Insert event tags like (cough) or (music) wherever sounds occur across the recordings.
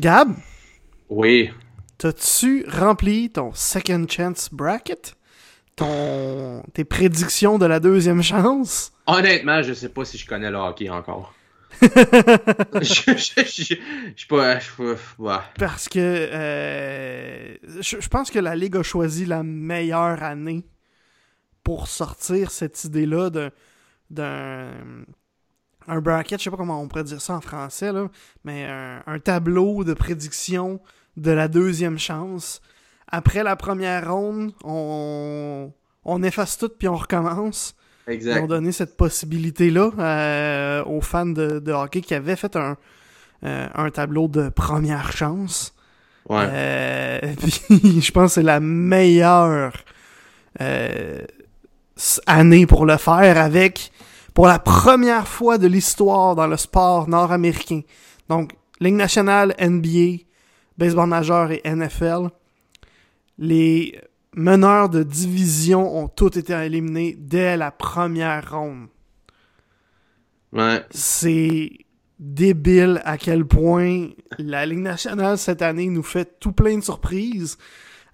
Gab, Oui. t'as-tu rempli ton second chance bracket? Ton... Tes prédictions de la deuxième chance? Honnêtement, je sais pas si je connais le hockey encore. (laughs) je, je, je, je, je suis pas. ouais. Parce que euh, je, pense que la Ligue a choisi la meilleure année pour sortir cette idée-là d'un un bracket, je sais pas comment on pourrait dire ça en français, là, mais un, un tableau de prédiction de la deuxième chance. Après la première ronde, on, on efface tout puis on recommence. Ils ont Exact. donné cette possibilité-là euh, aux fans de, de hockey qui avaient fait un, euh, un tableau de première chance. Ouais. Euh, (laughs) puis je pense que c'est la meilleure année pour le faire avec, pour la première fois de l'histoire dans le sport nord-américain. Donc, Ligue nationale, NBA, baseball majeur et NFL. Les meneurs de division ont tous été éliminés dès la première ronde. Ouais. C'est débile à quel point la Ligue nationale cette année nous fait tout plein de surprises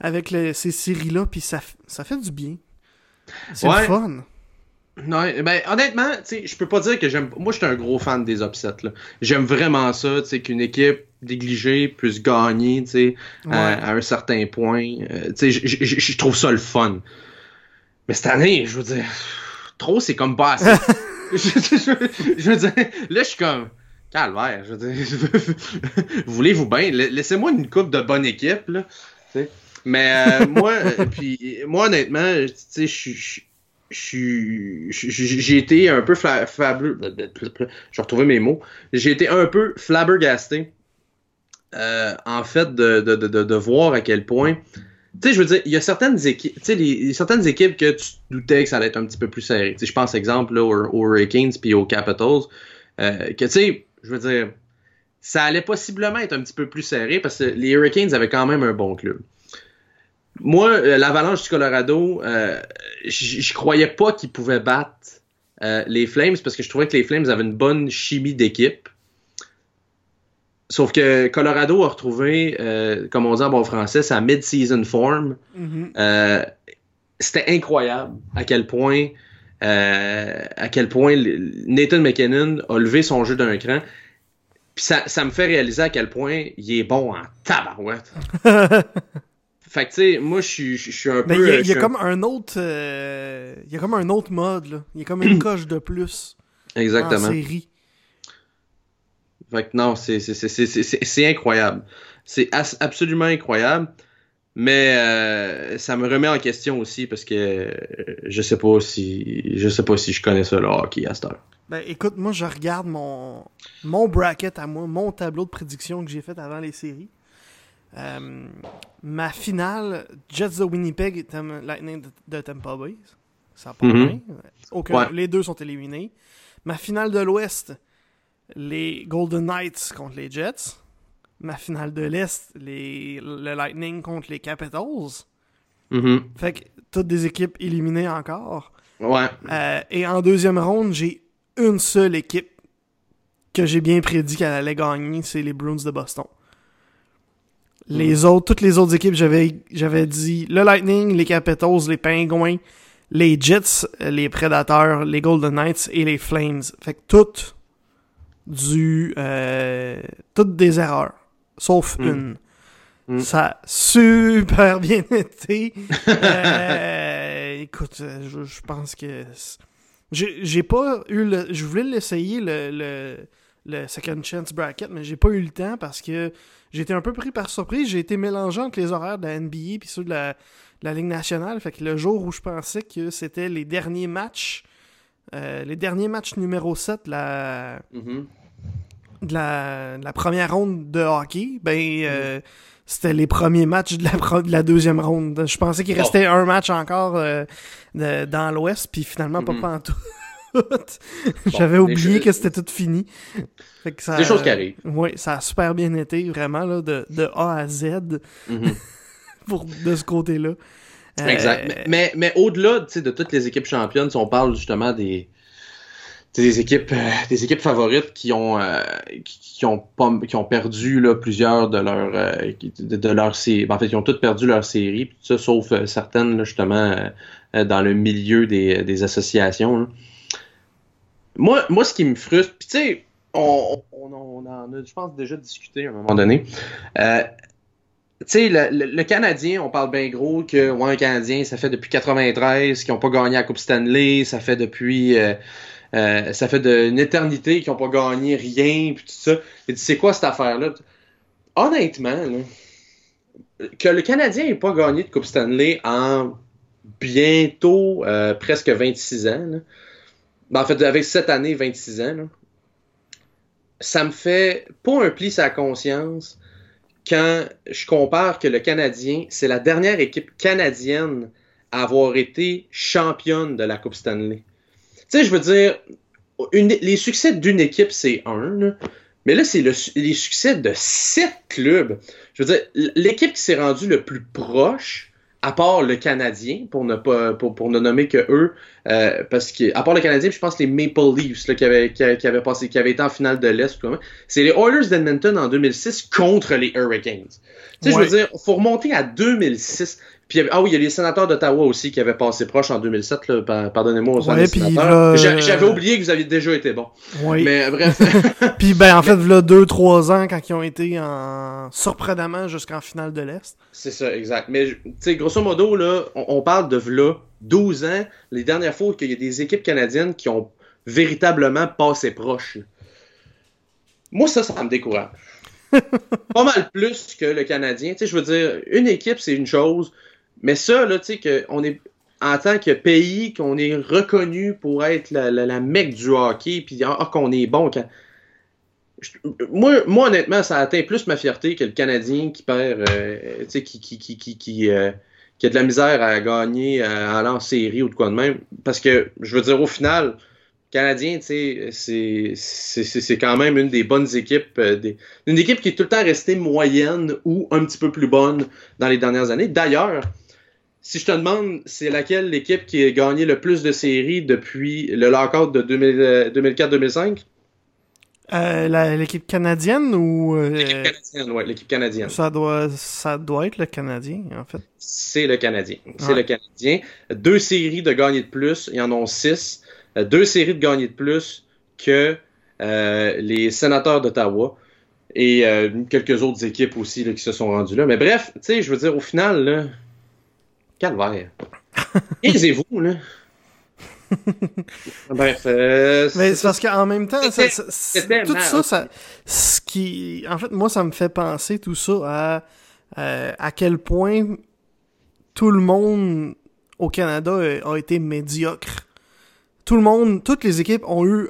avec le- ces séries-là, puis ça, ça fait du bien. C'est Ouais. le fun. Non, ben, honnêtement, tu sais, je peux pas dire que j'aime. Moi, je suis un gros fan des upsets. J'aime vraiment ça, tu sais, qu'une équipe négligée puisse gagner, tu sais, à, Ouais. à un certain point. Euh, tu sais, je- trouve ça le fun. Mais cette année, je veux dire, trop, c'est comme pas assez. (laughs) je, veux dire, là, je suis comme. Calvaire, je veux dire. Voulez-vous bien? La- Laissez-moi une coupe de bonne équipe, là. Mais euh, moi, euh, puis moi honnêtement, tu sais, je suis- j'ai été un peu fabuleux. Je vais retrouver mes mots. J'ai été un peu flabbergasté, euh, en fait, de, de, de, de, voir à quel point. Tu sais, je veux dire, il y a certaines équipes, tu sais, certaines équipes que tu doutais que ça allait être un petit peu plus serré. Tu je pense, exemple, là, aux, aux Hurricanes puis aux Capitals, euh, que tu sais, je veux dire, ça allait possiblement être un petit peu plus serré parce que les Hurricanes avaient quand même un bon club. Moi, euh, l'Avalanche du Colorado, euh, je croyais pas qu'ils pouvaient battre euh, les Flames parce que je trouvais que les Flames avaient une bonne chimie d'équipe. Sauf que Colorado a retrouvé, euh, comme on dit en bon français, sa mid-season form. Mhm. Euh, C'était incroyable à quel point, à quel point Nathan McKinnon a levé son jeu d'un cran. Puis ça, ça me fait réaliser à quel point il est bon en tabarouette. (laughs) Fait que tu sais, moi je suis un Mais peu. il y a, euh, y a un- comme un autre. euh, il y a comme un autre mode, là. Il y a comme une (clears throat) coche de plus en Exactement. série. Fait que non, c'est incroyable. C'est absolument incroyable. Mais euh, ça me remet en question aussi parce que euh, je sais pas si je sais pas si je connais ça le hockey à cette heure. Ben écoute, moi je regarde mon, mon bracket à moi, mon tableau de prédiction que j'ai fait avant les séries. Euh, ma finale, Jets de Winnipeg, Tam- Lightning de, de Tampa Bay. Ça part. Aucun- Ouais. Les deux sont éliminés. Ma finale de l'Ouest, les Golden Knights contre les Jets. Ma finale de l'Est, les, le Lightning contre les Capitals. Mhm. Fait que toutes des équipes éliminées encore. Ouais. Euh, et en deuxième ronde, j'ai une seule équipe que j'ai bien prédit qu'elle allait gagner, c'est les Bruins de Boston. Les autres, toutes les autres équipes, j'avais, j'avais dit le Lightning, les Capitals, les Penguins, les Jets, les Predators, les Golden Knights et les Flames. Fait que toutes du, euh, toutes des erreurs, sauf Mm. une. Mm. Ça a super (laughs) bien été. Euh, écoute, euh, je, je pense que j'ai pas eu le. Je voulais l'essayer le, le, le Second Chance Bracket, mais j'ai pas eu le temps parce que j'étais un peu pris par surprise. J'ai été mélangé entre les horaires de la NBA puis ceux de la, de la Ligue nationale. Fait que le jour où je pensais que c'était les derniers matchs, euh, les derniers matchs numéro 7 de la, de la, de la première ronde de hockey, ben euh, c'était les premiers matchs de la, pro- de la deuxième ronde. Je pensais qu'il restait un match encore euh, de- dans l'Ouest, puis finalement pas (laughs) J'avais oublié que c'était tout fini. Fait que ça, Des choses qui arrivent. Oui, ça a super bien été, vraiment, là, de, de A à Z Mhm. (laughs) pour, de ce côté-là. Euh, Exact. Mais, mais, mais au-delà de toutes les équipes championnes, si on parle justement des. des équipes des équipes favorites qui ont qui, ont qui ont perdu là, plusieurs de leurs de, de leur série en fait ils ont toutes perdu leur série tout ça sauf certaines justement dans le milieu des, des associations moi moi ce qui me frustre puis tu sais on, en a je pense déjà discuté à un moment donné tu sais, le, Canadien, on parle bien gros que ouais, un Canadien, ça fait depuis 93 qu'ils n'ont pas gagné la Coupe Stanley, ça fait depuis euh, euh, ça fait de, une éternité qu'ils n'ont pas gagné rien, puis tout ça. Et c'est quoi cette affaire-là? Honnêtement, que le Canadien n'ait pas gagné de Coupe Stanley en bientôt euh, presque 26 ans, ben, en fait, avec cette année, 26 ans, ça me fait pas un pli sa conscience quand je compare que le Canadien, c'est la dernière équipe canadienne à avoir été championne de la Coupe Stanley. Tu sais, je veux dire, les succès d'une équipe, c'est un, mais là, c'est le, les succès de sept clubs. Je veux dire, l'équipe qui s'est rendue le plus proche, à part le Canadien, pour ne pas pour, pour ne nommer que eux, euh, parce que à part le Canadien, je pense les Maple Leafs là, qui, avaient, qui, qui, avaient passé, qui avaient été en finale de l'Est, c'est les Oilers d'Edmonton en 2006 contre les Hurricanes. Tu sais, je veux dire, faut remonter à 2006. Puis, ah oui, il y a les sénateurs d'Ottawa aussi qui avaient passé proche en 2007. Là, pardonnez-moi aux ouais, J'avais oublié que vous aviez déjà été bon. Oui. Mais (laughs) bref. puis ben en fait, là, deux, trois ans quand ils ont été en surprenamment jusqu'en finale de l'Est. C'est ça, exact. Mais tu sais, grosso modo, là, on, parle de là 12 ans, les dernières fois qu'il y a des équipes canadiennes qui ont véritablement passé proche. Moi, ça, ça me décourage. (laughs) pas mal plus que le Canadien. Tu sais, je veux dire, une équipe, c'est une chose, mais ça, là, tu sais, qu'on est en tant que pays, qu'on est reconnu pour être la, la, du hockey, puis ah, qu'on est bon. Moi, moi, honnêtement, ça atteint plus ma fierté que le Canadien qui perd, euh, tu sais, qui, qui, qui, qui, qui, euh, qui, a de la misère à gagner, à aller en série ou de quoi de même. Parce que, je veux dire, au final, Canadien, tu sais, c'est quand même une des bonnes équipes, euh, des, une équipe qui est tout le temps restée moyenne ou un petit peu plus bonne dans les dernières années. D'ailleurs, si je te demande, c'est laquelle l'équipe qui a gagné le plus de séries depuis le lockout de 2004-2005? Euh, euh l'équipe canadienne ou. Euh, l'équipe canadienne, oui, l'équipe canadienne. Ça doit, ça doit être le Canadien, en fait. C'est le Canadien. C'est le Canadien. Deux séries de gagner de plus, il y en a six. Deux séries de gagner de plus que les sénateurs d'Ottawa et quelques autres équipes aussi là, qui se sont rendues là. Mais bref, tu sais, je veux dire, au final, là, Calvaire. (laughs) Aisez-vous, là. (laughs) Bref. Euh, mais c'est parce qu'en même temps, ça, tout ça, ça, ce qui, en fait, moi, ça me fait penser tout ça à euh, à quel point tout le monde au Canada a été médiocre. Tout le monde, toutes les équipes ont eu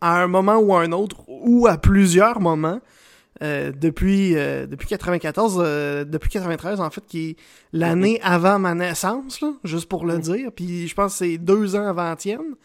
à un moment ou à un autre, ou à plusieurs moments, euh, depuis euh, depuis 94 euh, depuis 93 en fait qui est l'année avant ma naissance là, juste pour le mm. dire. Puis je pense que c'est deux ans avant tienne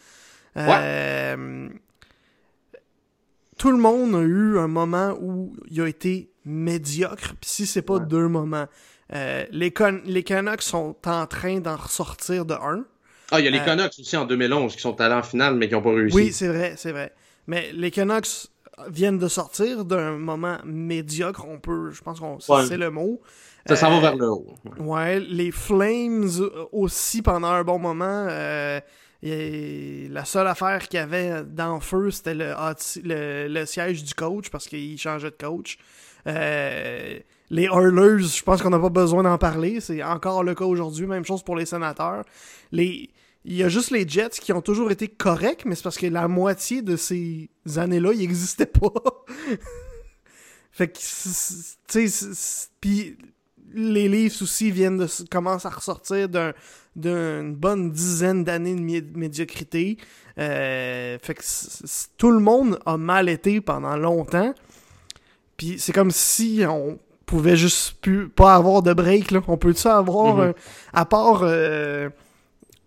tout le monde a eu un moment où il a été médiocre. Puis si c'est pas deux moments les, les Canucks sont en train d'en ressortir de un. Ah il y a les Canucks aussi en 2011 qui sont allés en finale mais qui n'ont pas réussi. Oui c'est vrai c'est vrai. Mais les Canucks viennent de sortir d'un moment médiocre, on peut, je pense qu'on c'est le mot. Ça s'en va vers le haut. Ouais, les Flames aussi pendant un bon moment. Euh, la seule affaire qu'il y avait dans le feu, c'était le, le, siège du coach parce qu'il changeait de coach. Euh, les Oilers, je pense qu'on n'a pas besoin d'en parler. C'est encore le cas aujourd'hui. Même chose pour les sénateurs. Les, il y a juste les Jets qui ont toujours été corrects, mais c'est parce que la moitié de ces années-là, ils n'existaient pas. (laughs) fait que, tu sais, puis les Leafs aussi viennent de commencent à ressortir d'une bonne dizaine d'années de médiocrité. Euh, fait que tout le monde a mal été pendant longtemps. Puis c'est comme si on pouvait juste plus pas avoir de break là. On peut ça avoir mm-hmm. à part euh,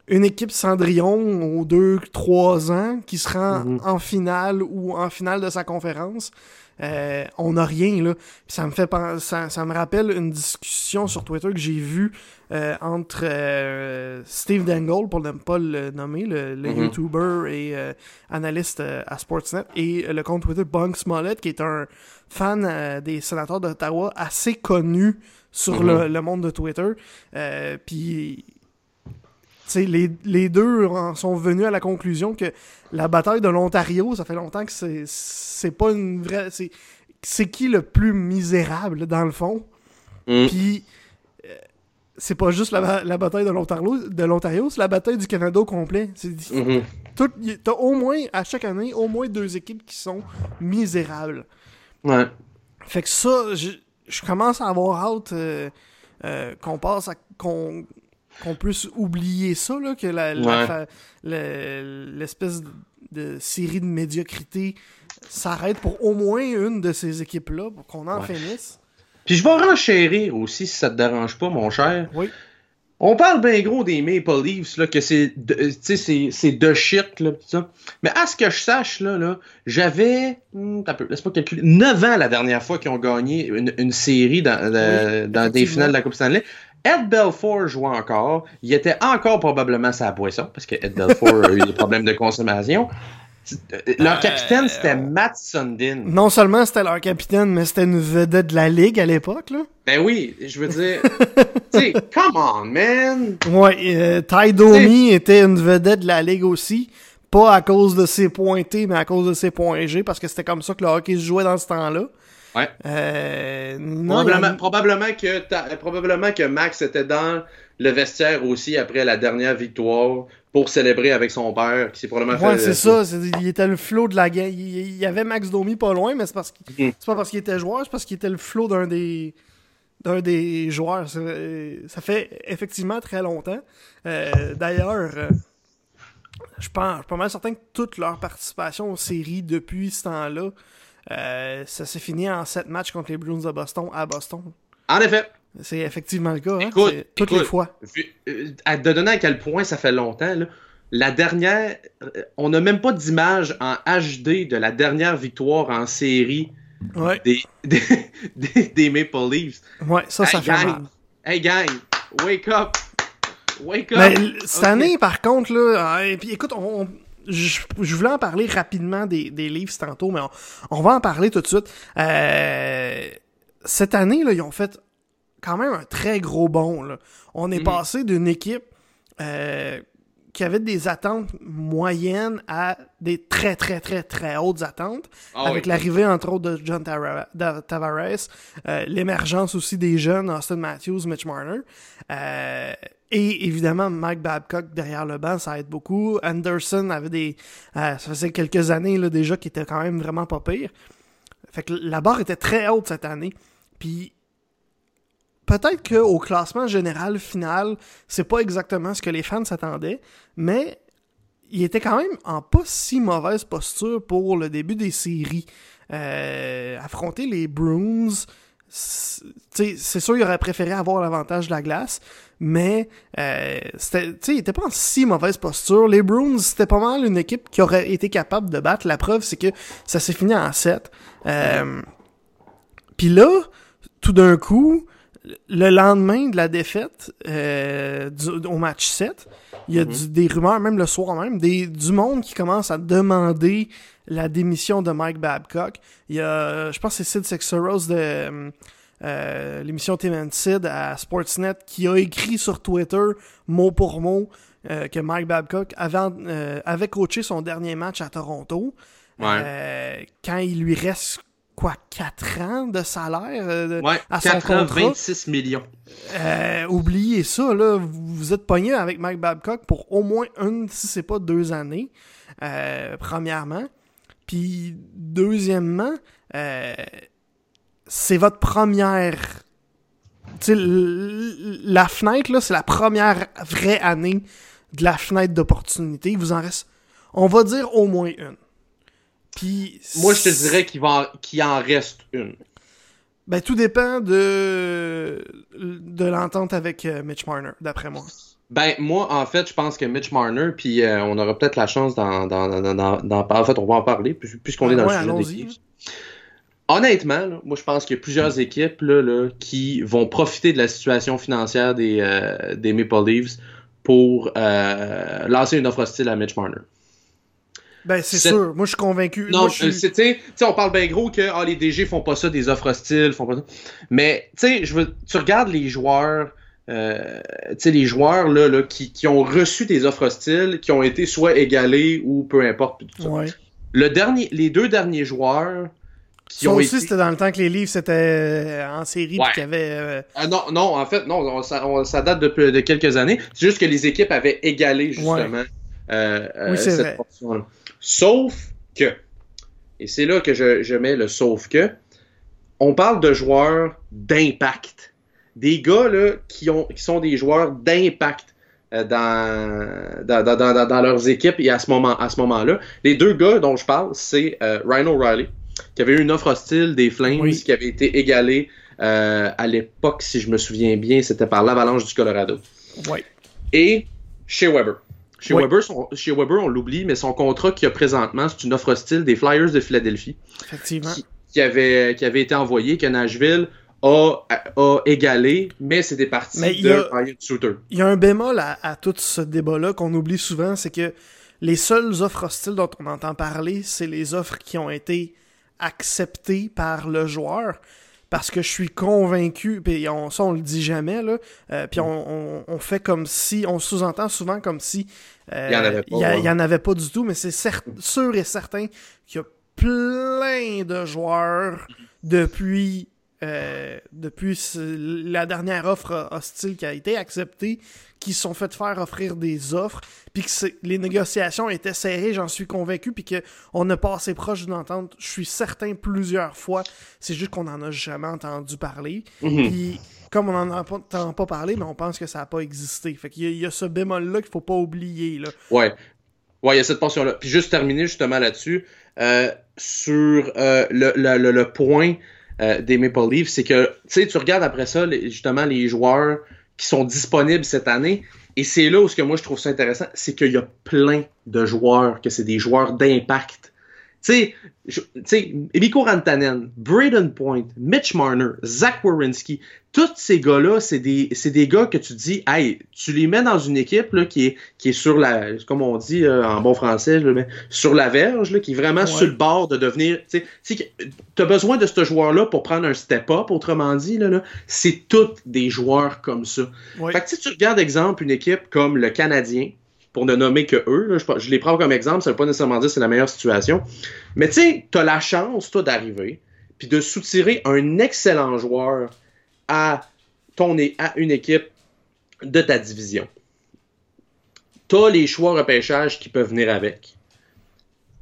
une équipe Cendrillon aux 2-3 ans qui se rend mhm. en finale ou en finale de sa conférence. Euh, on n'a rien, là. ça me fait ça, ça me rappelle une discussion sur Twitter que j'ai vue euh, entre euh, Steve Dangle, pour ne pas le nommer, le, mm-hmm. YouTuber et analyste à Sportsnet, et le compte Twitter Bunk Smollett, qui est un fan des sénateurs d'Ottawa assez connu sur mm-hmm. le, monde de Twitter. Puis les, les, deux sont venus à la conclusion que la bataille de l'Ontario, ça fait longtemps que c'est pas une vraie. C'est qui le plus misérable, dans le fond? Mm. Puis, euh, c'est pas juste la, la bataille de l'Ontario, c'est la bataille du Canada au complet. Mm-hmm. T'as au moins, à chaque année, au moins deux équipes qui sont misérables. Ouais. Fait que ça, je, commence à avoir hâte euh, euh, qu'on passe à. qu'on qu'on puisse oublier ça, là, que l'espèce de série de médiocrité s'arrête pour au moins une de ces équipes-là, pour qu'on en finisse. Puis je vais renchérir aussi, si ça te dérange pas, mon cher. Oui. On parle bien gros des Maple Leafs, là, que c'est de, c'est de shit, là, ça. Mais à ce que je sache, là, là j'avais, hmm, laisse-moi calculer, 9 ans la dernière fois qu'ils ont gagné une, série dans, dans des finales de la Coupe Stanley. Ed Belfort jouait encore. Il était encore probablement sa boisson, parce que Ed Belfort a eu des problèmes de consommation. Leur capitaine, euh, c'était Matt Sundin. Non seulement c'était leur capitaine, mais c'était une vedette de la Ligue à l'époque, là. Ben oui, je veux dire... (laughs) tu sais, come on, man! Ouais, euh, Ty Domi était une vedette de la Ligue aussi. Pas à cause de ses points T, mais à cause de ses points G, parce que c'était comme ça que le hockey se jouait dans ce temps-là. Ouais. Euh, probablement, que probablement que Max était dans le vestiaire aussi après la dernière victoire pour célébrer avec son père qui s'est probablement ouais, c'est ça. Il était le flot de la gang. Il, y avait Max Domi pas loin, mais c'est parce qu'il, mm. c'est pas parce qu'il était joueur, c'est parce qu'il était le flot d'un des d'un des joueurs. Ça fait effectivement très longtemps. Euh, d'ailleurs, euh, je pense, je suis pas mal certain que toute leur participation aux séries depuis ce temps-là euh, ça s'est fini en 7 matchs contre les Bruins de Boston à Boston. En effet. C'est effectivement le cas. Hein? Écoute, toutes les fois. Euh, à te donner à quel point ça fait longtemps, la dernière. Euh, on n'a même pas d'image en HD de la dernière victoire en série (laughs) des, des, Maple Leafs. Ouais, ça, ça fait mal. Hey, gang, wake up! Wake up! Mais, cette année, par contre, là, et puis écoute, on je, voulais en parler rapidement des, des livres tantôt, mais on, va en parler tout de suite. Euh, cette année, là, ils ont fait quand même un très gros bond. Là. On est mm. passé d'une équipe euh, qui avait des attentes moyennes à des très, très, très, très hautes attentes. Ah avec l'arrivée, entre autres, de John Tavares, euh, l'émergence aussi des jeunes, Austin Matthews, Mitch Marner. Et évidemment, Mike Babcock derrière le banc, ça aide beaucoup. Anderson avait des. Euh, ça faisait quelques années là, déjà qui était quand même vraiment pas pire. Fait que la barre était très haute cette année. Puis peut-être qu'au classement général final, c'est pas exactement ce que les fans s'attendaient, mais il était quand même en pas si mauvaise posture pour le début des séries. Euh, affronter les Bruins, c'est sûr il aurait préféré avoir l'avantage de la glace, mais euh, il était pas en si mauvaise posture. Les Bruins, c'était pas mal une équipe qui aurait été capable de battre. La preuve, c'est que ça s'est fini en 7. Euh, Puis là, tout d'un coup, le lendemain de la défaite euh, au match 7, il y a mm-hmm. des rumeurs, même le soir même, des, du monde qui commence à demander la démission de Mike Babcock. Il y a, je pense que c'est Sid Sexeros de euh, l'émission Tim Sid à Sportsnet qui a écrit sur Twitter, mot pour mot, euh, que Mike Babcock avait, euh, avait coaché son dernier match à Toronto. quand il lui reste quoi, 4 ans de salaire à son 4 ans, 26 millions. oubliez ça, là, vous êtes pogné avec Mike Babcock pour au moins une, si c'est pas deux années, premièrement. Puis, deuxièmement, euh, c'est votre première. sais, la fenêtre, là, c'est la première vraie année de la fenêtre d'opportunité. Il vous en reste, on va dire au moins une. Puis. Moi, je te dirais qu'il va qu'il en reste une. Ben, tout dépend de, de l'entente avec euh, Mitch Marner, d'après moi. Ben, moi, en fait, je pense que Mitch Marner, puis euh, on aura peut-être la chance d'en, En fait, on va en parler, puisqu'on est dans le sujet des honnêtement, moi je pense qu'il y a plusieurs équipes là, qui vont profiter de la situation financière des, euh, des Maple Leafs pour euh, lancer une offre hostile à Mitch Marner. Ben, c'est sûr. Moi, je suis convaincu. Non, suis... tu sais, on parle bien gros que ah, les DG font pas ça, des offres hostiles, font pas ça. Mais, tu sais, tu regardes les joueurs, euh, les joueurs là, là qui, qui, ont reçu des offres hostiles, qui ont été soit égalés ou peu importe. Tout ça. Ouais. Le dernier, les deux derniers joueurs qui ça ont aussi, été... c'était dans le temps que les livres c'était euh, en série Ouais. qu'il y avait. euh, Ah, non, non, en fait, non, on- ça, on- ça date de, de quelques années. C'est juste que les équipes avaient égalé, justement, euh, Oui, cette vrai. portion-là. Sauf que, et c'est là que je, je mets le sauf que, on parle de joueurs d'impact. Des gars, là, qui, ont, qui sont des joueurs d'impact euh, dans, dans, dans, dans, leurs équipes et à ce moment, à ce moment-là. Les deux gars dont je parle, c'est euh, Ryan O'Reilly, qui avait eu une offre hostile des Flames, Oui. qui avait été égalée euh, à l'époque, si je me souviens bien, c'était par l'Avalanche du Colorado. Ouais. Et chez Weber. Chez, Oui. Weber, son- chez Weber, on l'oublie, mais son contrat qu'il a présentement, c'est une offre hostile des Flyers de Philadelphie Effectivement. qui, qui avait, qui avait été envoyée, que Nashville a, a égalé, mais c'était parti Mais de y a- Ryan Suter. Il y a un bémol à, à tout ce débat-là qu'on oublie souvent, c'est que les seules offres hostiles dont on entend parler, c'est les offres qui ont été acceptées par le joueur. Parce que je suis convaincu, puis on, ça on le dit jamais, là, euh, puis on, on- on fait comme si, on sous-entend souvent comme si euh, Il y en avait pas, il y a- ouais. il y en avait pas du tout, mais c'est sûr et certain qu'il y a plein de joueurs depuis, euh, depuis ce- la dernière offre hostile qui a été acceptée qui se sont fait faire offrir des offres, puis que les négociations étaient serrées, j'en suis convaincu, puis qu'on a passé proche d'une entente, je suis certain plusieurs fois, c'est juste qu'on n'en a jamais entendu parler, Mhm. puis comme on n'en entend pas parlé, mais on pense que ça n'a pas existé. Fait qu'il y, y a ce bémol-là qu'il faut pas oublier, là. Ouais. Ouais, il y a cette portion-là. Puis juste terminer justement là-dessus, euh, sur euh, le, le, le, le point euh, des Maple Leafs, c'est que, tu regardes après ça, justement, les joueurs qui sont disponibles cette année, et c'est là où ce que moi je trouve ça intéressant, c'est qu'il y a plein de joueurs, que c'est des joueurs d'impact. Tu sais, Mikko Rantanen, Braden Point, Mitch Marner, Zach Wierenski, tous ces gars-là, c'est des, c'est des gars que tu dis, hey, tu les mets dans une équipe là, qui, est, qui est sur la, comme on dit euh, en bon français, sur la verge, là, qui est vraiment Ouais. sur le bord de devenir. Tu as besoin de ce joueur-là pour prendre un step-up, autrement dit, là, là, c'est tous des joueurs comme ça. Ouais. Fait que si tu regardes, exemple, une équipe comme le Canadien, pour ne nommer que eux, je, les prends comme exemple, ça veut pas nécessairement dire que c'est la meilleure situation. Mais tu sais, tu as la chance, toi, d'arriver, puis de soutirer un excellent joueur à, à une équipe de ta division. Tu as les choix repêchage qui peuvent venir avec.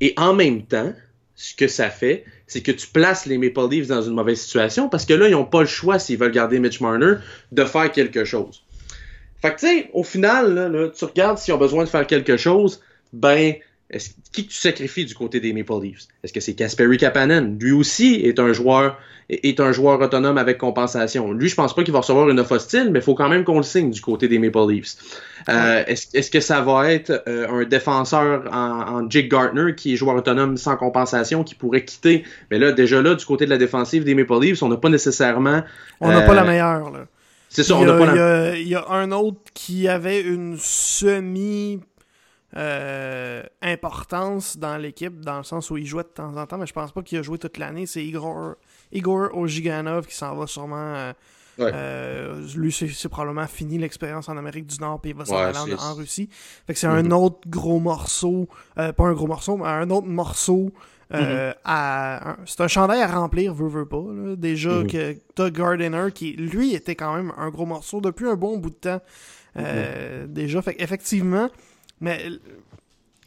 Et en même temps, ce que ça fait, c'est que tu places les Maple Leafs dans une mauvaise situation parce que là, ils n'ont pas le choix, s'ils veulent garder Mitch Marner, de faire quelque chose. Fait que, tu sais, au final, là, là, tu regardes s'ils ont besoin de faire quelque chose, ben, est-ce, qui tu sacrifies du côté des Maple Leafs? Est-ce que c'est Kasperi Kapanen? Lui aussi est un joueur est un joueur autonome avec compensation. Lui, je pense pas qu'il va recevoir une offre hostile, mais il faut quand même qu'on le signe du côté des Maple Leafs. Euh, est-ce, est-ce que ça va être euh, un défenseur en, en Jake Gardner qui est joueur autonome sans compensation qui pourrait quitter? Mais là, déjà là, du côté de la défensive des Maple Leafs, on n'a pas nécessairement... On n'a euh, pas la meilleure, là. C'est ça, on n'a pas la... il y a- un autre qui avait une semi euh, importance dans l'équipe, dans le sens où il jouait de temps en temps, mais je pense pas qu'il a joué toute l'année. C'est Igor, Igor Ojiganov qui s'en va sûrement. euh, Ouais. euh, lui, c'est probablement fini l'expérience en Amérique du Nord, puis il va s'en Ouais, aller en, Russie. Fait que c'est Mhm. un autre gros morceau, euh, pas un gros morceau, mais un autre morceau. Euh, Mhm. un- c'est un chandail à remplir, veut, veut pas. là. Déjà Mhm. que t'as Gardiner qui, lui, était quand même un gros morceau depuis un bon bout de temps. euh, Déjà, fait effectivement, mais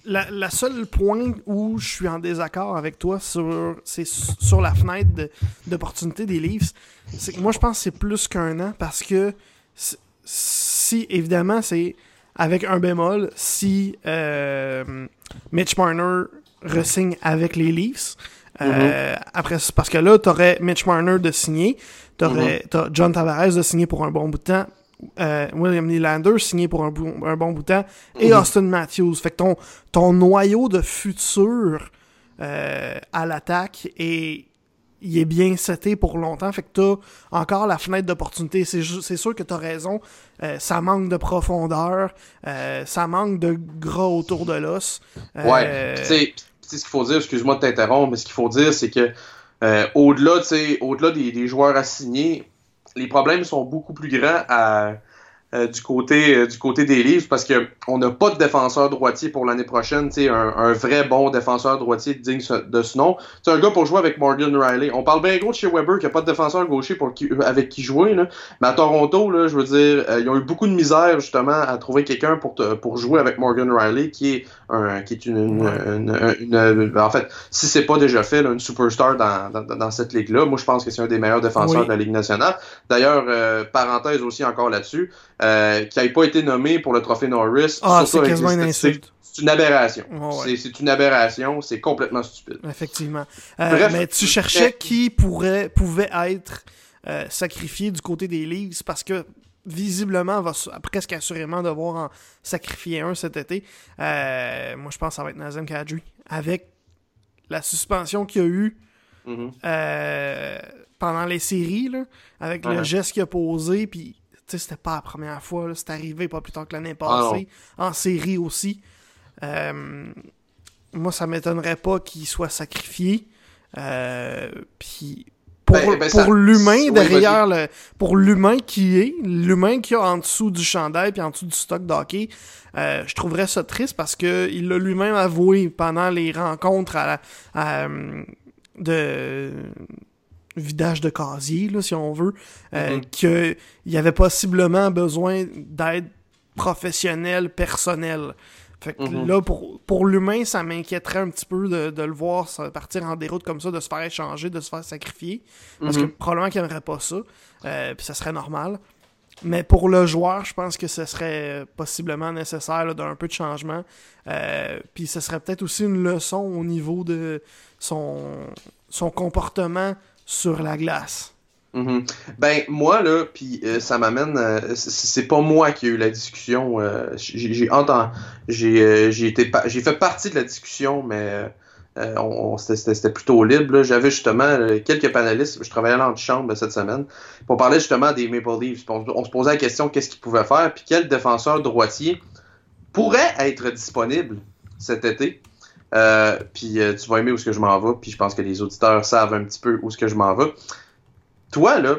la, la seule point où je suis en désaccord avec toi sur c'est sur la fenêtre de- d'opportunité des Leafs, c'est que moi je pense que c'est plus qu'un an parce que si- si évidemment c'est avec un bémol si euh, Mitch Marner resigne avec les Leafs. euh, Après, c'est parce que là, t'aurais Mitch Marner de signer, t'aurais t'as John Tavares de signer pour un bon bout de temps, euh, William Nylander signé pour un, bou- un bon bout de temps, et Mhm. Austin Matthews. Fait que ton, ton noyau de futur euh, à l'attaque est il est bien seté pour longtemps. Fait que t'as encore la fenêtre d'opportunité. C'est, sûr que t'as raison. Euh, ça manque de profondeur. Euh, ça manque de gras autour de l'os. Euh, ouais. Tu sais, ce qu'il faut dire, excuse-moi de t'interrompre, mais ce qu'il faut dire, c'est que au-delà, au-delà des, des, joueurs assignés, les problèmes sont beaucoup plus grands à euh, du côté euh, du côté des livres parce que on n'a pas de défenseur droitier pour l'année prochaine, tu un, un vrai bon défenseur droitier digne de ce nom. C'est un gars pour jouer avec Morgan Riley. On parle bien gros de chez Weber qui a pas de défenseur gaucher pour qui, avec qui jouer là. Mais à Toronto là, je veux dire, euh, ils ont eu beaucoup de misère justement à trouver quelqu'un pour pour jouer avec Morgan Riley qui est un qui est une, une, en fait, si c'est pas déjà fait là, une superstar dans, dans, dans cette ligue là, moi je pense que c'est un des meilleurs défenseurs de la Ligue nationale. D'ailleurs, parenthèse aussi encore là-dessus. Euh, qui n'ait pas été nommé pour le trophée Norris. Ah, c'est quasiment une insulte. C'est une aberration. C'est une aberration, c'est complètement stupide. Effectivement. Euh, mais tu cherchais qui pourrait, pouvait être euh, sacrifié du côté des Leafs parce que visiblement va presque assurément devoir en sacrifier un cet été. moi, je pense que ça va être Nazem Kadri. Avec la suspension qu'il y a eu mm-hmm. pendant les séries, avec le geste qu'il a posé, puis c'était pas la première fois, c'est arrivé pas plus tard que l'année ah passée, en série aussi. Euh, moi, ça m'étonnerait pas qu'il soit sacrifié. Euh, puis pour, ben, ben, pour l'humain derrière le pour l'humain qui est l'humain qui a en dessous du chandail puis en dessous du stock d'hockey euh, je trouverais ça triste parce que il l'a lui-même avoué pendant les rencontres à, à de vidage de casier, là, si on veut, euh, mhm. qu'il y avait possiblement besoin d'aide professionnelle, personnelle. Fait que mhm. là, pour, pour l'humain, ça m'inquiéterait un petit peu de, le voir partir en déroute comme ça, de se faire échanger, de se faire sacrifier. Parce que mhm. probablement qu'il n'aimerait pas ça. Euh, puis ça serait normal. Mais pour le joueur, je pense que ce serait possiblement nécessaire d'un peu de changement. Euh, puis ce serait peut-être aussi une leçon au niveau de son, son comportement sur la glace. Mm-hmm. Ben moi là, puis euh, ça m'amène, euh, c'est pas moi qui ai eu la discussion. Euh, j'ai entendu, j'ai fait partie de la discussion, mais on, c'était plutôt libre. J'avais justement quelques panélistes. Je travaillais à l'antichambre cette semaine pour parler justement des Maple Leafs. On, se posait la question qu'est-ce qu'ils pouvaient faire, puis quel défenseur droitier pourrait être disponible cet été? Euh, puis euh, tu vas aimer où ce que je m'en vais, puis je pense que les auditeurs savent un petit peu où ce que je m'en vais. Toi, là,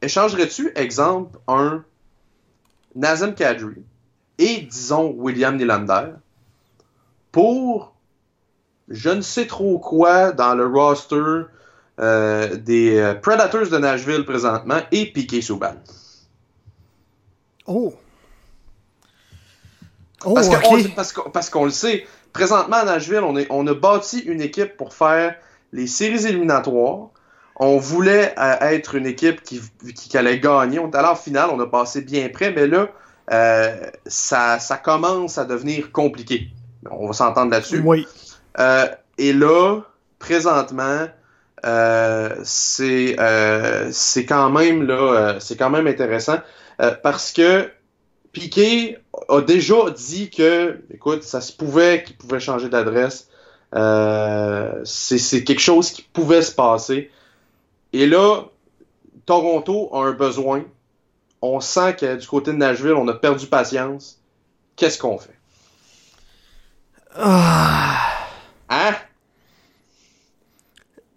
échangerais-tu, exemple, un Nazem Kadri et, disons, William Nylander pour je ne sais trop quoi dans le roster euh, des Predators de Nashville présentement et Piquet Souban? Oh! Oh, parce qu'on le sait, présentement à Nashville, on, est, on a bâti une équipe pour faire les séries éliminatoires. On voulait euh, être une équipe qui, qui, allait gagner. On est allé en finale, on a passé bien près, mais là, euh, ça, ça, commence à devenir compliqué. On va s'entendre là-dessus. Oui. Euh, et là, présentement, c'est c'est quand même là, c'est quand même intéressant parce que Piqué a déjà dit que, écoute, ça se pouvait qu'il pouvait changer d'adresse. Euh, c'est quelque chose qui pouvait se passer. Et là, Toronto a un besoin. On sent que du côté de Nashville, on a perdu patience. Qu'est-ce qu'on fait? Ah. Hein?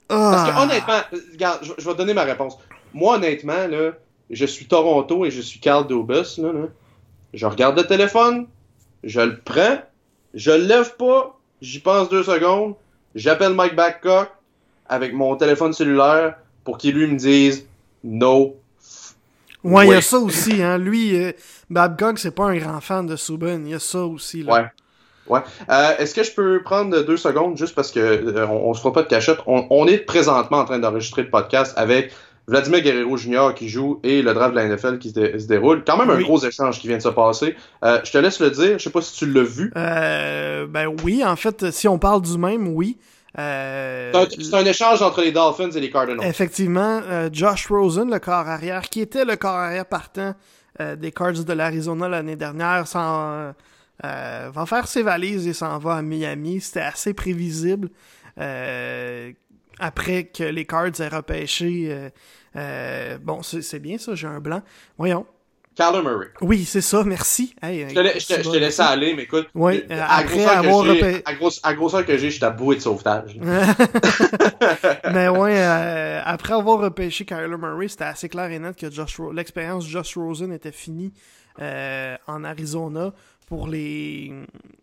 Parce que ah. honnêtement, regarde, je, vais donner ma réponse. Moi, honnêtement, là, je suis Toronto et je suis Carl Dobus. Là, là je regarde le téléphone, je le prends, je le lève pas, j'y pense deux secondes, j'appelle Mike Babcock avec mon téléphone cellulaire pour qu'il lui me dise no. Ouais, il y a ça aussi, hein. Lui, euh, Babcock, c'est pas un grand fan de Subban. Il y a ça aussi, là. Ouais. Ouais. Euh, est-ce que je peux prendre deux secondes juste parce que euh, on, se fera pas de cachette? On, on est présentement en train d'enregistrer le podcast avec Vladimir Guerrero Jr. qui joue et le draft de la NFL qui se, déroule. Quand même un gros échange qui vient de se passer. Euh, je te laisse le dire. Je sais pas si tu l'as vu. Euh, ben oui, en fait, si on parle du même, oui. Euh, c'est un, échange entre les Dolphins et les Cardinals. Effectivement, euh, Josh Rosen, le corps arrière, qui était le corps arrière partant des Cards de l'Arizona l'année dernière, va faire ses valises et s'en va à Miami. C'était assez prévisible. Après que les Cards aient repêché. bon, c'est bien ça, j'ai un blanc. Voyons. Kyler Murray. Oui, c'est ça, merci. je te, te, laisse aller, mais écoute, oui, à, après avoir repêché... à, grosseur que j'ai, je suis à bouée de sauvetage. (laughs) mais ouais, après avoir repêché Kyler Murray, c'était assez clair et net que l'expérience Josh Rosen était finie en Arizona pour les.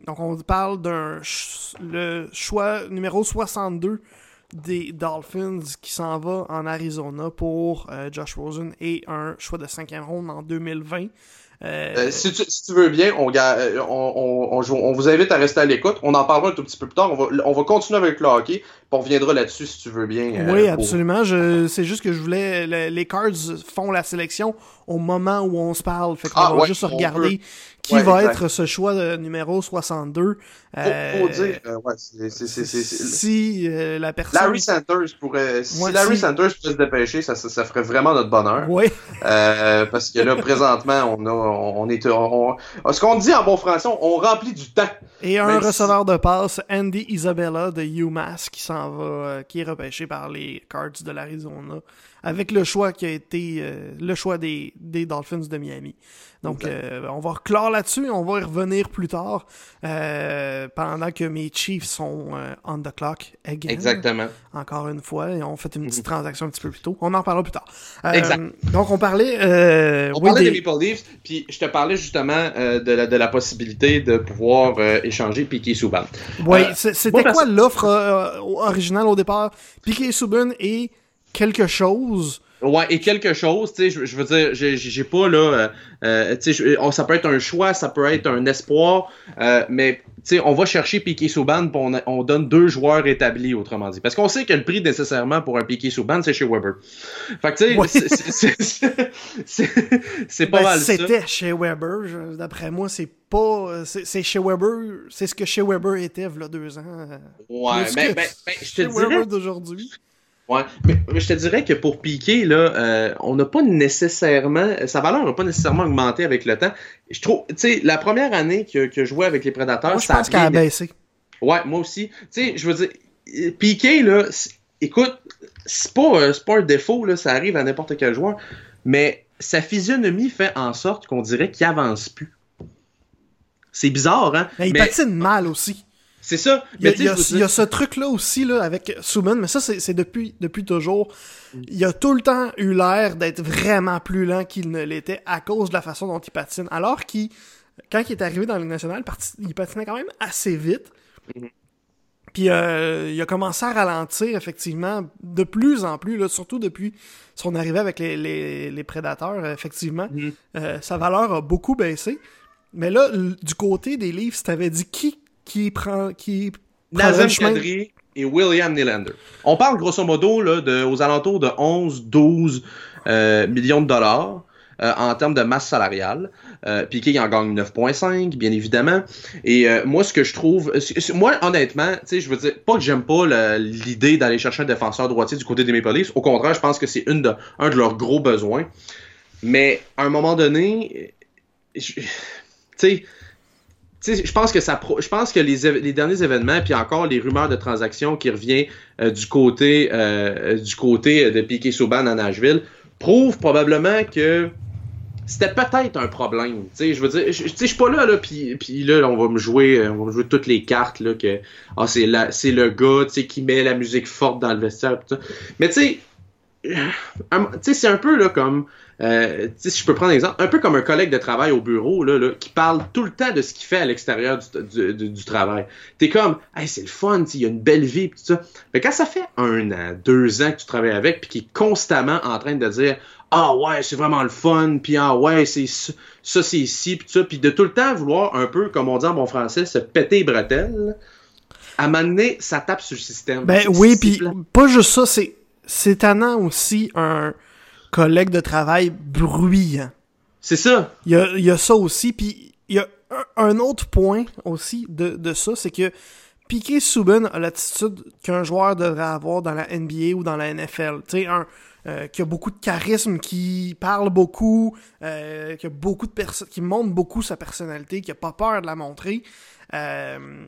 Donc, on parle d'un. Le choix numéro 62 des Dolphins qui s'en va en Arizona pour euh, Josh Rosen et un choix de 5e ronde en 2020. Euh, euh, si, tu, veux bien, on, on, on, vous invite à rester à l'écoute. On en parlera un tout petit peu plus tard. Va, on va continuer avec le hockey. On reviendra là-dessus si tu veux bien. oui, absolument. C'est juste que je voulais. les Cards font la sélection au moment où on se parle. Fait qu'on ah, va juste regarder qui va être ce choix de numéro 62. Euh, dire, euh, ouais, c'est, si euh, la personne... Larry Sanders pourrait... Si Larry Sanders pourrait se dépêcher, ça, ça, ferait vraiment notre bonheur. Oui. Euh, parce que là, présentement, on a, on, est... ce qu'on dit en bon français, on, remplit du temps. Et un receveur de passe, Andy Isabella de UMass, qui s'en va, qui est repêché par les Cards de l'Arizona, avec le choix qui a été le choix des, des Dolphins de Miami. Donc, euh, on va reclore là-dessus, on va y revenir plus tard, euh, pendant que mes Chiefs sont euh, on the clock again. Exactement. Encore une fois, et on fait une petite mhm. transaction un petit peu plus tôt. On en parlera plus tard. exact. Donc, on parlait... on parlait des... Maple Leafs, puis je te parlais justement de la, de, la, possibilité de pouvoir échanger Piquet Souban. Oui, c'était quoi l'offre originale au départ? Piquet Souban et quelque chose Ouais, et quelque chose, tu sais, je, veux dire, j'ai pas là, euh, euh tu sais, oh, ça peut être un choix, ça peut être un espoir, euh, mais tu sais, on va chercher Piqué Souban, puis on, on, donne deux joueurs établis, autrement dit, parce qu'on sait que le prix nécessairement pour un Piqué Souban, c'est chez Weber. Fait que tu sais, c'est pas ben, mal. C'était chez Weber, d'après moi, c'est pas, c'est chez Weber, c'est ce que chez Weber était, il y a deux ans. Ouais, mais ben, ben, je te dirais. Weber d'aujourd'hui. Ouais, mais, je te dirais que pour Piqué, là, euh, on n'a pas nécessairement. Sa valeur n'a pas nécessairement augmenté avec le temps. Je trouve, tu sais, la première année que, que je jouais avec les Prédateurs, je pense qu'elle a baissé. Ouais, moi aussi. Tu sais, je veux dire, Piqué, là, écoute, c'est pas, euh, pas un défaut, là, ça arrive à n'importe quel joueur, mais sa physionomie fait en sorte qu'on dirait qu'il avance plus. C'est bizarre, hein? Mais il patine mal aussi. C'est ça. Mais il y, a, il y a ce truc-là aussi là, avec Suman, mais ça, c'est depuis, depuis toujours. Il a tout le temps eu l'air d'être vraiment plus lent qu'il ne l'était à cause de la façon dont il patine. Alors qu'il, quand il est arrivé dans le national, il patinait quand même assez vite. Mm-hmm. Puis euh, il a commencé à ralentir, effectivement, de plus en plus, là, surtout depuis son arrivée avec les, les, les prédateurs, effectivement. Mm-hmm. euh, sa valeur a beaucoup baissé. Mais là, du côté des livres, si t'avais dit qui qui prend. Qui Nazem Kadri et William Nylander. On parle grosso modo là, de, aux alentours de 11-12 euh, millions de dollars. Euh, en termes de masse salariale. Euh, Piqué en gagne 9.5, bien évidemment. Et euh, moi, ce que je trouve, moi, honnêtement, tu sais, je veux dire, pas que j'aime pas l'idée d'aller chercher un défenseur droitier du côté des Maple Leafs. Au contraire, je pense que c'est de, un de leurs gros besoins. Mais à un moment donné, tu sais, je pense que ça je pense que les, les, derniers événements puis encore les rumeurs de transactions qui reviennent euh, du côté euh, du côté de Piquet Souban à Nashville prouvent probablement que c'était peut-être un problème. je veux dire, je, suis pas là, là puis, là, on va me jouer, on va me jouer toutes les cartes là que ah, c'est le gars, qui met la musique forte dans le vestiaire. Mais tu sais, c'est un peu là comme euh, si je peux prendre un exemple, un peu comme un collègue de travail au bureau là, qui parle tout le temps de ce qu'il fait à l'extérieur du, du, du, travail. T'es comme, hey, c'est le fun, il y a une belle vie, tout ça. Mais quand ça fait un an, deux ans que tu travailles avec, puis qu'il est constamment en train de dire, ah ouais, c'est vraiment le fun, puis ah ouais, c'est ça, c'est ici, puis tout ça, puis de tout le temps vouloir un peu, comme on dit en bon français, se péter les bretelles. À un moment donné, ça tape sur le système. Ben oui, puis pas juste ça, c'est c'est tannant aussi un collègue de travail bruyant. C'est ça. Il y a, y a, ça aussi, puis il y a un, autre point aussi de, de ça, c'est que Piquet Subban a l'attitude qu'un joueur devrait avoir dans la NBA ou dans la NFL. Tu sais, un euh, qui a beaucoup de charisme, qui parle beaucoup, euh, qui a beaucoup de personnes, qui montre beaucoup sa personnalité, qui a pas peur de la montrer. Euh,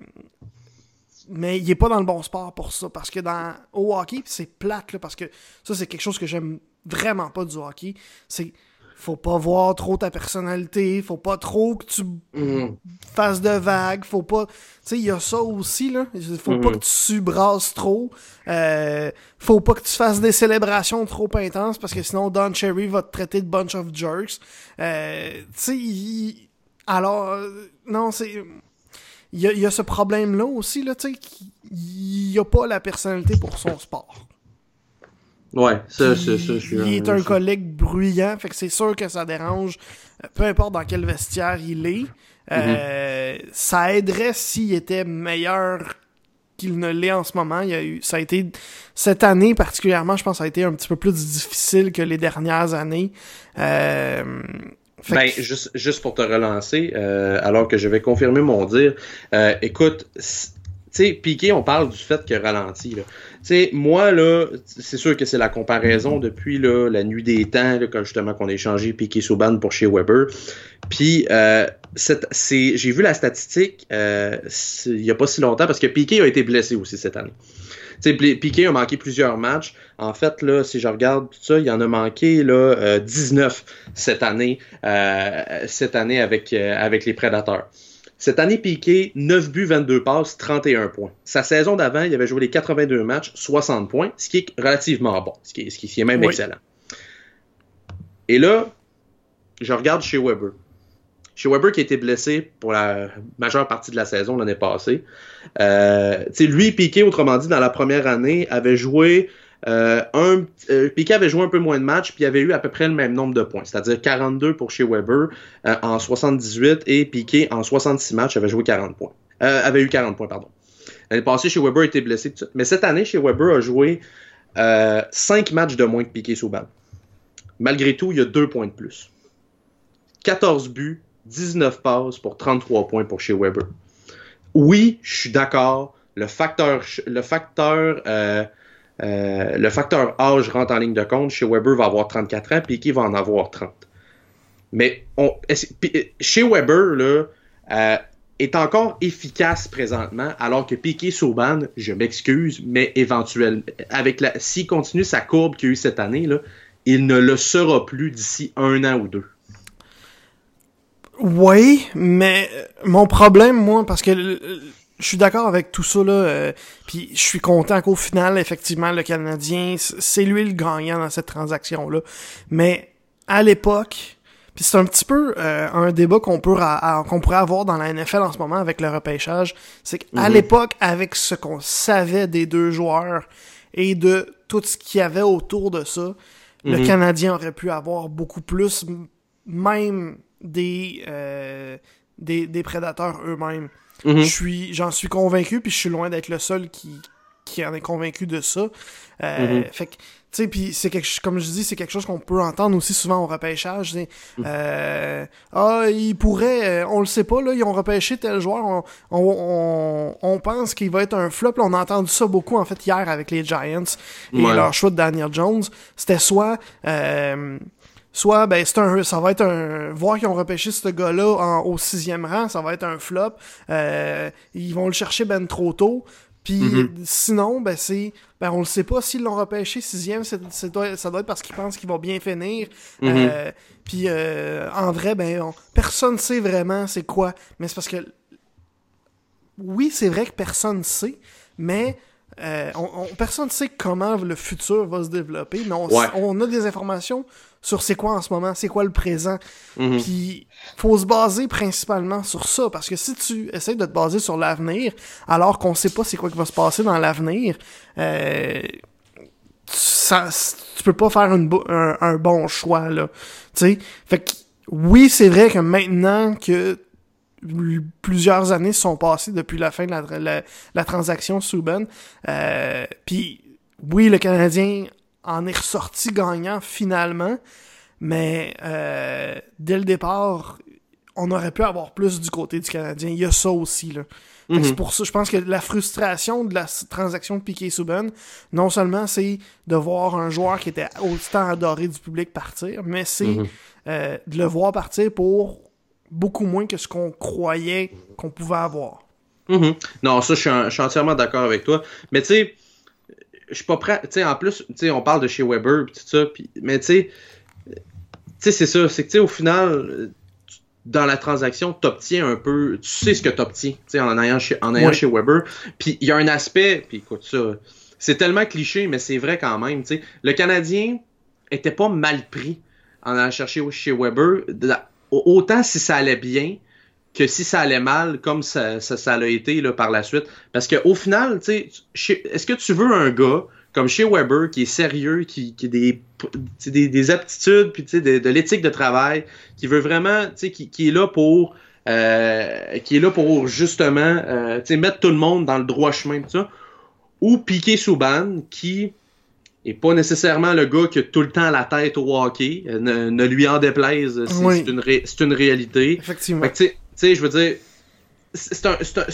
mais il est pas dans le bon sport pour ça. Parce que dans au hockey, c'est plate, là, parce que ça, c'est quelque chose que j'aime vraiment pas du hockey. C'est faut pas voir trop ta personnalité, faut pas trop que tu Mhm. fasses de vagues, faut pas... Tu sais, il y a ça aussi, là. Faut pas Mhm. que tu brasses trop. Euh, faut pas que tu fasses des célébrations trop intenses, parce que sinon Don Cherry va te traiter de bunch of jerks. Euh, tu sais, il- alors... euh, non, c'est... Il y, a, il y a ce problème-là aussi, là, tu sais, qu'il- il y a pas la personnalité pour son sport. Ouais, ça, ça, ça, je suis il est un collègue bruyant, fait que c'est sûr que ça dérange, euh, peu importe dans quel vestiaire il est. Euh, Ça aiderait s'il était meilleur qu'il ne l'est en ce moment. Il y a eu, ça a été cette année particulièrement, je pense, que ça a été un petit peu plus difficile que les dernières années. Euh, fait Ben, que- juste, juste pour te relancer, euh, alors que je vais confirmer mon dire, euh, écoute, tu sais, Piqué, on parle du fait qu'il a ralenti. là. Sais, moi, là, c'est sûr que c'est la comparaison depuis là, la nuit des temps, là, quand justement qu'on a échangé Piqué Souban pour chez Weber. Puis, euh, j'ai vu la statistique euh, il n'y a pas si longtemps, parce que Piqué a été blessé aussi cette année. Tu sais, Pli- Piqué a manqué plusieurs matchs. En fait, là, si je regarde tout ça, il en a manqué là, euh, 19 cette année, euh, cette année avec, euh, avec les Prédateurs. Cette année, Piqué, 9 buts, 22 passes, 31 points. Sa saison d'avant, il avait joué les 82 matchs, 60 points, ce qui est relativement bon, ce qui est, ce qui est même Oui. excellent. Et là, je regarde chez Weber. Chez Weber qui a été blessé pour la majeure partie de la saison l'année passée. Euh, lui, Piqué, autrement dit, dans la première année, avait joué un, euh, Piquet avait joué un peu moins de matchs, puis il avait eu à peu près le même nombre de points, c'est-à-dire 42 pour chez Weber euh, en 78 et Piquet en 66 matchs avait joué 40 points. Euh, avait eu 40 points, pardon. L'année passée, chez Weber était blessé, tout ça. mais cette année, chez Weber a joué euh, 5 matchs de moins que Piquet Souban. Malgré tout, il y a 2 points de plus. 14 buts, 19 passes pour 33 points pour chez Weber. Oui, je suis d'accord. Le facteur, le facteur, euh, euh, le facteur âge rentre en ligne de compte. Chez Weber va avoir 34 ans, Piquet va en avoir 30. Mais Pi- chez Weber là, euh, est encore efficace présentement, alors que Piquet Sauban, je m'excuse, mais éventuellement, avec la, s'il continue sa courbe qu'il a eu cette année, là, il ne le sera plus d'ici un an ou deux. Oui, mais euh, mon problème, moi, parce que euh, je suis d'accord avec tout ça, là, euh, puis je suis content qu'au final, effectivement, le Canadien, c'est lui le gagnant dans cette transaction-là. Mais à l'époque, puis c'est un petit peu euh, un débat qu'on peut qu'on pourrait avoir dans la NFL en ce moment avec le repêchage, c'est qu'à Mhm. l'époque, avec ce qu'on savait des deux joueurs et de tout ce qu'il y avait autour de ça, le Mhm. Canadien aurait pu avoir beaucoup plus, même des, euh, des, des prédateurs eux-mêmes. Mhm. Je suis, j'en suis convaincu, puis je suis loin d'être le seul qui, qui en est convaincu de ça. Euh, Mhm. Fait que, tu sais, puis c'est quelque, comme je dis, c'est quelque chose qu'on peut entendre aussi souvent au repêchage. Mhm. euh, ah, ils pourraient, euh, on le sait pas là, ils ont repêché tel joueur, on, on, on, on pense qu'il va être un flop. Là, on a entendu ça beaucoup en fait hier avec les Giants et Ouais. leur choix de Daniel Jones. C'était soit euh, soit ben c'est un ça va être un voir qu'ils ont repêché ce gars-là en- au sixième rang ça va être un flop Euh, ils vont le chercher ben trop tôt puis Mhm. sinon ben c'est ben on le sait pas s'ils l'ont repêché sixième c'est, c'est doit- ça doit être parce qu'ils pensent qu'il va bien finir Mhm. Euh, puis euh, en vrai ben on- personne sait vraiment c'est quoi mais c'est parce que oui c'est vrai que personne sait mais on, on- personne sait comment le futur va se développer, mais on, Ouais. on a des informations sur c'est quoi en ce moment, c'est quoi le présent. Puis faut se baser principalement sur ça, parce que si tu essaies de te baser sur l'avenir, alors qu'on sait pas c'est quoi qui va se passer dans l'avenir, euh, ça, tu peux pas faire une bo- un, un bon choix là. Tu sais, fait que oui c'est vrai que maintenant que plusieurs années se sont passées depuis la fin de la, la, la transaction Subban. Euh, Puis oui, le Canadien en est ressorti gagnant finalement, mais euh, dès le départ, on aurait pu avoir plus du côté du Canadien. Il y a ça aussi. Là. Mhm. C'est pour ça, je pense que la frustration de la transaction de Piquet Subban, non seulement c'est de voir un joueur qui était autant adoré du public partir, mais c'est Mhm. euh, de le voir partir pour beaucoup moins que ce qu'on croyait qu'on pouvait avoir. Mhm. Non, ça, je suis, je suis entièrement d'accord avec toi. Mais tu sais, je suis pas prêt. Tu sais, en plus, tu sais, on parle de chez Weber, pis tout ça, pis, mais tu sais, c'est ça. C'est que, tu sais, au final, dans la transaction, tu obtiens un peu, tu sais ce que tu obtiens, en ayant chez, en ayant chez Weber. Puis il y a un aspect, puis écoute ça, c'est tellement cliché, mais c'est vrai quand même. Le Canadien était pas mal pris en allant chercher chez Weber, autant si ça allait bien que si ça allait mal, comme ça, ça, ça l'a été là, par la suite. Parce qu'au final, tu sais, chez- est-ce que tu veux un gars comme chez Weber qui est sérieux, qui, qui a des, des, des aptitudes, puis tu sais, de, de l'éthique de travail, qui veut vraiment, tu sais, qui, qui est là pour, euh, qui est là pour justement, euh, tu sais, mettre tout le monde dans le droit chemin, tout ça, ou Piqué Souban, qui est pas nécessairement le gars qui a tout le temps la tête au hockey, euh, ne, ne lui en déplaise, c'est Oui. c'est une, ré- c'est une réalité. Effectivement. Fait que, tu sais- tu sais, je veux dire, c'est un, c'est un,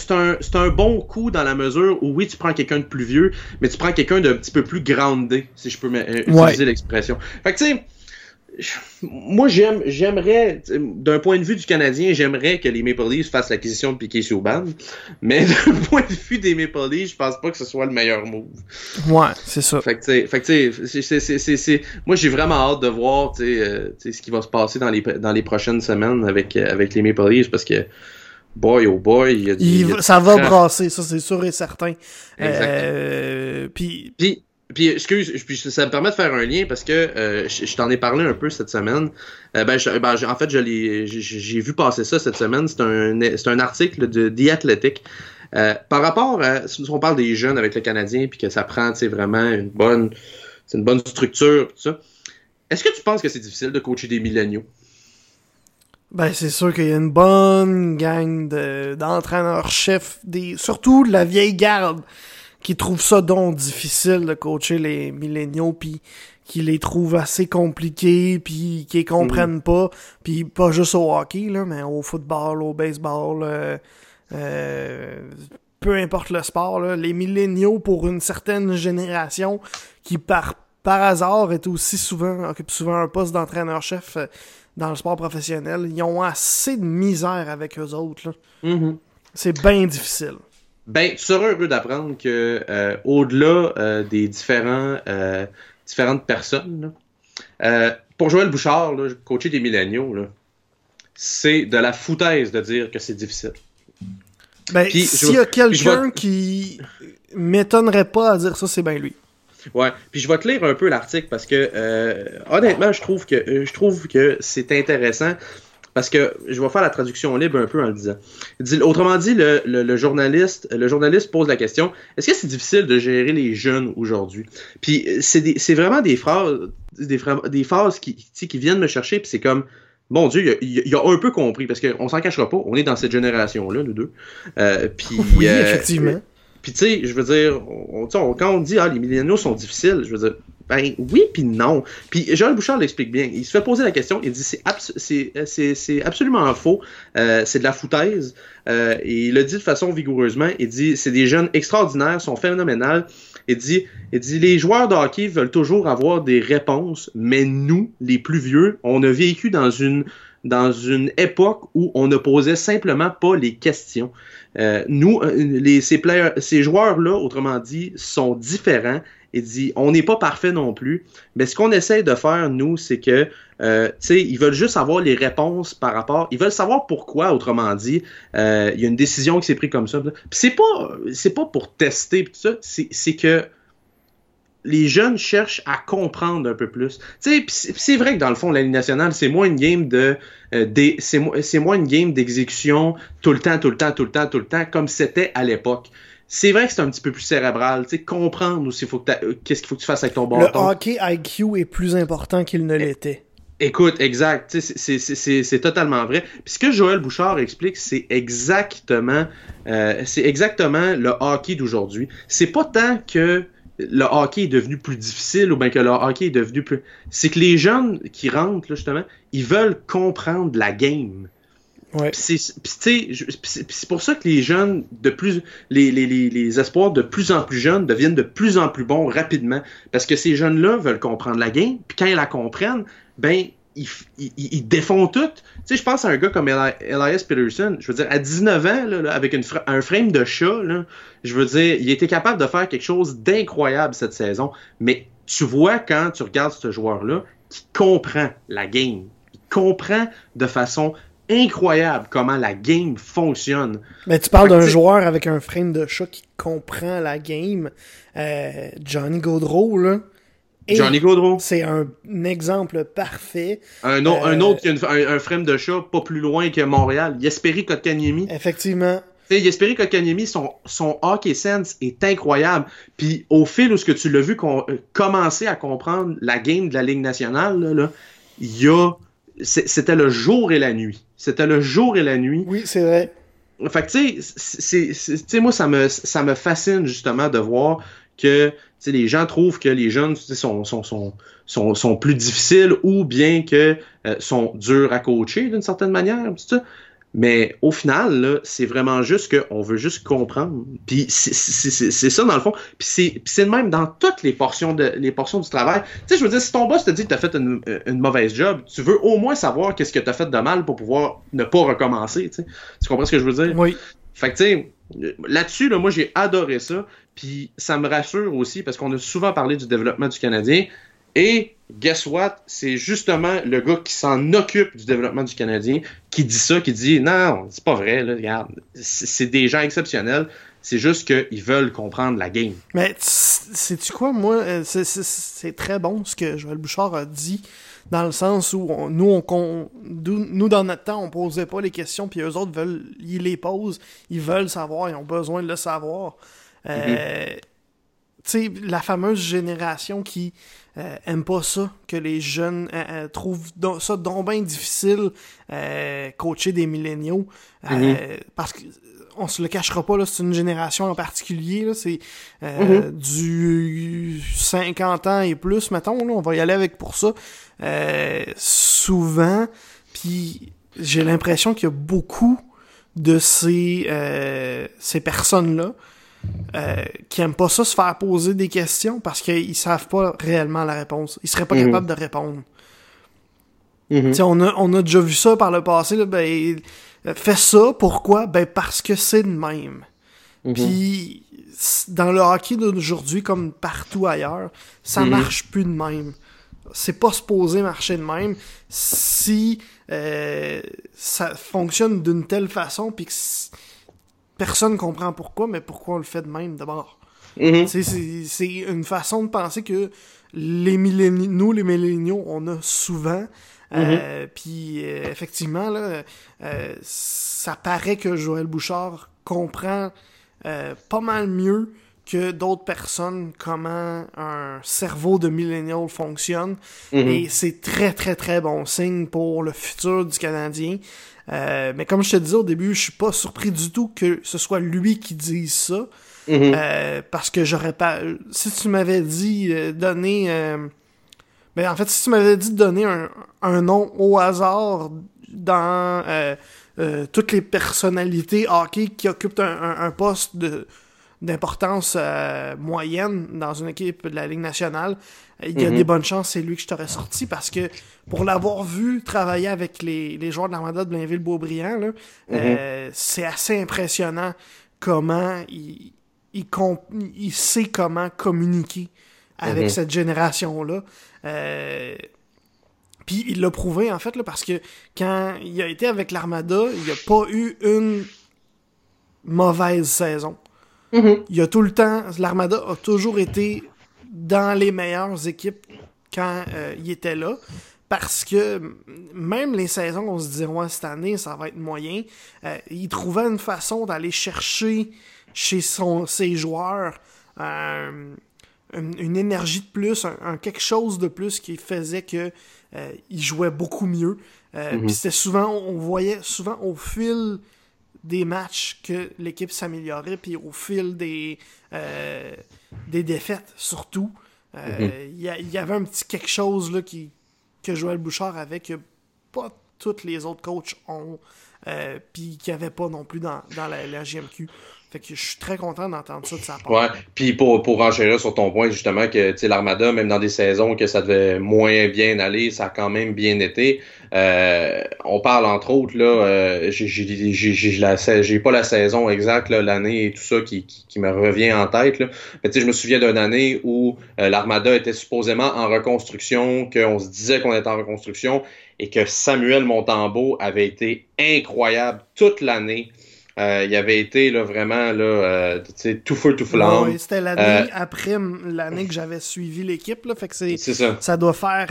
c'est un, un bon coup dans la mesure où, oui, tu prends quelqu'un de plus vieux, mais tu prends quelqu'un d'un petit peu plus groundé, si je peux euh, Ouais. utiliser l'expression. Fait que, tu sais, moi, j'aime, j'aimerais, d'un point de vue du Canadien, j'aimerais que les Maple Leafs fassent l'acquisition de Piquet Souban, mais (laughs) d'un point de vue des Maple Leafs, je pense pas que ce soit le meilleur move. Ouais, c'est ça. Fait que, tu moi, j'ai vraiment hâte de voir, euh, ce qui va se passer dans les, dans les prochaines semaines avec, euh, avec les Maple Leafs, parce que, boy, oh boy, il y a du- Il il y a va- du ça va brasser, ça c'est sûr et certain. Exactement. Euh, Puis, Puis, puis excuse, puis ça me permet de faire un lien parce que euh, je, t'en ai parlé un peu cette semaine. Euh, ben, ben, en fait, j'ai vu passer ça cette semaine. C'est un, article de The Athletic. Euh, par rapport à, si on parle des jeunes avec le Canadien, puis que ça prend vraiment une bonne, une bonne structure, tout ça. Est-ce que tu penses que c'est difficile de coacher des milléniaux? ben c'est sûr qu'il y a une bonne gang de- d'entraîneurs-chefs, surtout de la vieille garde, qui trouve ça donc difficile de coacher les milléniaux, puis qui les trouvent assez compliqués, puis qui les comprennent pas, puis pas juste au hockey, là, mais au football, au baseball, euh, euh, peu importe le sport, là, les milléniaux pour une certaine génération qui par par hasard est aussi souvent occupe souvent un poste d'entraîneur-chef euh, dans le sport professionnel, ils ont assez de misère avec eux autres. là. Mm-hmm. C'est bien difficile. Ben, tu seras heureux d'apprendre que euh, au-delà euh, des différents euh, différentes personnes, là, pour Joël Bouchard, là, coacher des milléniaux, c'est de la foutaise de dire que c'est difficile. Ben, s'il y a quelqu'un vais- qui m'étonnerait pas à dire ça, c'est bien lui. Ouais. Puis je vais te lire un peu l'article parce que honnêtement, je trouve que je trouve que c'est intéressant. Parce que je vais faire la traduction libre un peu en le disant. Il dit- autrement dit, le, le- le journaliste, le journaliste pose la question est-ce que c'est difficile de gérer les jeunes aujourd'hui? Puis euh, c'est vraiment des phrases, des, phra- des phrases qui, viennent me chercher. Puis c'est comme Bon Dieu, il a, il un peu compris parce qu'on s'en cachera pas. On est dans cette génération-là, nous deux. Euh, puis, (laughs) Oui, euh, effectivement. puis tu sais, je veux dire, on- quand on dit ah les milléniaux sont difficiles, je veux dire, ben oui puis non. Puis Joël Bouchard l'explique bien. Il se fait poser la question, il dit c'est c'est absolument faux, euh, c'est de la foutaise. Euh, il le dit de façon vigoureusement. Il dit c'est des jeunes extraordinaires, sont phénoménales. Il dit il dit les joueurs de hockey veulent toujours avoir des réponses, mais nous, les plus vieux, on a vécu dans une dans une époque où on ne posait simplement pas les questions. Euh, nous, euh, les, ces, players- ces joueurs-là, autrement dit, sont différents. Et dit, on n'est pas parfait non plus. Mais ce qu'on essaie de faire, nous, c'est que, euh, tu sais, ils veulent juste avoir les réponses par rapport. Ils veulent savoir pourquoi, autrement dit, euh, il y a une décision qui s'est prise comme ça. C'est pas, c'est pas pour tester tout ça. C'est, que les jeunes cherchent à comprendre un peu plus. Tu sais, c'est, vrai que dans le fond, la Ligue nationale, c'est moins une game de, euh, c'est moins une game d'exécution tout le temps, tout le temps, tout le temps, tout le temps, comme c'était à l'époque. C'est vrai que c'est un petit peu plus cérébral, tu sais, comprendre aussi faut que euh, qu'est-ce qu'il faut que tu fasses avec ton Le bâton. hockey IQ est plus important qu'il ne l'était. Écoute, exact, tu sais, c'est- totalement vrai. Puis ce que Joël Bouchard explique, c'est exactement, euh, c'est exactement le hockey d'aujourd'hui. C'est pas tant que le hockey est devenu plus difficile ou bien que le hockey est devenu plus. C'est que les jeunes qui rentrent là, justement, ils veulent comprendre la game. Ouais. C'est pour ça que les jeunes de plus les, les, les, les espoirs de plus en plus jeunes deviennent de plus en plus bons rapidement parce que ces jeunes-là veulent comprendre la game puis quand ils la comprennent ben ils, ils, ils défont tout. Tu je pense à un gars comme Eli- Elias Peterson. Je veux dire, à 19 ans, là, là, avec une un frame de chat, là, je veux dire, il était capable de faire quelque chose d'incroyable cette saison. Mais tu vois quand tu regardes ce joueur-là, qui comprend la game. Il comprend de façon incroyable comment la game fonctionne. Mais tu parles d'un joueur avec un frame de chat qui comprend la game. Euh, Johnny Gaudreau, là. Et Johnny Gaudreau. C'est un, un exemple parfait. Un, un Euh, autre qui a une- un, un frame de chat pas plus loin que Montréal. Yesperi Kotkaniemi. Effectivement. Jesperi Kotkaniemi, son, son hockey sense est incroyable. Puis au fil où ce que tu l'as vu qu'on- euh, commencer à comprendre la game de la Ligue nationale, là, là, il y a... C'était le jour et la nuit. C'était le jour et la nuit. Oui, c'est vrai. Fait que, tu sais, c'est- moi, ça me, ça me fascine, justement, de voir que, tu sais, les gens trouvent que les jeunes, sont, sont, sont, sont, sont plus difficiles ou bien que euh, sont durs à coacher, d'une certaine manière. Mais au final, c'est vraiment juste qu'on veut juste comprendre. Puis c'est- c'est c'est- c'est ça, dans le fond. Puis c'est le même dans toutes les portions, de, les portions du travail. Tu sais, je veux dire, si ton boss te dit que tu as fait une, une mauvaise job, tu veux au moins savoir qu'est-ce que tu as fait de mal pour pouvoir ne pas recommencer. Tu sais. Tu comprends ce que je veux dire? Oui. Fait que, tu sais, là-dessus, là, moi, j'ai adoré ça. Puis ça me rassure aussi parce qu'on a souvent parlé du développement du Canadien. Et guess what? C'est justement le gars qui s'en occupe du développement du Canadien qui dit ça, qui dit non, c'est pas vrai, là, regarde, c'est des gens exceptionnels. C'est juste qu'ils veulent comprendre la game. Mais sais-tu quoi, moi, euh, c'est- très bon ce que Joël Bouchard a dit, dans le sens où on- nous, on, nous, dans notre temps, on posait pas les questions, puis eux autres veulent, ils les posent, ils veulent savoir, ils ont besoin de le savoir. Euh, Tu sais, la fameuse génération qui euh, aime pas ça, que les jeunes euh, euh, trouvent ça donc bien difficile, euh, coacher des milléniaux, euh, parce que on se le cachera pas, là, c'est une génération en particulier, là, c'est euh, du 50 ans et plus, mettons, là, on va y aller avec pour ça. Euh, souvent, puis j'ai l'impression qu'il y a beaucoup de ces, euh, ces personnes-là euh, qui aiment pas ça se faire poser des questions parce qu'ils savent pas réellement la réponse. Ils seraient pas Mhm. capables de répondre. Mhm. On a, on a déjà vu ça par le passé. Là, ben, euh, fais ça, pourquoi? Ben parce que c'est de même. Mhm. Puis dans le hockey d'aujourd'hui, comme partout ailleurs, ça marche plus de même. C'est pas supposé marcher de même si euh, ça fonctionne d'une telle façon puis que personne comprend pourquoi, mais pourquoi on le fait de même d'abord. Mhm. C'est une façon de penser que les nous, les milléniaux, on a souvent. Euh, Puis euh, effectivement, là, euh, ça paraît que Joël Bouchard comprend pas mal mieux que d'autres personnes comment un cerveau de millénial fonctionne. Mhm. Et c'est très, très, très bon signe pour le futur du Canadien. Euh, mais comme je te disais au début, je suis pas surpris du tout que ce soit lui qui dise ça. Mhm. Euh, parce que j'aurais pas. Si tu m'avais dit euh, donner. euh, ben, en fait, si tu m'avais dit de donner un, un nom au hasard dans toutes les personnalités hockey qui occupent un, un- un poste de d'importance euh, moyenne dans une équipe de la Ligue nationale, il y a Mhm. des bonnes chances c'est lui que je t'aurais sorti parce que pour l'avoir vu travailler avec les, les joueurs de l'armada de Blainville-Beaubriand, euh, c'est assez impressionnant comment il, il, il sait comment communiquer avec Mhm. cette génération-là. Euh, puis il l'a prouvé, en fait, là, parce que quand il a été avec l'Armada, il n'a pas eu une mauvaise saison. Mhm. Il y a tout le temps, l'Armada a toujours été dans les meilleures équipes quand euh, il était là. Parce que même les saisons, on se ouais, cette année, ça va être moyen. euh, il trouvait une façon d'aller chercher chez son, ses joueurs euh, une, une énergie de plus, un, un quelque chose de plus qui faisait que il jouait beaucoup mieux. Mhm. Puis c'était souvent, on voyait souvent au fil des matchs que l'équipe s'améliorait, puis au fil des, euh, des défaites surtout. euh, Il y, a- il y avait un petit quelque chose là, qui, que Joël Bouchard avait que pas tous les autres coachs ont, euh, puis qu'il n'y avait pas non plus dans, dans la, la GMQ. Fait que je suis très content d'entendre ça de sa part. Ouais, puis pour, pour enchérir sur ton point, justement, que l'Armada, même dans des saisons que ça devait moins bien aller, ça a quand même bien été. Euh, on parle entre autres, là, euh, j'ai pas la saison exacte, l'année et tout ça qui, qui, me revient en tête. Mais je me souviens d'une année où euh, l'Armada était supposément en reconstruction, qu'on se disait qu'on était en reconstruction et que Samuel Montambeau avait été incroyable toute l'année. Euh, il avait été là, vraiment là, euh, tout feu, tout flamme. Oui, c'était l'année euh, après l'année que j'avais suivi l'équipe. Fait que c'est, ça. ça doit faire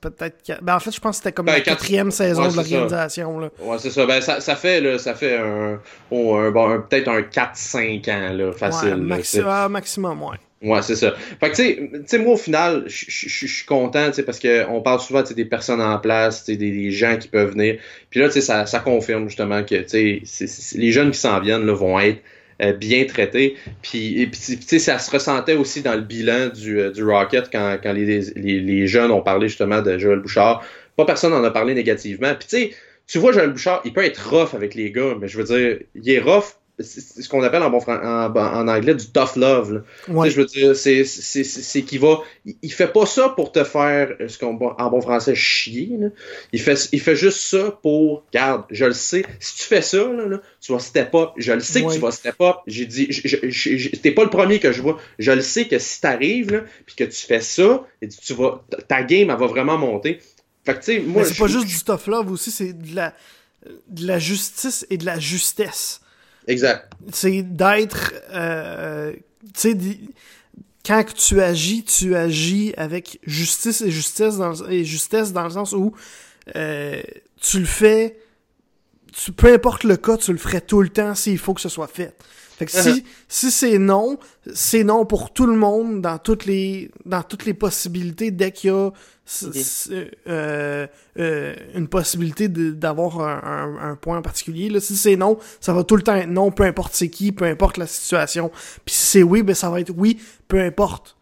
peut-être. Ben, en fait, je pense que c'était comme ben, la quatrième saison de l'organisation. Ouais, c'est ça. Ben, ça. Ça fait, là, ça fait un, oh, un, bon, peut-être un 4-5 ans là, facile. Ouais, ah, maximum, ouais. Ouais, c'est ça. Fait que, tu sais, moi, au final, je suis content, tu sais, parce qu'on parle souvent, des personnes en place, des, des gens qui peuvent venir. Puis là, tu sais, ça, ça confirme justement que, tu sais, les jeunes qui s'en viennent, là, vont être euh, bien traités. Puis, tu sais, ça se ressentait aussi dans le bilan du, euh, du Rocket quand, quand les, les, les, jeunes ont parlé justement de Joël Bouchard. Pas personne n'en a parlé négativement. Puis, tu sais, tu vois, Joël Bouchard, il peut être rough avec les gars, mais je veux dire, il est rough ce qu'on appelle en, bon en, anglais du tough love. Je veux dire, c'est qu'il va. Il, fait pas ça pour te faire ce qu'on en bon français chier. Il, fait, il fait juste ça pour. Regarde, je le sais. Si tu fais ça, là, tu vas step up. Je le sais que tu vas step up. J'ai dit. T'es pas le premier que je vois. Je le sais que si t'arrives puis que tu fais ça, tu vas. Ta game, elle va vraiment monter. Fait que tu sais, moi. c'est pas juste du tough love aussi, c'est de la, de la justice et de la justesse. Exact. C'est d'être. Euh, tu sais, quand tu agis, tu agis avec justice et justesse dans, et justesse dans le sens où euh, tu le fais. Tu, peu importe le cas, tu le ferais tout le temps s'il faut que ce soit fait. Fait que si, si c'est non, c'est non pour tout le monde dans toutes les dans toutes les possibilités dès qu'il y a euh, euh, une possibilité d'avoir un, un, point en particulier. Là, si c'est non, ça va tout le temps être non, peu importe c'est qui, peu importe la situation. Puis si c'est oui, ben ça va être oui, peu importe.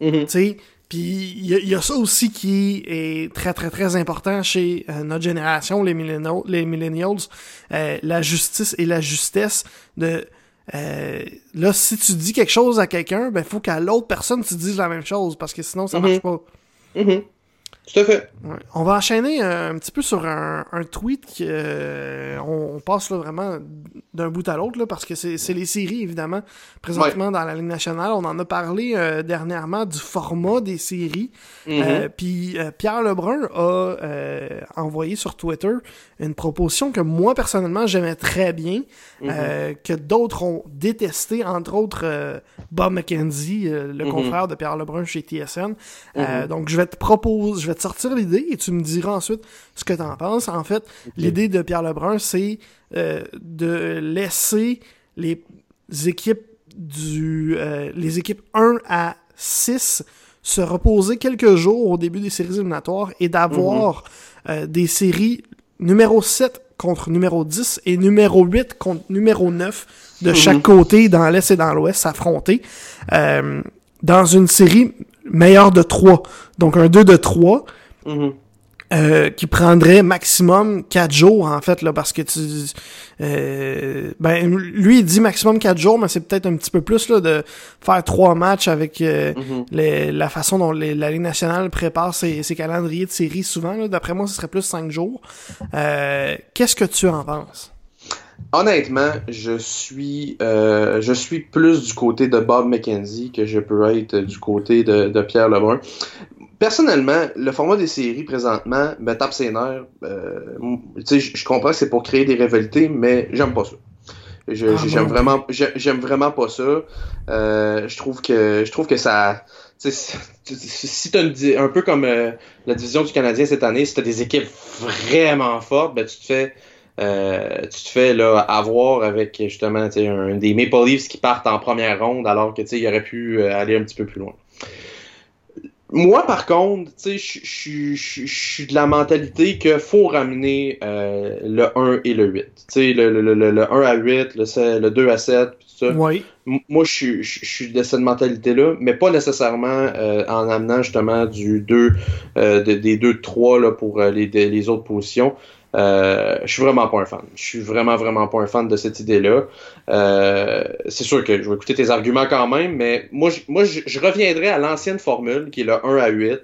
Mm-hmm. Tu sais, puis il y, a ça aussi qui est très très très important chez euh, notre génération, les millennials, les millennials la justice et la justesse de là si tu dis quelque chose à quelqu'un, ben faut qu'à l'autre personne tu dises la même chose parce que sinon ça mm-hmm. marche pas. Mm-hmm. Tout à fait. On va enchaîner euh, un, petit peu sur un, tweet qui euh, on, passe là, vraiment d'un bout à l'autre parce que c'est les séries évidemment présentement dans la Ligue nationale. On en a parlé euh, dernièrement du format des séries. Mm-hmm. Puis Pierre Lebrun a envoyé sur Twitter une proposition que moi personnellement j'aimais très bien, mm-hmm. que d'autres ont détesté, entre autres Bob McKenzie, le mm-hmm. confrère de Pierre Lebrun chez TSN. donc je vais te proposer, je vais te sortir l'idée et tu me diras ensuite ce que tu en penses. En fait, l'idée de Pierre Lebrun, c'est euh, de laisser les équipes du euh, les équipes 1 à 6 se reposer quelques jours au début des séries éliminatoires et d'avoir mhm. euh, des séries numéro 7 contre numéro 10 et numéro 8 contre numéro 9 de chaque mhm. côté dans l'Est et dans l'Ouest s'affronter dans une série meilleure de 3. Donc un 2 de 3. Mm-hmm. Euh, qui prendrait maximum 4 jours en fait là parce que tu euh, ben lui il dit maximum 4 jours mais c'est peut-être un petit peu plus là de faire trois matchs avec euh, mm-hmm. la façon dont la Ligue nationale prépare ses, ses calendriers de séries souvent d'après moi ce serait plus 5 jours qu'est-ce que tu en penses? Honnêtement, je suis, euh, je suis plus du côté de Bob McKenzie que je peux être du côté de, Pierre Lebrun. Personnellement, le format des séries présentement me tape ses nerfs. Euh, je comprends que c'est pour créer des rivalités, mais j'aime pas ça. Ah, j'aime vraiment, j'aime vraiment pas ça. Euh, je trouve que, je trouve que ça, si tu as un peu comme la division du Canadien cette année, si tu as des équipes vraiment fortes, ben tu te fais euh, tu te fais là, avoir avec justement un, des Maple Leafs qui partent en première ronde alors que il aurait pu euh, aller un petit peu plus loin. Moi, par contre, je suis de la mentalité qu'il faut ramener euh, le 1 et le 8. Le, le, le, le, 1 à 8, le, le 2 à 7, ça. Oui. Moi, je suis, je suis de cette mentalité-là, mais pas nécessairement euh, en amenant justement du 2, euh, des 2-3 là, pour euh, les, les autres positions. Euh, je suis vraiment pas un fan. Je suis vraiment, vraiment pas un fan de cette idée-là. Euh, c'est sûr que je vais écouter tes arguments quand même, mais moi, je, moi, je, reviendrai à l'ancienne formule qui est le 1 à 8.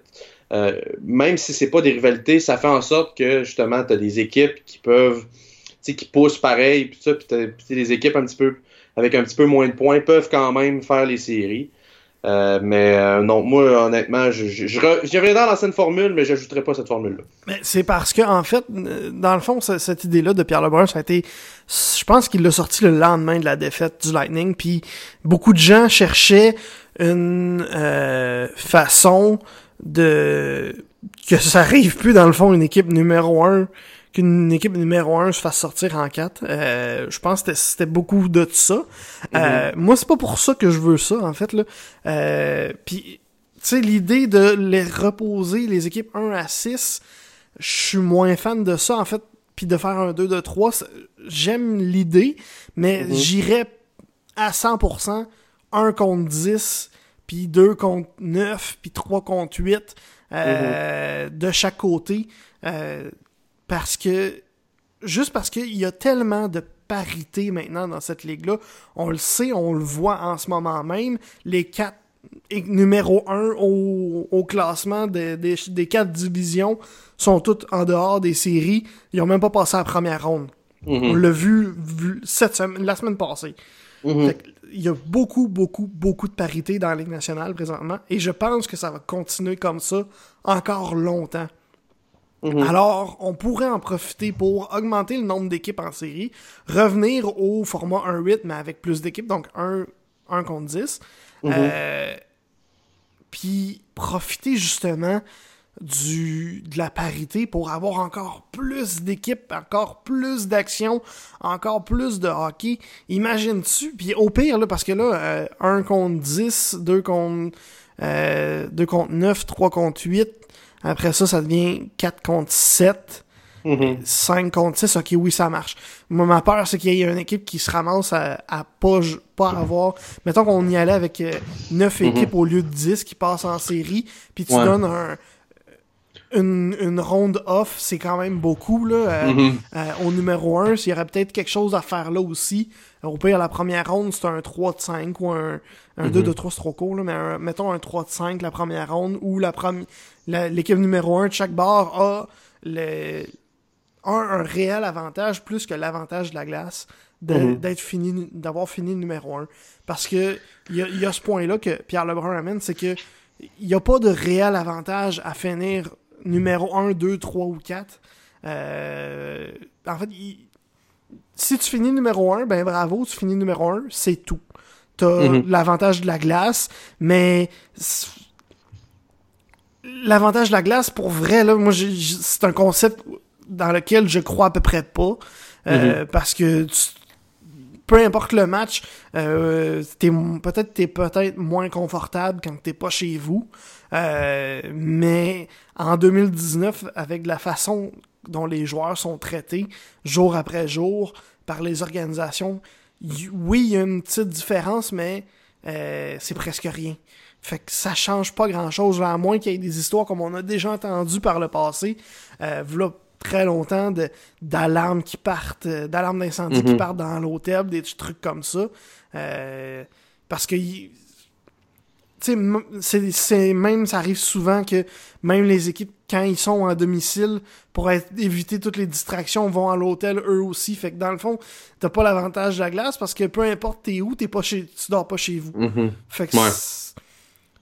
Euh, même si c'est pas des rivalités, ça fait en sorte que justement, tu as des équipes qui peuvent, tu sais, qui poussent pareil, puis ça, puis t'as des équipes un petit peu avec un petit peu moins de points peuvent quand même faire les séries. Euh, mais euh, non, moi, honnêtement, je, je, je, je dans l'ancienne formule, mais j'ajouterai pas cette formule-là. Mais c'est parce que, en fait, dans le fond, cette idée-là de Pierre Lebrun, ça a été. Je pense qu'il l'a sorti le lendemain de la défaite du Lightning, puis beaucoup de gens cherchaient une euh, façon de que ça arrive plus dans le fond une équipe numéro un qu'une équipe numéro un se fasse sortir en quatre. Euh, je pense que c'était beaucoup de ça. Euh, moi, c'est pas pour ça que je veux ça, en fait. là. Euh, Puis, tu sais, l'idée de les reposer, les équipes 1 à 6, je suis moins fan de ça, en fait. Puis de faire un 2 de 3, j'aime l'idée, mais Mhm. j'irais à 100% 1 contre 10, puis 2 contre 9, puis 3 contre 8 euh, de chaque côté. Euh, parce que juste parce qu'il y a tellement de parité maintenant dans cette ligue-là, on le sait, on le voit en ce moment même, les quatre numéro un au, au classement des, des, des quatre divisions sont toutes en dehors des séries. Ils ont même pas passé la première ronde. On l'a vu, vu cette semaine, la semaine passée. Mhm. Que Il y a beaucoup, beaucoup, beaucoup de parité dans la Ligue nationale présentement. Et je pense que ça va continuer comme ça encore longtemps. Mhm. Alors, on pourrait en profiter pour augmenter le nombre d'équipes en série, revenir au format 1-8, mais avec plus d'équipes, donc 1, 1 contre 10. Euh, Puis profiter justement du, de la parité pour avoir encore plus d'équipes, encore plus d'actions, encore plus de hockey. Imagine-tu, puis au pire, là, parce que là, euh, 1 contre 10, 2 contre, euh, 2 contre 9, 3 contre 8, après ça, ça devient 4 contre 7. Mhm. 5 contre 6, ok, oui, ça marche. Moi, ma peur, c'est qu'il y ait une équipe qui se ramasse à, à pas, avoir. Mettons qu'on y allait avec 9 équipes au lieu de 10 qui passent en série, puis tu Ouais. donnes un, une, une ronde off, c'est quand même beaucoup, là. euh, Mhm. euh, au numéro 1, il y aurait peut-être quelque chose à faire là aussi. Au pire, la première ronde, c'est un 3 de 5 ou un, un 2 de 3, c'est trop court, là, mais un- mettons un 3 de 5 la première ronde première l'équipe numéro 1 de chaque bar a le, un, un réel avantage plus que l'avantage de la glace Mhm. d'être fini d'avoir fini numéro 1 parce que il y a, y a ce point là que Pierre Lebrun amène c'est que il n'y a pas de réel avantage à finir numéro 1, 2, 3 ou 4 Euh, en fait il- si tu finis numéro 1 ben bravo tu finis numéro 1 c'est tout. T'as Mhm. l'avantage de la glace mais l'avantage de la glace pour vrai là moi c'est un concept dans lequel je crois à peu près pas euh, parce que tu- peu importe le match euh, peut-être t'es peut-être moins confortable quand t'es pas chez vous Euh, mais en 2019 avec la façon dont les joueurs sont traités jour après jour par les organisations oui il y a une petite différence mais euh, c'est presque rien fait que ça change pas grand chose, à moins qu'il y ait des histoires comme on a déjà entendu par le passé, euh, v'là très longtemps, d'alarmes qui partent, euh, d'alarmes d'incendie qui Mhm. partent dans l'hôtel, des trucs comme ça. Euh, parce que, c'est c'est- même, ça arrive souvent que même les équipes, quand ils sont en domicile, pour être- éviter toutes les distractions, vont à l'hôtel eux aussi. Fait que dans le fond, t'as pas l'avantage de la glace parce que peu importe t'es où, t'es pas chez, tu dors pas chez vous. Mhm. Fait que Ouais.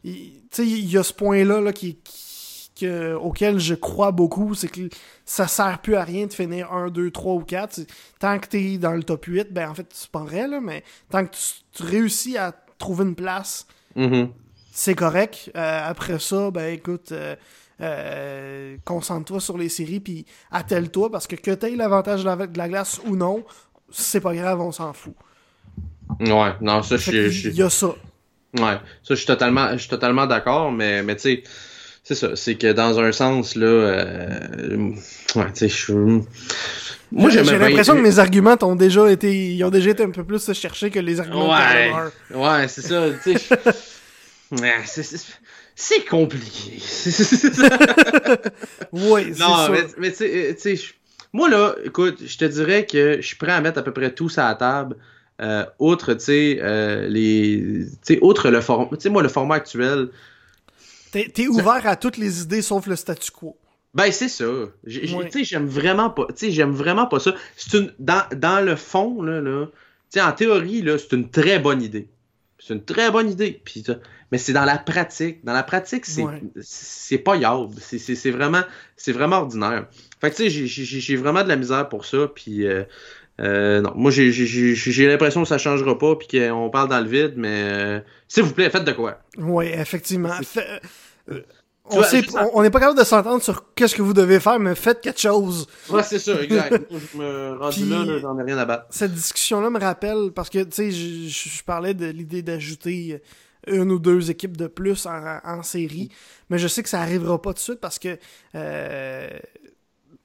il- tu sais, il y a ce point-là là, qui, qui- que- auquel je crois beaucoup, c'est que ça sert plus à rien de finir 1, 2, 3 ou 4. C'est- Tant que t'es dans le top 8, ben en fait, c'est pas vrai, là, mais tant que tu, tu réussis à trouver une place, Mhm. C'est correct. Euh, après ça, ben écoute, euh, euh, concentre-toi sur les séries, puis attelle-toi, parce que que t'aies l'avantage de la, de la glace ou non, c'est pas grave, on s'en fout. Ouais, non, ça, je suis-. Il y a ça. Ouais, ça, je suis totalement, d'accord, mais, mais tu sais, c'est ça, c'est que dans un sens, là, ouais, tu sais, je Moi, J'ai l'impression que mes arguments ont déjà été, ils ont déjà été un peu plus cherchés que les arguments Ouais, de ouais, c'est ça, (laughs) tu sais. je- Ouais, c'est- compliqué. (laughs) Ouais, c'est non, ça. mais, mais tu sais, euh, moi là, écoute, je te dirais que je suis prêt à mettre à peu près tout ça à la table. Euh, outre, tu sais, euh, les. Tu sais, le format. Tu sais, moi, le format actuel, T'es ouvert à toutes les idées sauf le statu quo. Ben c'est ça. Tu sais, j'aime vraiment pas. Tu sais, j'aime vraiment pas ça. C'est une dans, dans le fond là, là tu sais, en théorie là, c'est une très bonne idée. C'est une très bonne idée. Puis mais c'est dans la pratique. Dans la pratique, c'est Ouais. pas yable. C'est- vraiment vraiment ordinaire. Fait que tu sais, j'ai- vraiment de la misère pour ça. Puis euh, euh, non, moi j'ai- l'impression que ça changera pas puis qu'on parle dans le vide. Mais euh, s'il vous plaît, faites de quoi. Oui, effectivement. Fait- on vois, sait- juste on on n'est pas capable de s'entendre sur qu'est-ce que vous devez faire, mais faites quelque chose. Ouais, c'est ça, exact. (laughs) Je me rendu Puis- là, j'en ai rien à battre. Cette discussion-là me rappelle, parce que, tu sais, je parlais de l'idée d'ajouter une ou deux équipes de plus en, en série, mais je sais que ça arrivera pas tout de suite parce que euh,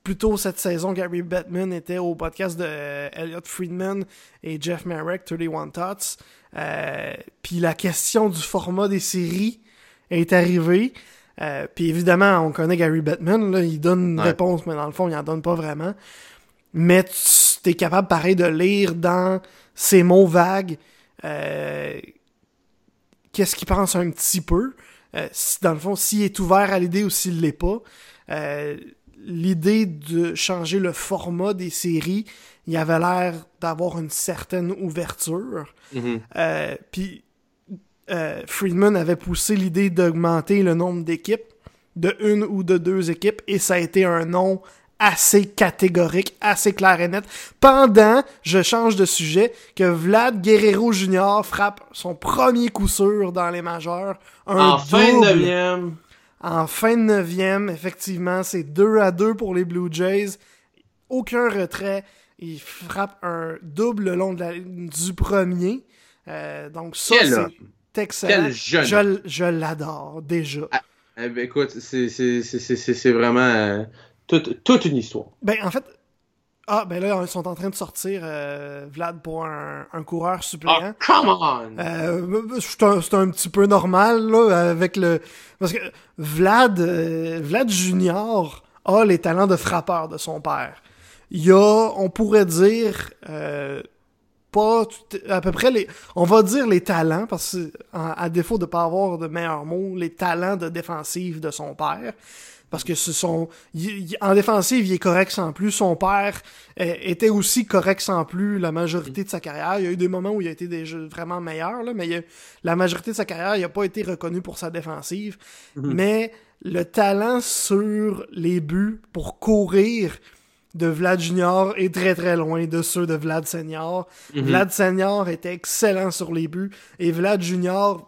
plus tôt cette saison, Gary Bettman était au podcast de euh, Elliot Friedman et Jeff Marek, 31 Thoughts. Euh, Puis la question du format des séries est arrivée. Euh, puis évidemment, on connaît Gary Bettman, là, il donne une Ouais. réponse, mais dans le fond, il en donne pas vraiment. Mais tu es capable, pareil, de lire dans ces mots vagues euh, qu'est-ce qu'il pense un petit peu. Euh, si, dans le fond, s'il est ouvert à l'idée ou s'il l'est pas. Euh, l'idée de changer le format des séries, il avait l'air d'avoir une certaine ouverture. Mhm. Euh, Puis Friedman avait poussé l'idée d'augmenter le nombre d'équipes, de une ou de deux équipes, et ça a été un nom assez catégorique, assez clair et net. Pendant, je change de sujet, que Vlad Guerrero Jr. frappe son premier coup sûr dans les majeurs. Un En fin de neuvième. en fin de neuvième, effectivement, c'est 2 à 2 pour les Blue Jays. Aucun retrait. Il frappe un double le long de la ligne du premier. Euh, donc ça, c'est excellent. Quel jeune Je, je l'adore déjà. Eh ben, écoute, c'est vraiment euh, toute, toute une histoire. Ben, en fait, ah, ben là, ils sont en train de sortir euh, Vlad pour un, un coureur suppléant. Oh, come on! Euh, c'est un, c'est un petit peu normal, là, avec le... Parce que Vlad, euh, Vlad Junior a les talents de frappeur de son père. Il y a, on pourrait dire, euh, pas tout- à peu près les... On va dire les talents, parce que, à défaut de pas avoir de meilleurs mots, les talents de défensive de son père. Parce que ce sont... il- il- en défensive, il est correct sans plus. Son père euh, était aussi correct sans plus la majorité de sa carrière. Il y a eu des moments où il a été des jeux vraiment meilleur, là, mais il y a- la majorité de sa carrière, il n'a pas été reconnu pour sa défensive. Mais le talent sur les buts pour courir de Vlad Junior est très très loin de ceux de Vlad Senior. Vlad Senior était excellent sur les buts et Vlad Junior,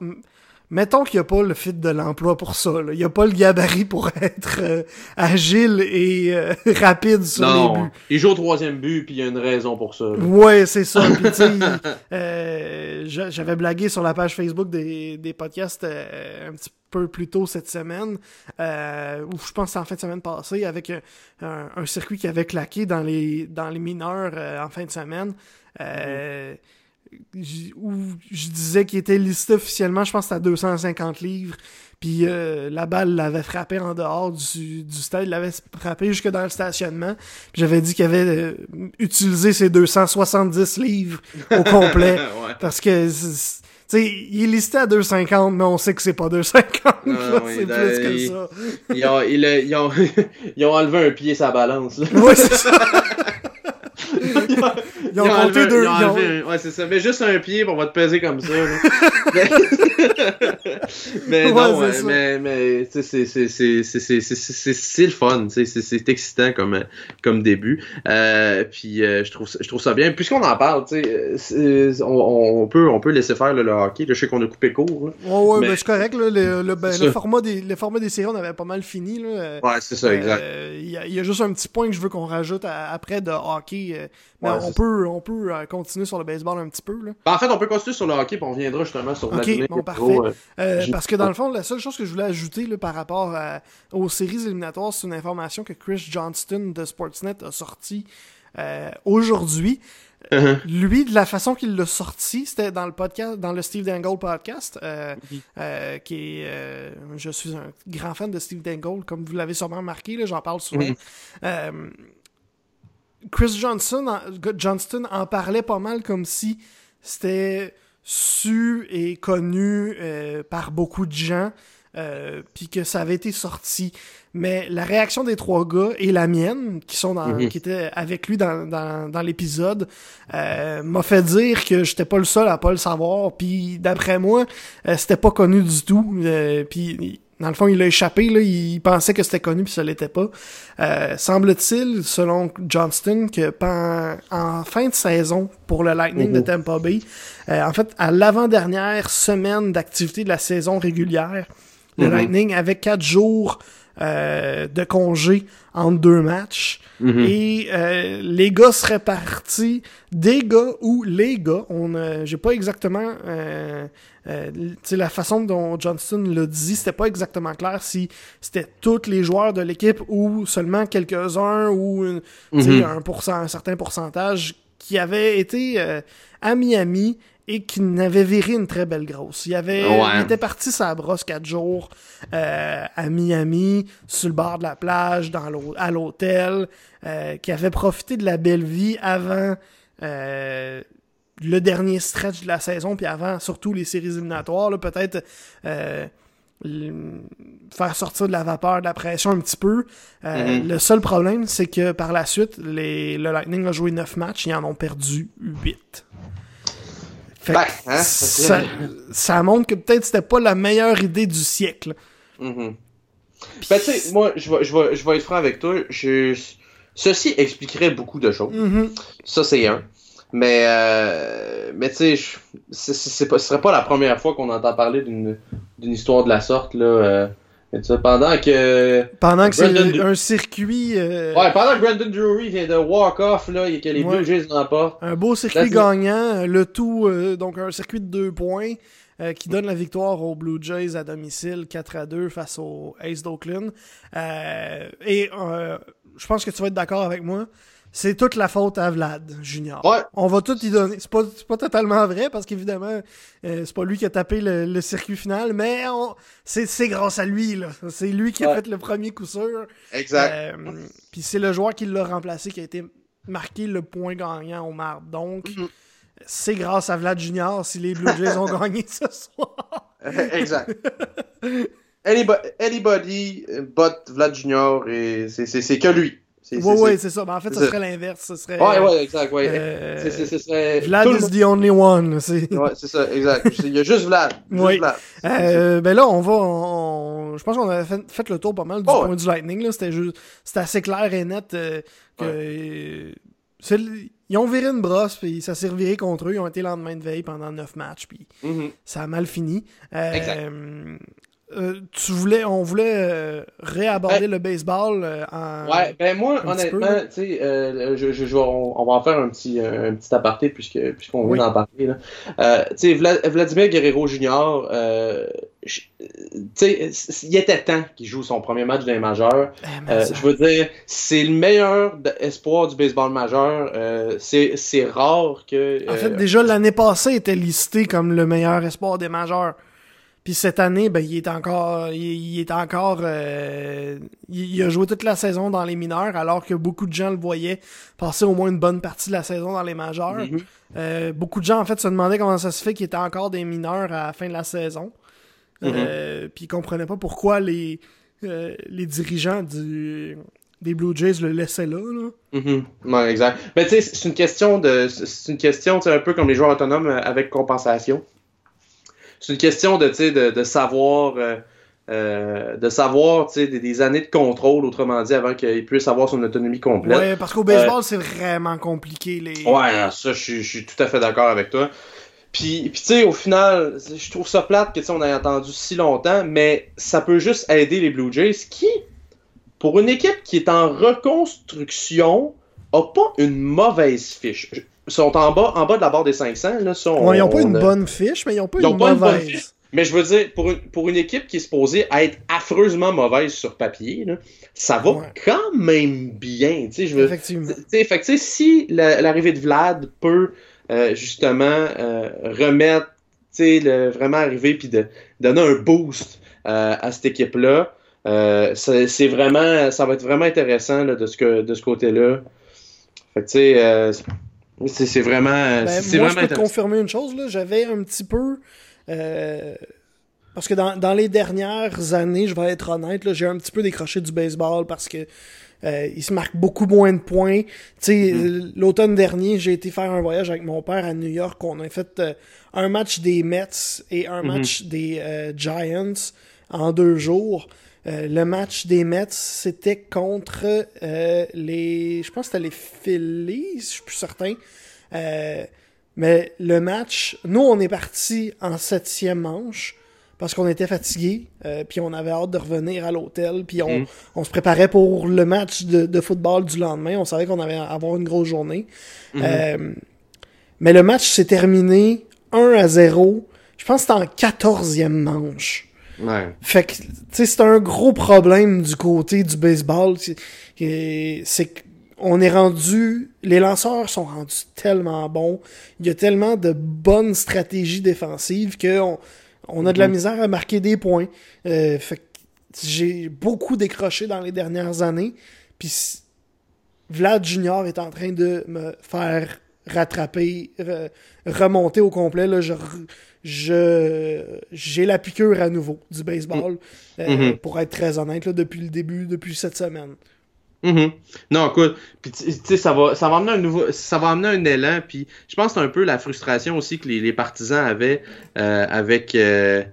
mettons qu'il n'y a pas le fit de l'emploi pour ça. là. Il n'y a pas le gabarit pour (laughs) être euh, agile et euh, (laughs) rapide sur les non, buts. il joue au troisième but, puis il y a une raison pour ça. là. Ouais, c'est ça. Puis, (laughs) euh, j'a- j'avais blagué sur la page Facebook des, des podcasts euh, un petit peu plus tôt cette semaine, euh, ou je pense en fin de semaine passée, avec un, un- un circuit qui avait claqué dans les, dans les mineurs euh, en fin de semaine. Euh, j- où je disais qu'il était listé officiellement, je pense que c'était à 250 livres. Puis euh, la balle l'avait frappé en dehors du, du stade, l'avait frappé jusque dans le stationnement. J'avais dit qu'il avait euh, utilisé ses 270 livres au complet. (laughs) ouais. parce que, tu sais, il est listé à 250, mais on sait que c'est pas 250. Non, là, non, c'est il- plus que il- ça. Ils ont, ils, ont, ils ont enlevé un pied sa balance. là. Ouais, c'est ça. (laughs) Ils ont compté deux. Ouais, c'est ça. Mais juste un pied, on va te peser comme ça. (laughs) mais non, mais, mais c'est- c'est- c'est c'est- c'est- c'est- c'est- c'est le fun. C'est c'est excitant comme, comme début. Euh, puis euh, je, trouve, ça- je trouve ça bien. Puisqu'on en parle, tu sais, euh, on, on, peut, on peut laisser faire le hockey. Je sais qu'on a coupé court. Ouais, ouais, Mais- ben, c'est correct. Le, le, ben, format des, le format des séries, on avait pas mal fini. Là. Ouais, c'est ça, exact. Il y, a- juste un petit point que je veux qu'on rajoute après de hockey. Euh, mais Ouais, on, peut, on peut euh, continuer sur le baseball un petit peu. Là. Ben, en fait, on peut continuer sur le hockey, puis on reviendra justement sur Ok, Vladimir bon, Guerrero, parfait. euh, Euh, parce que dans le fond, la seule chose que je voulais ajouter là, par rapport à- aux séries éliminatoires, c'est une information que Chris Johnston de Sportsnet a sorti aujourd'hui. Uh-huh. Lui, de la façon qu'il l'a sorti, c'était dans le podcast, dans le Steve Dangle podcast, Mhm. qui est, je suis un grand fan de Steve Dangle, comme vous l'avez sûrement remarqué, là, j'en parle souvent. Mhm. Chris Johnson en, Johnston en parlait pas mal comme si c'était su et connu euh, par beaucoup de gens, euh, puis que ça avait été sorti. Mais la réaction des trois gars et la mienne, qui sont dans, Mhm. qui étaient avec lui dans, dans, dans l'épisode, euh, m'a fait dire que j'étais pas le seul à pas le savoir. Puis d'après moi, euh, c'était pas connu du tout. Euh, puis dans le fond, il a échappé, là, il pensait que c'était connu puis ça l'était pas. Euh, Semble-t-il, selon Johnston, que en fin de saison pour le Lightning de Mhm. Tampa Bay, euh, en fait, à l'avant-dernière semaine d'activité de la saison régulière, le Mhm. Lightning avait quatre jours euh, de congé entre deux matchs. Mhm. Et euh, les gars seraient partis, des gars ou les gars, on euh, j'ai pas exactement euh, euh, tu sais, la façon dont Johnston l'a dit, c'était pas exactement clair si c'était tous les joueurs de l'équipe ou seulement quelques-uns ou une- Mhm. un, pourcent, un certain pourcentage qui avaient été euh, à Miami et qui n'avaient viré une très belle grosse. Il, avait, Ouais. il était parti sa brosse quatre jours euh, à Miami, sur le bord de la plage, dans à l'hôtel, euh, qui avait profité de la belle vie avant euh, le dernier stretch de la saison, puis avant surtout les séries éliminatoires, peut-être faire sortir de la vapeur, de la pression un petit peu. Euh, Mhm. Le seul problème, c'est que par la suite, les, le Lightning a joué 9 matchs, ils en ont perdu 8. Ben, hein, ça, ça montre que peut-être c'était pas la meilleure idée du siècle. Mhm. Ben, tu sais, moi, je vais, je, vais, je vais être franc avec toi. Je... Ceci expliquerait beaucoup de choses. Mhm. Ça, c'est un. Mais, euh, mais tu sais, ce serait pas la première fois qu'on entend parler d'une d'une histoire de la sorte, là. euh, tu sais, pendant que. Pendant que c'est un circuit, euh, Ouais, pendant que Brandon Drury vient de walk-off, là, et que les Ouais. Blue Jays l'emportent. un beau circuit Là, gagnant, le tout, euh, donc un circuit de deux points euh, qui donne la victoire aux Blue Jays à domicile 4 à 2 face aux Ace d'Oakland. Euh, et euh, je pense que tu vas être d'accord avec moi. C'est toute la faute à Vlad Junior. Ouais. On va tout y donner. C'est pas, c'est pas totalement vrai parce qu'évidemment, euh, c'est pas lui qui a tapé le, le circuit final, mais on- c'est, c'est grâce à lui. là. C'est lui qui a Ouais. fait le premier coup sûr. Exact. Euh, Puis c'est le joueur qui l'a remplacé qui a été marqué le point gagnant au marbre. Donc, Mhm. c'est grâce à Vlad Junior si les Blue Jays ont (laughs) gagné ce soir. (laughs) exact. Anybody, anybody but Vlad Junior, et c'est- c'est c'est que lui. Oui, c'est- oui, c'est- ça. Mais en fait, ça. serait l'inverse. Ce serait. Ouais, ouais, exact, ouais. euh, C'est- c'est- ce serait Vlad tout is monde- the only one. c'est- Ouais, c'est ça, exact. (laughs) Il y a juste Vlad. Juste Oui. Vlad. Euh, ben là, on va. on- Je pense qu'on avait fait, fait le tour pas mal du Oh, point du Lightning. là. C'était juste... C'était assez clair et net euh, que. euh, Ils ont viré une brosse, puis ça s'est reviré contre eux. Ils ont été lendemain de veille pendant 9 matchs, puis Mhm. ça a mal fini. Exact. Euh, tu voulais, on voulait euh, réaborder le baseball euh, en. Ouais, ben moi, honnêtement, tu sais, je, je, on, on va en faire un petit, un petit aparté puisque puisqu'on Oui. vient d'en parler. Là. Tu sais, Vla- Vladimir Guerrero Jr., tu sais, il était temps qu'il joue son premier match d'un majeur. Ça- je veux dire, c'est le meilleur espoir du baseball majeur. C'est rare que. En fait, déjà l'année passée, était listé comme le meilleur espoir des majeurs. Puis cette année, ben, il est encore, il, il est encore, euh, il, il a joué toute la saison dans les mineurs, alors que beaucoup de gens le voyaient passer au moins une bonne partie de la saison dans les majeurs. mhm. Euh, beaucoup de gens en fait se demandaient comment ça se fait qu'il était encore des mineurs à la fin de la saison. Euh, Puis ils comprenaient pas pourquoi les les dirigeants du des Blue Jays le laissaient là. là. Mhm. Ouais, exact. Mais tu sais, c'est une question de. C'est une question, un peu comme les joueurs autonomes avec compensation. C'est une question de, de, de savoir. euh, euh, de savoir, des, des années de contrôle, autrement dit, avant qu'il puisse avoir son autonomie complète. Ouais, parce qu'au baseball c'est vraiment compliqué les. Ouais, non, ça, je suis- tout à fait d'accord avec toi. Puis, puis tu sais, au final, je trouve ça plate que tu sais, on ait attendu si longtemps, mais ça peut juste aider les Blue Jays qui, pour une équipe qui est en reconstruction, a pas une mauvaise fiche. Sont en bas, en bas de la barre des 500. Là, ça, on- Ouais, ils ont pas une bonne fiche, mais ils ont pas Ils ont une pas une bonne mauvaise. fiche. Mais je veux dire, pour une, pour une équipe qui est supposée être affreusement mauvaise sur papier, là, ça va Ouais. quand même bien. Je veux, Effectivement. fait que, si la- l'arrivée de Vlad peut euh, justement euh, remettre, le- vraiment arriver puis de donner un boost euh, à cette équipe-là, c'est vraiment, ça va être vraiment intéressant là, de ce que de ce côté-là. Fait que tu sais, c'est c'est vraiment, Ben, c'est moi, je peux te confirmer une chose, là. J'avais un petit peu. euh, parce que dans, dans les dernières années, je vais être honnête, là, j'ai un petit peu décroché du baseball parce que euh, il se marque beaucoup moins de points. Tu sais, Mm. euh, l'automne dernier, j'ai été faire un voyage avec mon père à New York. On a fait euh, un match des Mets et un Mhm. match des euh, Giants en deux jours. Euh, le match des Mets, c'était contre euh, les. Je pense que c'était les Phillies, je suis plus certain. Euh, mais le match, nous, on est parti en septième manche parce qu'on était fatigués, euh, puis on avait hâte de revenir à l'hôtel, puis on, Mhm. on se préparait pour le match de, de football du lendemain. On savait qu'on allait avoir une grosse journée. Mhm. Euh, mais le match s'est terminé 1 à 0. Je pense que c'était en 14e manche. Ouais. Fait que, tu sais, c'est un gros problème du côté du baseball. C'est qu'on est rendu, les lanceurs sont rendus tellement bons. Il y a tellement de bonnes stratégies défensives qu'on on a de la Mhm. misère à marquer des points. Euh, fait que j'ai beaucoup décroché dans les dernières années. Puis Vlad Junior est en train de me faire rattraper, re- remonter au complet. Là, je, j'ai la piqûre à nouveau du baseball, euh, Mhm. pour être très honnête, là, depuis le début, depuis cette semaine. Mhm. Non, écoute, puis tu tu sais, ça va, ça va amener un nouveau, ça va amener un élan, puis je pense que c'est un peu la frustration aussi que les, les partisans avaient euh, avec, euh,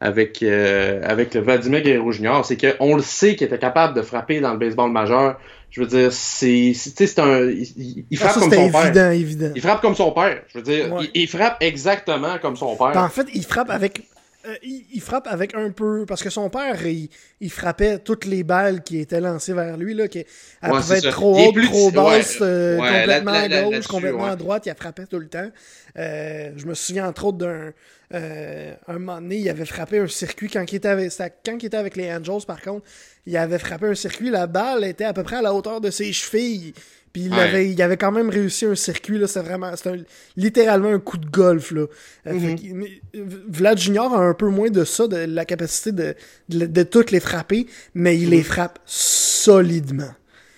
avec, euh, avec le Vladimir Guerrero Jr. C'est qu'on le sait qu'il était capable de frapper dans le baseball majeur. Je veux dire, c'est, c'est- un, il, Ah, frappe ça, comme son père. évident, évident. Il frappe comme son père. Je veux dire, Ouais. il, il frappe exactement comme son père. Ben, en fait, il frappe avec. euh, il, il frappe avec un peu. Parce que son père, il, il frappait toutes les balles qui étaient lancées vers lui. Là, qui, elles Ouais, pouvaient c'est être ça. trop hautes, plus- trop ouais, basses, euh, ouais, complètement là- à gauche, complètement à droite. Il frappait tout le temps. Euh, je me souviens entre autres d'un. Euh, un moment donné, il avait frappé un circuit quand il était avec, quand il était avec les Angels, par contre. Il avait frappé un circuit. La balle était à peu près à la hauteur de ses chevilles. Puis il, Ouais. avait, il avait quand même réussi un circuit. là C'était vraiment. Un- littéralement un coup de golf. Là. Euh, Mhm. euh, Vlad Junior a un peu moins de ça, de la capacité de, de, de toutes les frapper, mais il les frappe solidement.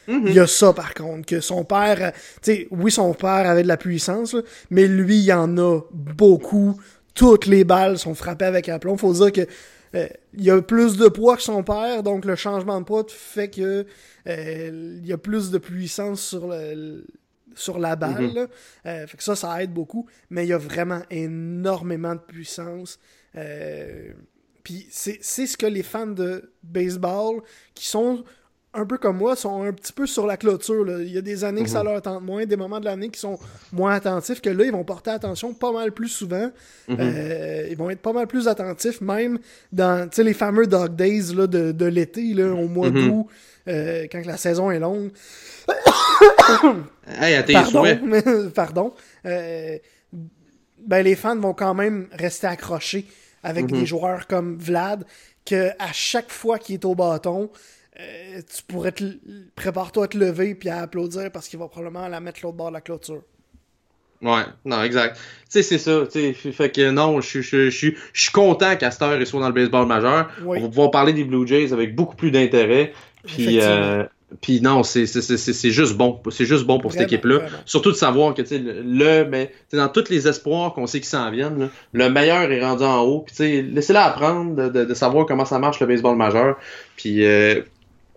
Mhm. Il y a ça par contre, que son père, tu sais, oui, son père avait de la puissance, là, mais lui, il y en a beaucoup. Toutes les balles sont frappées avec aplomb. Faut dire que euh, il y a plus de poids que son père, donc le changement de poids fait que euh, il y a plus de puissance sur le sur la balle. Mhm. là. Euh, fait que ça, ça aide beaucoup. Mais il y a vraiment énormément de puissance. Puis c'est ce que les fans de baseball qui sont un peu comme moi, sont un petit peu sur la clôture. là. Il y a des années que ça Mhm. leur tente moins, des moments de l'année qui sont moins attentifs, que là, ils vont porter attention pas mal plus souvent. Mhm. Euh, ils vont être pas mal plus attentifs, même dans les fameux Dog Days là, de, de l'été, au mois Mhm. d'août, euh, quand la saison est longue. Hey, à tes Pardon, mais- (laughs) pardon. Euh, ben, les fans vont quand même rester accrochés avec des joueurs comme Vlad, que à chaque fois qu'il est au bâton, euh, tu pourrais te prépare-toi à te lever puis à applaudir parce qu'il va probablement la mettre l'autre bord de la clôture. Ouais, non, exact. Tu sais, c'est ça. Tu sais, fait que non, je suis- content qu'Astor soit dans le baseball majeur. Oui. On va pouvoir parler des Blue Jays avec beaucoup plus d'intérêt. Puis, euh, puis non, c'est juste bon. C'est juste bon pour cette équipe-là. Surtout de savoir que tu sais, le, mais dans tous les espoirs qu'on sait qu'ils s'en viennent, là, le meilleur est rendu en haut. Puis tu sais, laissez-la apprendre de, de- de savoir comment ça marche le baseball majeur. Puis euh,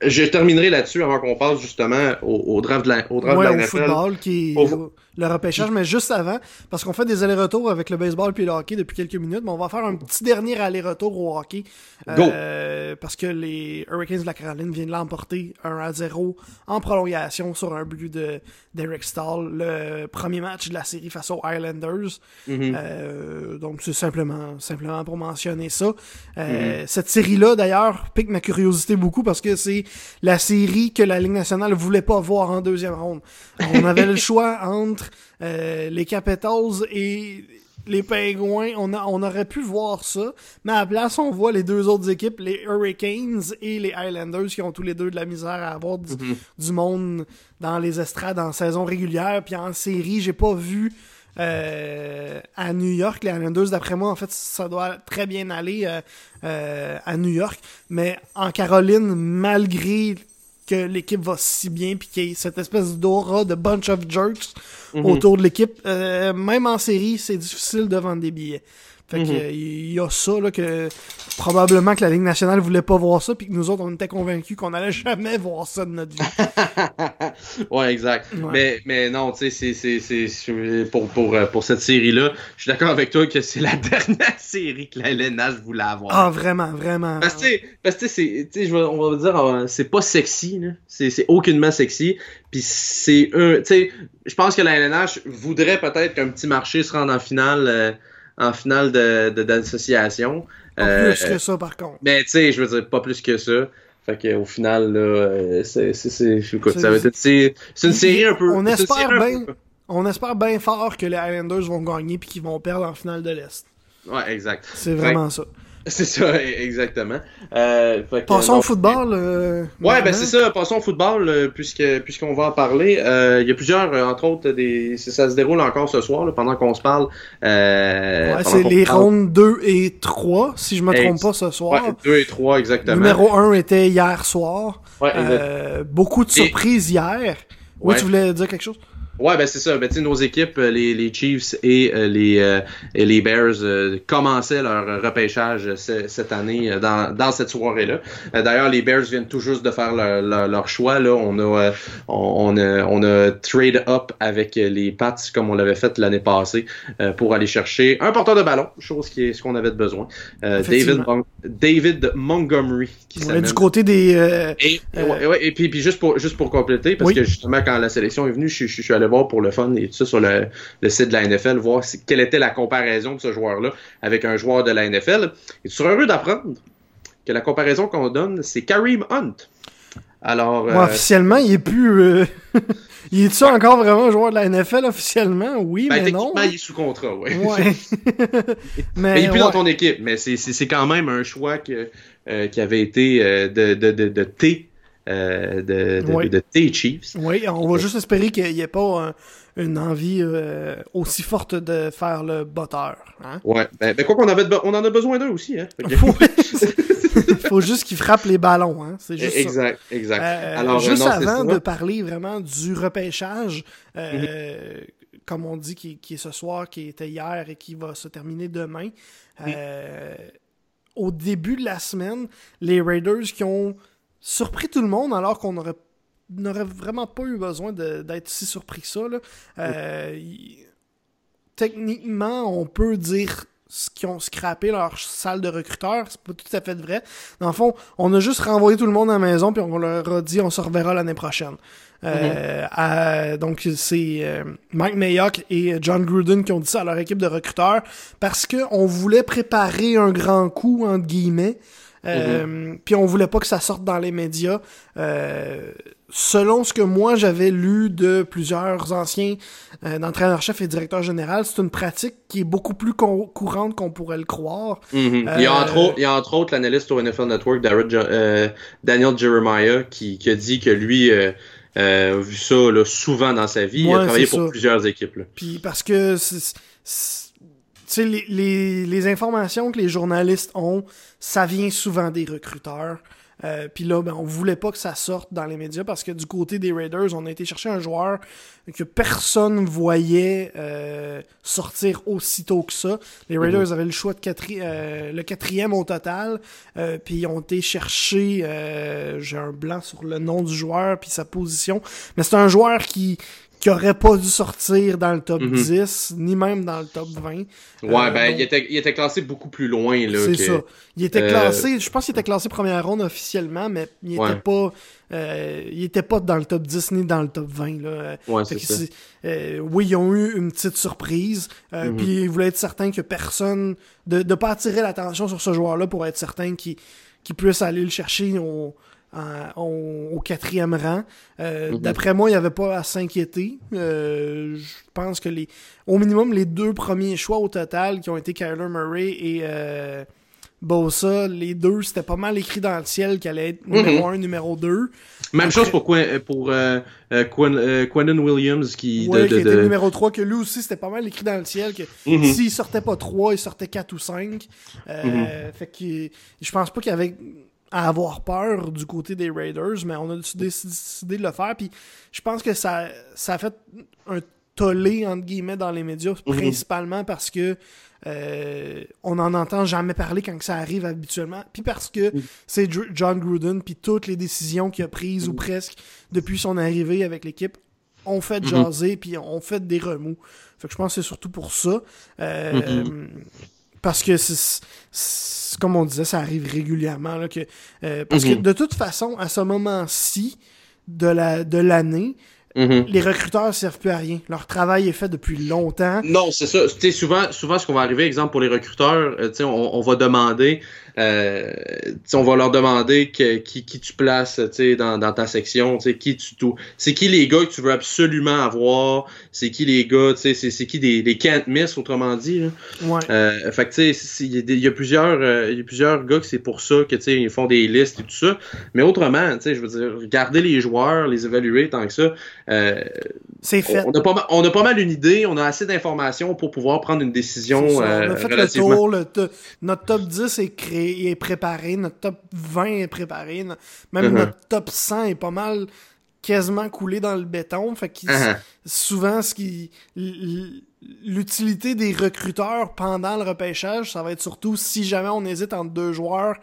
je terminerai là-dessus avant qu'on passe justement au, au draft de la, au draft Ouais, de la au NFL. football, qui est Au- le, repêchage, mais juste avant, parce qu'on fait des allers-retours avec le baseball puis le hockey depuis quelques minutes, mais on va faire un petit dernier aller-retour au hockey. euh, parce que les Hurricanes de la Caroline viennent l'emporter 1 à 0 en prolongation sur un but de d'Eric Stahl, le premier match de la série face aux Islanders. Mhm. Euh, donc c'est simplement, simplement pour mentionner ça. Euh, Mm-hmm. Cette série-là, d'ailleurs, pique ma curiosité beaucoup parce que c'est la série que la Ligue nationale voulait pas voir en deuxième ronde. On avait le (laughs) choix entre euh, les Capitals et les Pingouins, on, a, on aurait pu voir ça, mais à la place, on voit les deux autres équipes, les Hurricanes et les Islanders, qui ont tous les deux de la misère à avoir du, Mhm. du monde dans les estrades en saison régulière. Puis en série, j'ai pas vu euh, à New York, les Islanders, d'après moi, en fait, ça doit très bien aller euh, euh, à New York. Mais en Caroline, malgré que l'équipe va si bien, puis qu'il y ait cette espèce d'aura de bunch of jerks Mhm. autour de l'équipe, euh, même en série, c'est difficile de vendre des billets. Fait que, Mhm. euh, il y a ça, là, que probablement que la Ligue nationale voulait pas voir ça, puis que nous autres, on était convaincus qu'on allait jamais voir ça de notre vie. (laughs) ouais, exact. Ouais. Mais, mais non, tu sais, c'est- c'est- c'est- c'est- pour, pour, euh, pour cette série-là, je suis d'accord avec toi que c'est la (laughs) dernière série que la LNH voulait avoir. Ah, vraiment, vraiment. Parce que, tu sais- parce que, c'est- on va dire, euh, c'est pas sexy, c'est aucunement sexy. Puis c'est un, tu sais, je pense que la LNH voudrait peut-être qu'un petit marché se rende en finale, euh, en finale de, de- d'association. Pas Euh, plus que ça, par contre. mais tu sais, je veux dire, pas plus que ça. Fait que au final, là, euh, c'est, c'est, c'est, écoute, C'est- ça va être, c'est, c'est une série un peu. On espère bien. peu- On espère bien fort que les Islanders vont gagner puis qu'ils vont perdre en finale de l'Est. Ouais, exact. C'est vraiment ça. (laughs) C'est ça, exactement. Euh, fait que, Passons au football. euh, Ouais, ben c'est ça. Passons au football, euh, puisque puisqu'on va en parler. Euh, Il y a plusieurs, euh, entre autres, des. Ça se déroule encore ce soir, là, pendant qu'on se parle. Ouais, c'est les parle. rondes 2 et 3, si je me Ex- trompe pas ce soir. Ouais, 2 et 3, exactement. Numéro 1 était hier soir. Ouais, exact. Beaucoup de Et- surprises hier. Oui, Ouais. tu voulais dire quelque chose? Ouais, ben c'est ça. Ben, tu sais, nos équipes, euh, les, les Chiefs et euh, les, euh, et les Bears, euh, commençaient leur repêchage euh, ce- cette année dans, dans cette soirée-là. D'ailleurs, les Bears viennent tout juste de faire leur, leur, leur choix. Là. On, a, on, on a, on a trade up avec les Pats comme on l'avait fait l'année passée euh, pour aller chercher un porteur de ballon, chose qui est ce qu'on avait de besoin. Euh, David. Mon- David Montgomery qui On est du côté des. euh, Et, ouais, ouais, et puis, puis juste pour juste pour compléter, parce Oui. que justement quand la sélection est venue, je, je- je suis allé voir pour le fun et tout ça sur le, le site de la NFL, voir si- quelle était la comparaison de ce joueur-là avec un joueur de la NFL. Et tu seras heureux d'apprendre que la comparaison qu'on donne, c'est Kareem Hunt? Alors, ouais, euh, officiellement, il est plus. euh, (laughs) il est-tu encore vraiment un joueur de la NFL officiellement? Oui, ben, mais non. il est sous contrat, ouais. Ouais. (laughs) (laughs) mais Mais il est plus dans ton équipe, mais c'est- quand même un choix que, euh, qui avait été de, de, de, de T, euh, de, de, Oui. de T Chiefs. Oui, on va juste espérer qu'il n'y ait pas une envie euh, aussi forte de faire le botteur. Hein? Ouais, ben, ben quoi qu'on avait, on en a besoin d'un aussi, hein. (laughs) Il (laughs) faut juste qu'il frappe les ballons. Hein? C'est juste ça. Exact, exact. Euh, Alors, juste non, avant de parler vraiment du repêchage, euh, comme on dit, qui, qui est ce soir, qui était hier et qui va se terminer demain, euh, au début de la semaine, les Raiders qui ont surpris tout le monde alors qu'on aurait n'aurait vraiment pas eu besoin de- d'être si surpris que ça. là. Euh, Techniquement, on peut dire ce qu'ils ont scrappé leur salle de recruteurs. C'est pas tout à fait vrai. Dans le fond, on a juste renvoyé tout le monde à la maison puis on leur a dit on se reverra l'année prochaine. Euh, à- donc c'est euh, Mike Mayock et John Gruden qui ont dit ça à leur équipe de recruteurs parce que on voulait préparer un grand coup entre guillemets. Euh, Puis on voulait pas que ça sorte dans les médias. Euh, selon ce que moi j'avais lu de plusieurs anciens euh, entraîneurs-chefs et directeurs généraux, c'est une pratique qui est beaucoup plus courante qu'on pourrait le croire. Mhm. il, y a entre autres, il y a entre autres l'analyste au NFL Network, euh, Daniel Jeremiah, qui, qui a dit que lui a vu ça là, souvent dans sa vie. il a travaillé pour ça. plusieurs équipes. Là. Puis parce que c'est- sais, les, les, les informations que les journalistes ont, ça vient souvent des recruteurs. Euh, Puis là, ben, on voulait pas que ça sorte dans les médias parce que du côté des Raiders, on a été chercher un joueur que personne voyait euh, sortir aussitôt que ça. Les Raiders avaient le choix de quatri- euh, le quatrième au total. Euh, puis ils ont été chercher, euh, j'ai un blanc sur le nom du joueur puis sa position, mais c'est un joueur qui qui aurait pas dû sortir dans le top Mhm. 10, ni même dans le top 20. Ouais, Euh, ben, donc- il, était, il était classé beaucoup plus loin. là c'est que- ça. Il était euh, classé, je pense qu'il était classé première ronde officiellement, mais il était Ouais. pas euh, il était pas dans le top 10 ni dans le top 20 là. Ouais, c'est ça. euh, oui, ils ont eu une petite surprise, euh, Mhm. puis ils voulaient être certains que personne de ne pas attirer l'attention sur ce joueur-là pour être certain qu'il qu'il puisse aller le chercher au- au, quatrième rang. Euh, Mhm. D'après moi, il n'y avait pas à s'inquiéter. Euh, je pense que les, au minimum, les deux premiers choix au total, qui ont été Kyler Murray et euh, Bosa, les deux, c'était pas mal écrit dans le ciel qu'elle allait être numéro un, numéro 2. Même Après- chose pour, pour euh, euh, Quen- euh, Quentin Williams qui. Ouais, de, qui était de- numéro 3, que lui aussi, c'était pas mal écrit dans le ciel que Mhm. s'il sortait pas 3, il sortait 4 ou 5. Euh, Mhm. Fait que je pense pas qu'il y avait à avoir peur du côté des Raiders, mais on a décidé, de le faire. Puis je pense que ça, ça a fait un tollé, entre guillemets, dans les médias, Mhm. principalement parce que euh, on n'en entend jamais parler quand que ça arrive habituellement. Puis parce que Mhm. c'est John Gruden, puis toutes les décisions qu'il a prises ou presque depuis son arrivée avec l'équipe ont fait Mhm. jaser, puis ont fait des remous. Fait que je pense que c'est surtout pour ça. Euh, Parce que, c'est- comme on disait, ça arrive régulièrement. Là, que, euh, parce que Mhm. de toute façon, à ce moment-ci de la de l'année, Mhm. les recruteurs servent plus à rien. Leur travail est fait depuis longtemps. Non, c'est ça. Souvent, souvent, ce qu'on va arriver, exemple, pour les recruteurs, euh, tu sais, on, on va demander, euh, on va leur demander que, qui, qui tu places, dans, dans ta section, qui tu tout. C'est qui les gars que tu veux absolument avoir, c'est qui les gars, c'est, c'est qui des, des can't miss, autrement dit, là. Ouais. Euh, fait que, tu sais, c'est- il y, a y plusieurs, euh, il y a plusieurs gars que c'est pour ça que, ils font des listes et tout ça. Mais autrement, tu sais, je veux dire, regarder les joueurs, les évaluer tant que ça, euh, C'est fait. on a, pas mal, on a pas mal une idée, on a assez d'informations pour pouvoir prendre une décision euh, on a fait le tour. le to- notre top 10 est créé, est préparé. Notre top 20 est préparé. Même Mhm. notre top 100 est pas mal quasiment coulé dans le béton. Fait que Uh-huh. souvent, ce qui l'utilité des recruteurs pendant le repêchage, ça va être surtout si jamais on hésite entre deux joueurs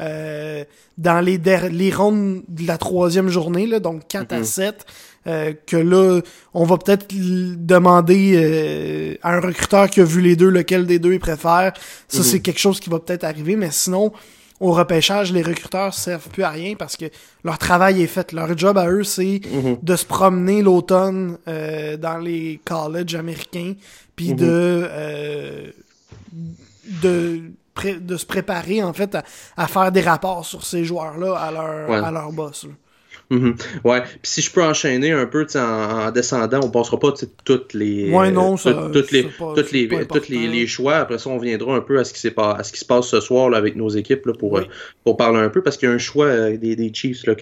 euh, dans les, les rondes de la troisième journée, là, donc 4 à Mhm. 7, euh, que là, on va peut-être demander euh, à un recruteur qui a vu les deux, lequel des deux il préfère. Ça, Mhm. c'est quelque chose qui va peut-être arriver, mais sinon, au repêchage, les recruteurs servent plus à rien parce que leur travail est fait. Leur job à eux, c'est Mhm. de se promener l'automne euh, dans les colleges américains, puis Mhm. de, euh, de de se préparer en fait à, à faire des rapports sur ces joueurs-là à leur Ouais. à leur boss. là. Mhm. Ouais, puis si je peux enchaîner un peu, en, en descendant, on passera pas toutes les Ouais, non, euh, ça- toutes, toutes les pas- toutes les pas toutes les, les choix. Après ça, on viendra un peu à ce qui s'est pas à ce qui se passe ce soir là, avec nos équipes là, pour Oui. euh, pour parler un peu parce qu'il y a un choix euh, des, des Chiefs là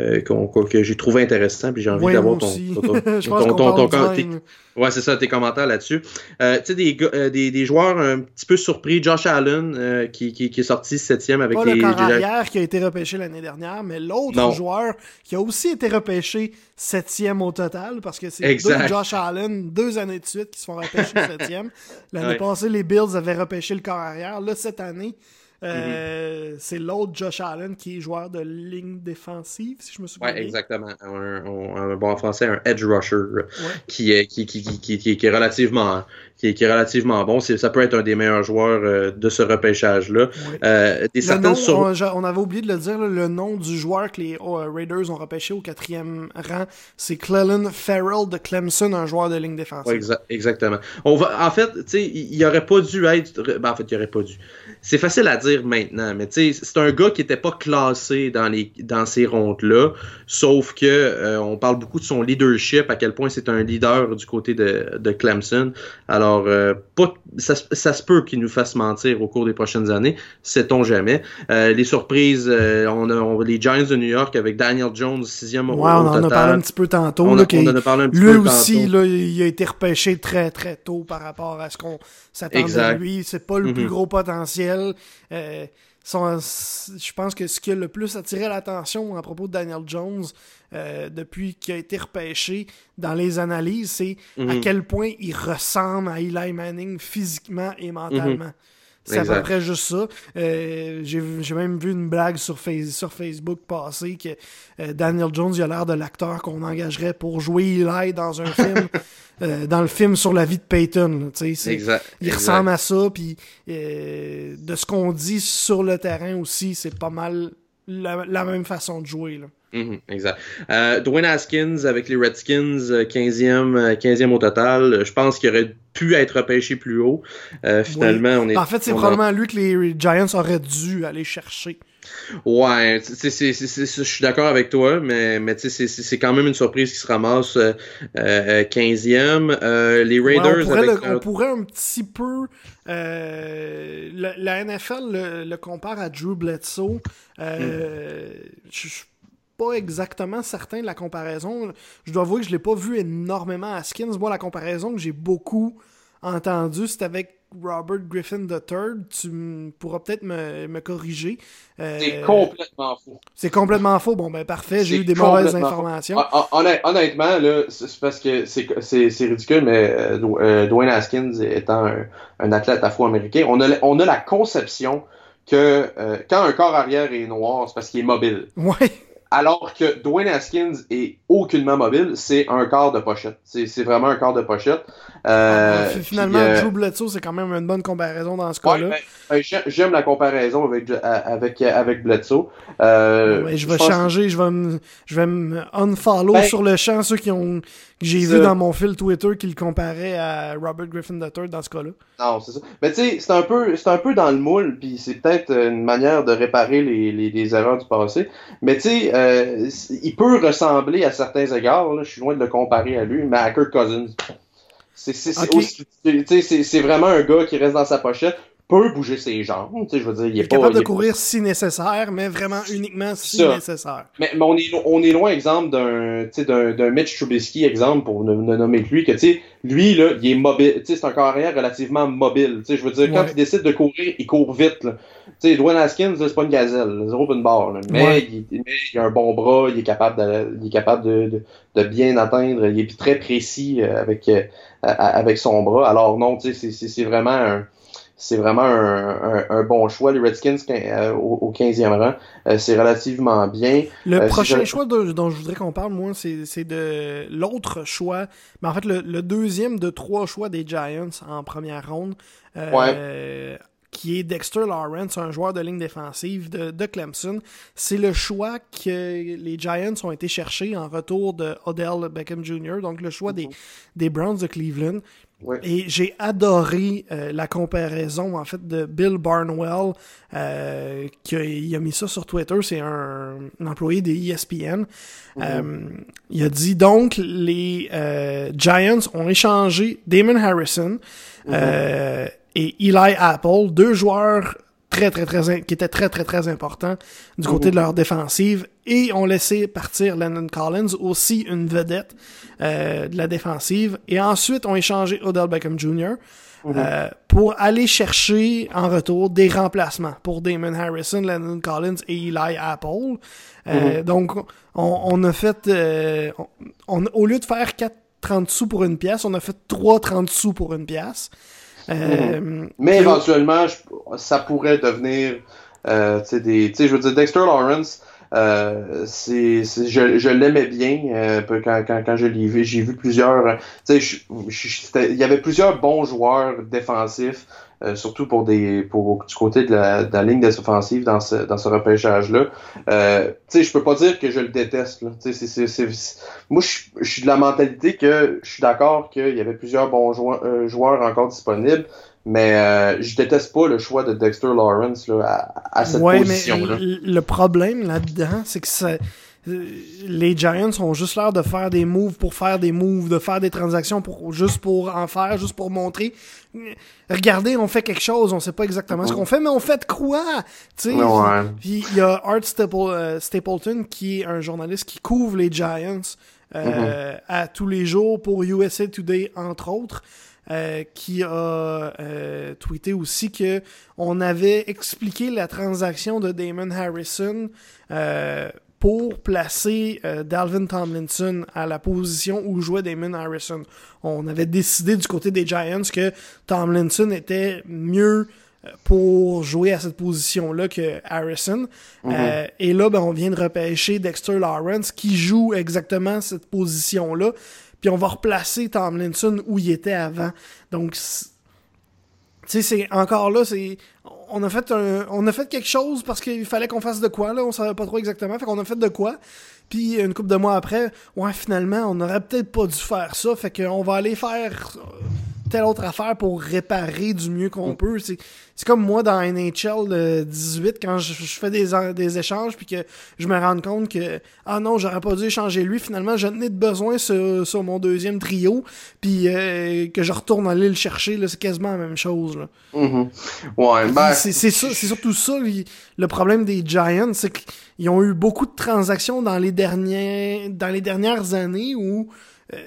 euh, que j'ai trouvé intéressant puis j'ai envie Ouais, d'avoir ton, ton, (laughs) ton-. Ouais, c'est ça, tes commentaires là-dessus. Euh, tu sais, des, euh, des, des joueurs un petit peu surpris. Josh Allen, qui, qui, qui est sorti septième avec Pas les. le les- arrière qui a été repêché l'année dernière, mais l'autre joueur qui a aussi été repêché septième au total, parce que c'est deux Josh Allen, deux années de suite qui se font repêcher (laughs) septième. L'année Ouais. passée, les Bills avaient repêché le corps arrière. Là, cette année, Euh, c'est l'autre Josh Allen qui est joueur de ligne défensive, si je me souviens Ouais, bien. exactement. Un, un- un bon français, un edge rusher euh, Ouais. qui, est, qui, qui, qui, est relativement qui est, qui est relativement bon. Ça peut être un des meilleurs joueurs euh, de ce repêchage-là. Ouais. Euh, sur- on, on avait oublié de le dire, le nom du joueur que les oh, Raiders ont repêché au quatrième rang, c'est Clellan Farrell de Clemson, un joueur de ligne défensive. Ouais, exa- exactement. On va, en fait, tu sais, il il aurait pas dû être. Ben, en fait, il aurait pas dû. C'est facile à dire maintenant, mais tu sais, c'est un gars qui était pas classé dans les dans ces rondes-là. Sauf que euh, on parle beaucoup de son leadership, à quel point c'est un leader du côté de, de Clemson. Alors, euh, pas, ça, se- ça se peut qu'il nous fasse mentir au cours des prochaines années, sait-on jamais. Euh, les surprises, euh, on a on- les Giants de New York avec Daniel Jones, sixième au, Ouais, on au en a parlé un petit peu tantôt. On, a- on en a parlé un petit lui peu aussi, tantôt. là, il a été repêché très très tôt par rapport à ce qu'on s'attendait Exact. de lui. C'est pas le plus Mhm. gros potentiel. Euh, son- je pense que ce qui a le plus attiré l'attention à propos de Daniel Jones euh, depuis qu'il a été repêché dans les analyses, c'est à Mhm. quel point il ressemble à Eli Manning physiquement et mentalement. C'est à peu près juste ça. Euh, J'ai j'ai même vu une blague sur, Face- sur Facebook passer que euh, Daniel Jones il a l'air de l'acteur qu'on engagerait pour jouer Eli dans un film, (laughs) euh, dans le film sur la vie de Peyton. là, tu sais, c'est- Exact. il exact. ressemble à ça, puis euh, de ce qu'on dit sur le terrain aussi, c'est pas mal la, la même façon de jouer. Là. Mhm, exact. Euh, Dwayne Haskins avec les Redskins, 15e, 15e au total. Je pense qu'il aurait pu être repêché plus haut. finalement, on est. En fait, c'est probablement lui que les Giants auraient dû aller chercher. Ouais, je suis d'accord avec toi, mais, mais c'est quand même une surprise qui se ramasse 15e. les Raiders. on, pourrait un petit peu. la, NFL le, compare à Drew Bledsoe. Euh, Je suis pas exactement certain de la comparaison. Je dois avouer que je l'ai pas vu énormément à Skins. Moi, la comparaison que j'ai beaucoup entendue, c'est avec Robert Griffin III, tu pourras peut-être me, corriger. Euh, c'est complètement faux. C'est complètement faux. Bon, ben parfait, j'ai eu des mauvaises informations. Honnêtement, là, c'est parce que c'est ridicule, mais euh, euh, Dwayne Haskins étant un, athlète afro-américain, on a, on a la conception que quand un corps arrière est noir, c'est parce qu'il est mobile. Ouais. Alors que Dwayne Haskins est aucunement mobile, c'est un quart de pochette. C'est vraiment un quart de pochette. Euh, ah, finalement, euh, Drew Bledsoe, c'est quand même une bonne comparaison dans ce cas-là. Ben, ben, j'aime la comparaison avec, avec, avec Bledsoe. Euh, je vais changer, je vais me, je vais me unfollow ben, sur le champ ceux qui ont j'ai vu dans mon fil Twitter qu'il comparait à Robert Griffin III dans ce cas-là. Non, c'est ça. Mais tu sais, c'est un peu c'est un peu dans le moule, puis c'est peut-être une manière de réparer les, les, les erreurs du passé. Mais tu sais, euh, il peut ressembler à certains égards, je suis loin de le comparer à lui, mais à Kirk Cousins. C'est vraiment un gars qui reste dans sa pochette, peut bouger ses jambes. Tu sais, je veux dire, il est, capable de courir si nécessaire, mais vraiment uniquement si nécessaire. Mais, mais, on, est, on est loin, exemple, d'un d'un Mitch Trubisky, exemple, pour ne, nommer que lui, que tu sais, lui, là, il est mobile. Tu sais, c'est un carrière relativement mobile. Tu sais, je veux dire, quand il décide de courir, il court vite. Là. Tu sais, Dwayne Haskins, c'est pas une gazelle, zéro une barre. Là. Mais, il, il, a un bon bras, il est capable de, il est capable de, de, bien atteindre, il est très précis euh, avec, euh, avec son bras. Alors non, tu sais, c'est vraiment un c'est vraiment un, bon choix. Les Redskins euh, au, 15e rang, euh, c'est relativement bien. Le euh, prochain choix dont je voudrais qu'on parle, moi, c'est de l'autre choix. Mais en fait, le, deuxième de trois choix des Giants en première ronde. Qui est Dexter Lawrence, un joueur de ligne défensive de, Clemson. C'est le choix que les Giants ont été chercher en retour de Odell Beckham Jr., donc le choix des, mhm. des Browns de Cleveland. Et j'ai adoré euh, la comparaison en fait de Bill Barnwell euh, qui a, il a mis ça sur Twitter, c'est un, employé des ESPN. Mm-hmm. Euh, il a dit donc les Giants ont échangé Damon Harrison mm-hmm. et Eli Apple, deux joueurs très très très qui étaient très très très importants du côté mm-hmm. de leur défensive et ont laissé partir Lennon Collins aussi une vedette euh, de la défensive. Et ensuite, on échangé Odell Beckham Jr. Mhm. Euh, pour aller chercher en retour des remplacements pour Damon Harrison, Lennon Collins et Eli Apple. Euh, mhm. Donc, on, a fait, on, au lieu de faire 4,30 sous pour une pièce, on a fait 3,30 sous pour une pièce. Mhm. Mais éventuellement, ça pourrait devenir, tu sais, je veux dire, Dexter Lawrence, euh, c'est, je, je l'aimais bien euh, quand, quand, quand je l'ai vu. J'ai vu plusieurs. Tu sais, il y avait plusieurs bons joueurs défensifs. Euh, surtout pour des pour du côté de la, de la ligne défensive dans ce dans ce repêchage là euh, tu sais je peux pas dire que je le déteste là c'est, c'est, c'est, moi je, suis de la mentalité que je suis d'accord qu'il y avait plusieurs bons joueurs, euh, joueurs encore disponibles mais euh, je déteste pas le choix de Dexter Lawrence là, à, cette position-là. Le problème là-dedans, c'est que ça, les Giants ont juste l'air de faire des moves pour faire des moves, de faire des transactions pour juste pour en faire, juste pour montrer. Regardez, on fait quelque chose, on sait pas exactement ce qu'on fait, mais on fait de quoi? Il y a Art euh, Stapleton qui est un journaliste qui couvre les Giants euh, mm-hmm. à tous les jours pour USA Today entre autres. Euh, qui a euh, tweeté aussi que on avait expliqué la transaction de Damon Harrison euh, pour placer Dalvin Tomlinson à la position où jouait Damon Harrison. On avait décidé du côté des Giants que Tomlinson était mieux pour jouer à cette position-là que Harrison. Mm-hmm. et là, ben, on vient de repêcher Dexter Lawrence qui joue exactement cette position-là puis on va replacer Tomlinson où il était avant. Donc, tu sais, c'est encore là, c'est on a fait un, on a fait quelque chose parce qu'il fallait qu'on fasse de quoi là, on savait pas trop exactement, fait qu'on a fait de quoi. Puis une couple de mois après, ouais finalement on aurait peut-être pas dû faire ça, fait qu'on va aller faire telle autre affaire pour réparer du mieux qu'on peut. C'est, comme moi dans NHL 18 quand je, fais des, des échanges puis que je me rends compte que ah non j'aurais pas dû échanger lui finalement j'en ai de besoin sur, sur mon deuxième trio puis euh, que je retourne aller le chercher c'est quasiment la même chose là. Mm-hmm. Ouais, ben... c'est, c'est, ça, c'est surtout ça le problème des Giants c'est qu'ils ont eu beaucoup de transactions dans les derniers dans les dernières années où euh,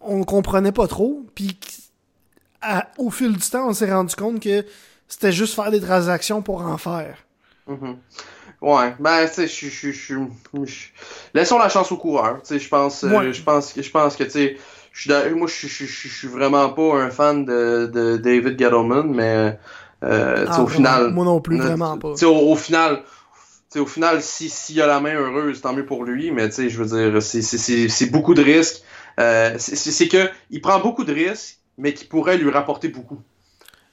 on comprenait pas trop puis au fil du temps, on s'est rendu compte que c'était juste faire des transactions pour en faire. Mm-hmm. Ouais, ben, tu sais, je suis. Laissons la chance au coureur. Tu sais, je pense, euh, je pense, je pense que, tu sais, moi, je suis vraiment pas un fan de, de David Gettleman, mais, euh, ah, au final. Moi non plus, vraiment pas. Tu au, au, final. au final, s'il si, a la main heureuse, tant mieux pour lui, mais tu sais, je veux dire, c'est beaucoup de risques. Euh, c'est que il prend beaucoup de risques, mais qui pourrait lui rapporter beaucoup.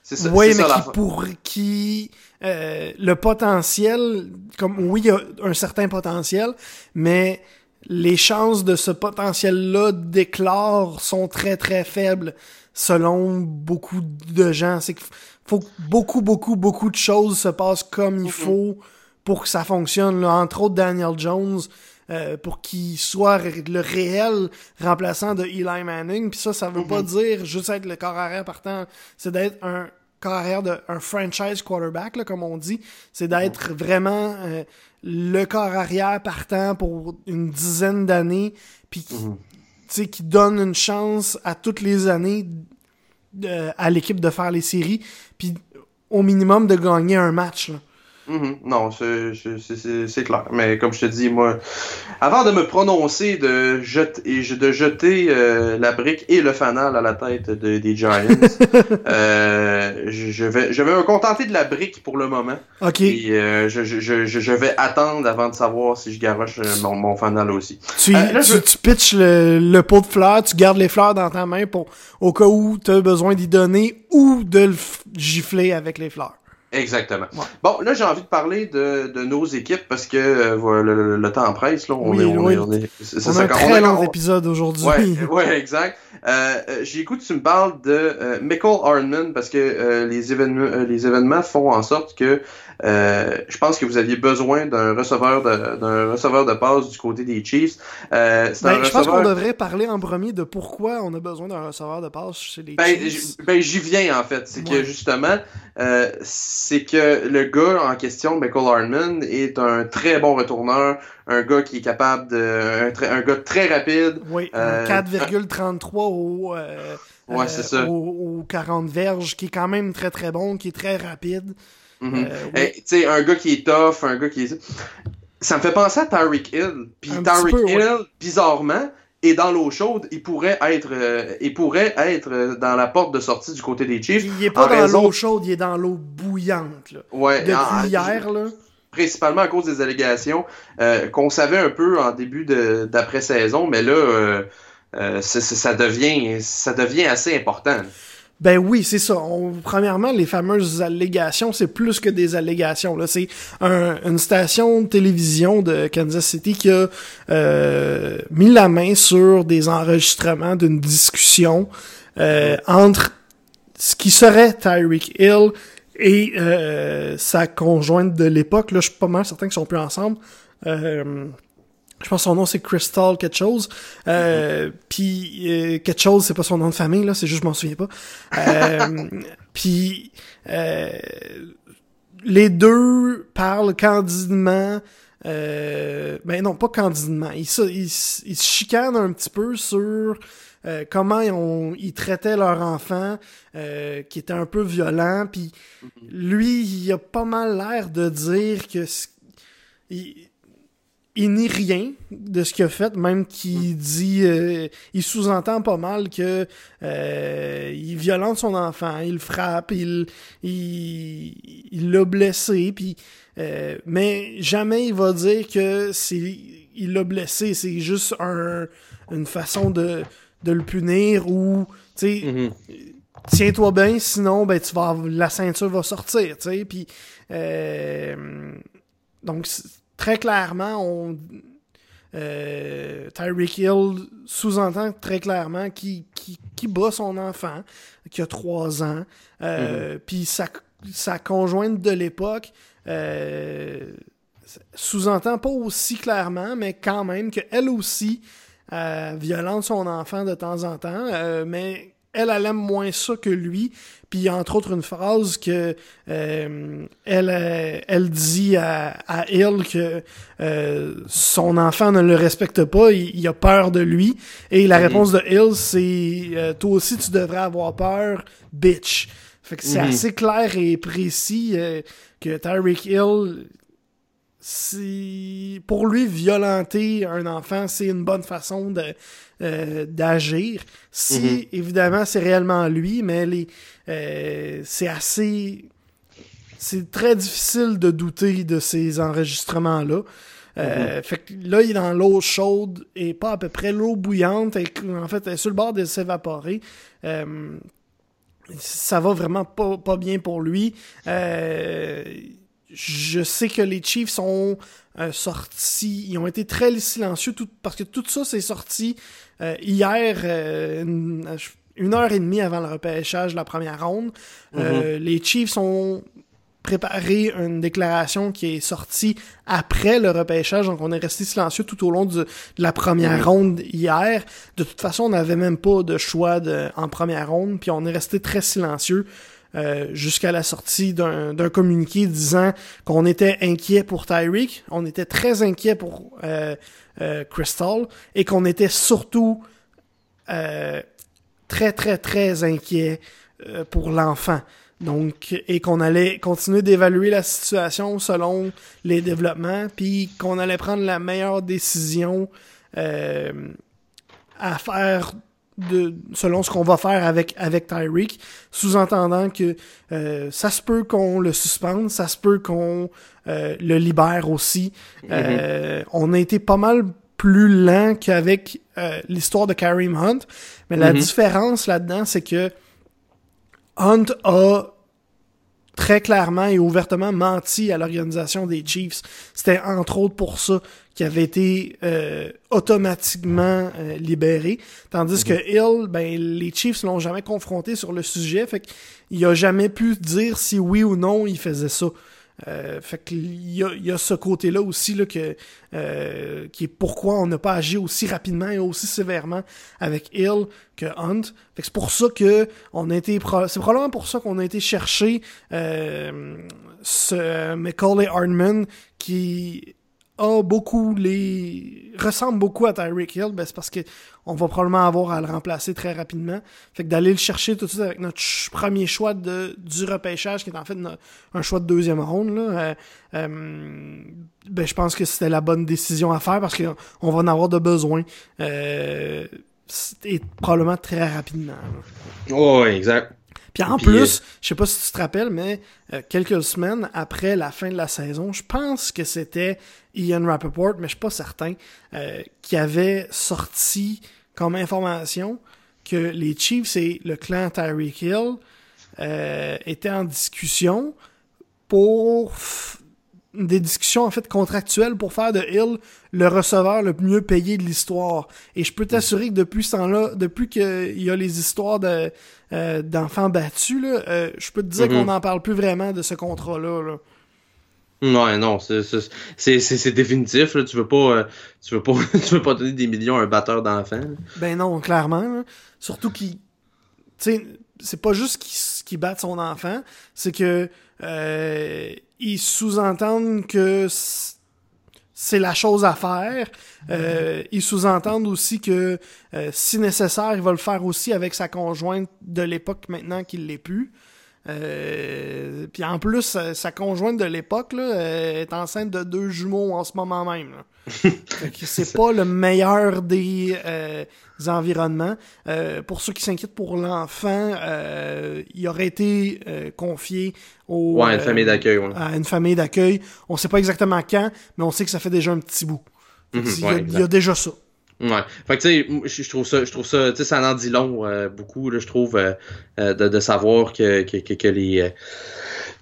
C'est ça, oui, mais qui pour qui euh, le potentiel, comme oui, il y a un certain potentiel, mais les chances de ce potentiel-là d'éclore sont très très faibles selon beaucoup de gens. C'est qu'il faut que beaucoup beaucoup beaucoup de choses se passent comme il faut pour que ça fonctionne. Là. Entre autres, Daniel Jones, euh, pour qu'il soit le réel remplaçant de Eli Manning. Puis ça, ça veut pas mhm. dire juste être le corps arrière partant, c'est d'être un corps arrière de un franchise quarterback, là, comme on dit. C'est d'être vraiment euh, le corps arrière partant pour une dizaine d'années, puis qui, mhm. qui donne une chance à toutes les années à l'équipe de faire les séries, puis au minimum de gagner un match. Là. Mhm. Non, c'est clair. Mais comme je te dis, moi, avant de me prononcer de, jeter, de jeter euh, la brique et le fanal à la tête des Giants, (laughs) euh, je, vais, je vais me contenter de la brique pour le moment. OK. Et euh, je, je, je, vais attendre avant de savoir si je garoche mon, mon fanal aussi. Tu, tu, pitches le, pot de fleurs, tu gardes les fleurs dans ta main pour au cas où tu as besoin d'y donner ou de le gifler avec les fleurs. Exactement. Bon, là, j'ai envie de parler de, de nos équipes parce que euh, le, le, temps presse. Là, on est, on, oui. Est, on, est, on a un très long épisode aujourd'hui. Ouais, (laughs) ouais, exact. Euh, euh J'écoute, tu me parles de euh, Michael Hardman parce que euh, les, événements, les événements font en sorte que euh, je pense que vous aviez besoin d'un receveur de d'un receveur de passe du côté des Chiefs. Euh, ben, Je pense qu'on devrait parler en premier de pourquoi on a besoin d'un receveur de passe chez les ben, Chiefs. Ben j'y viens en fait, c'est que justement euh, c'est que le gars en question, Michael Hardman, est un très bon retourneur, un gars qui est capable de un, un gars très rapide. Oui, 4,33 euh, au Ouais, c'est ça. Au, 40 verges, qui est quand même très très bon, qui est très rapide. Mm tu sais, un gars qui est tough, un gars qui est. Ça me fait penser à Tyreek Hill. Puis Tyreek Hill, bizarrement, est dans l'eau chaude, il pourrait être euh, il pourrait être dans la porte de sortie du côté des Chiefs. Il est pas dans l'eau chaude, il est dans l'eau bouillante là. Ouais, depuis hier là. Principalement à cause des allégations euh, qu'on savait un peu en début d'après saison, mais là euh, euh ça devient ça devient assez important. Ben oui, c'est ça. premièrement, les fameuses allégations, c'est plus que des allégations. Là, c'est une station de télévision de Kansas City qui a euh, mis la main sur des enregistrements d'une discussion euh, entre ce qui serait Tyreek Hill et euh, sa conjointe de l'époque. Là, je suis pas mal certain qu'ils sont plus ensemble. Je pense que son nom c'est Crystal quelque chose. Euh, Puis euh, quelque chose, c'est pas son nom de famille là, c'est juste je m'en souviens pas. Euh, (laughs) Puis euh, les deux parlent candidement. Euh, ben non, pas candidement. Ils, se, ils, se chicanent un petit peu sur euh, comment ils, ont, ils, traitaient leur enfant, euh, qui était un peu violent. Puis lui, il a pas mal l'air de dire que il, il nie rien de ce qu'il a fait, même qu'il dit, euh, il sous-entend pas mal que euh, il violente son enfant, il le frappe, il il l'a blessé, puis euh, mais jamais il va dire que c'est il l'a blessé, c'est juste un, une façon de, de le punir ou tu sais. Mm-hmm. tiens-toi bien, sinon, ben, tu vas, la ceinture va sortir, tu sais. Puis, euh, donc, très clairement, on, euh, Tyreek Hill sous-entend très clairement qu'il qui, qui bat son enfant, qui a trois ans. Euh, mm-hmm. Puis sa, sa conjointe de l'époque euh, sous-entend pas aussi clairement, mais quand même qu'elle aussi euh, violente son enfant de temps en temps, euh, mais elle, elle aime moins ça que lui. Puis entre autres une phrase que euh, elle, euh, elle dit à, à Hill que euh, son enfant ne le respecte pas, il, a peur de lui. Et la mhm. réponse de Hill, c'est toi aussi tu devrais avoir peur, bitch. Fait que c'est mhm. assez clair et précis que Tyreek Hill si pour lui violenter un enfant c'est une bonne façon de euh, d'agir si mhm. évidemment c'est réellement lui mais les euh, c'est assez c'est très difficile de douter de ces enregistrements là euh, mhm. fait que là, il est dans l'eau chaude et pas à peu près l'eau bouillante. Et, en fait, elle est sur le bord de s'évaporer. ça va vraiment pas, pas bien pour lui. Je sais que les Chiefs sont euh, sortis, ils ont été très silencieux tout, parce que tout ça s'est sorti euh, hier, euh, une, heure et demie avant le repêchage de la première ronde. Mm-hmm. les Chiefs ont préparé une déclaration qui est sortie après le repêchage, donc on est resté silencieux tout au long de la première mm-hmm. ronde hier. De toute façon, on n'avait même pas de choix de, en première ronde, puis on est resté très silencieux. Euh, jusqu'à la sortie d'un communiqué disant qu'on était inquiet pour Tyreek, on était très inquiet pour euh, euh, Crystal et qu'on était surtout très très très inquiet pour l'enfant. Donc, et qu'on allait continuer d'évaluer la situation selon les développements, puis qu'on allait prendre la meilleure décision à faire de, selon ce qu'on va faire avec, avec Tyreek, sous-entendant que euh, ça se peut qu'on le suspende, ça se peut qu'on euh, le libère aussi. Euh, mm-hmm. on a été pas mal plus lent qu'avec l'histoire de Kareem Hunt, mais la mm-hmm. différence là-dedans, c'est que Hunt a très clairement et ouvertement menti à l'organisation des Chiefs. C'était entre autres pour ça qu'il avait été euh, automatiquement euh, libéré. Tandis que mhm. Hill, ben, les Chiefs l'ont jamais confronté sur le sujet, fait qu'il a jamais pu dire si oui ou non il faisait ça. Euh, fait qu'il y a, ce côté-là aussi là, que, euh, qui est pourquoi on n'a pas agi aussi rapidement et aussi sévèrement avec Hill que Hunt. Fait que c'est pour ça que on a été c'est probablement pour ça qu'on a été chercher euh, ce Macaulay Hardman qui a beaucoup les ressemble beaucoup à Tyreek Hill, ben c'est parce que on va probablement avoir à le remplacer très rapidement. Fait que d'aller le chercher tout de suite avec notre premier choix de, du repêchage, qui est en fait un choix de deuxième ronde, là, euh, euh, ben je pense que c'était la bonne décision à faire parce qu'on va en avoir de besoin. Euh, et probablement très rapidement. Oh, exact. Puis en plus, je sais pas si tu te rappelles, mais quelques semaines après la fin de la saison, je pense que c'était Ian Rappaport, mais je suis pas certain, euh, qui avait sorti comme information que les Chiefs et le clan Tyreek Hill euh, étaient en discussion pour des discussions en fait contractuelles pour faire de Hill le receveur le mieux payé de l'histoire. Et je peux t'assurer que depuis ce temps-là, depuis qu'il y a les histoires de euh, d'enfants battus, là, euh, je peux te dire mm-hmm. qu'on n'en parle plus vraiment de ce contrat-là. Là. Ouais, non, c'est définitif. Là. Tu veux pas, euh, tu veux pas, (laughs) tu veux pas donner des millions à un batteur d'enfants. Ben non, clairement. Surtout qu'il, tu sais, c'est pas juste qu'il qu batte son enfant, c'est que ils sous-entendent que c'est la chose à faire. Euh, ils sous-entendent aussi que euh, si nécessaire, il va le faire aussi avec sa conjointe de l'époque maintenant qu'il l'est plus. Euh, puis en plus, sa conjointe de l'époque euh, est enceinte de deux jumeaux en ce moment même. (laughs) c'est pas le meilleur des, euh, environnements. pour ceux qui s'inquiètent pour l'enfant, il aurait été confié au, à une famille d'accueil. À une famille d'accueil. On sait pas exactement quand, mais on sait que ça fait déjà un petit bout. Mhm, il, y a, déjà ça. Ouais. Fait que tu sais, je trouve ça, je trouve ça, tu sais, ça en dit long beaucoup, là, je trouve, de, de, savoir que, que, que, que les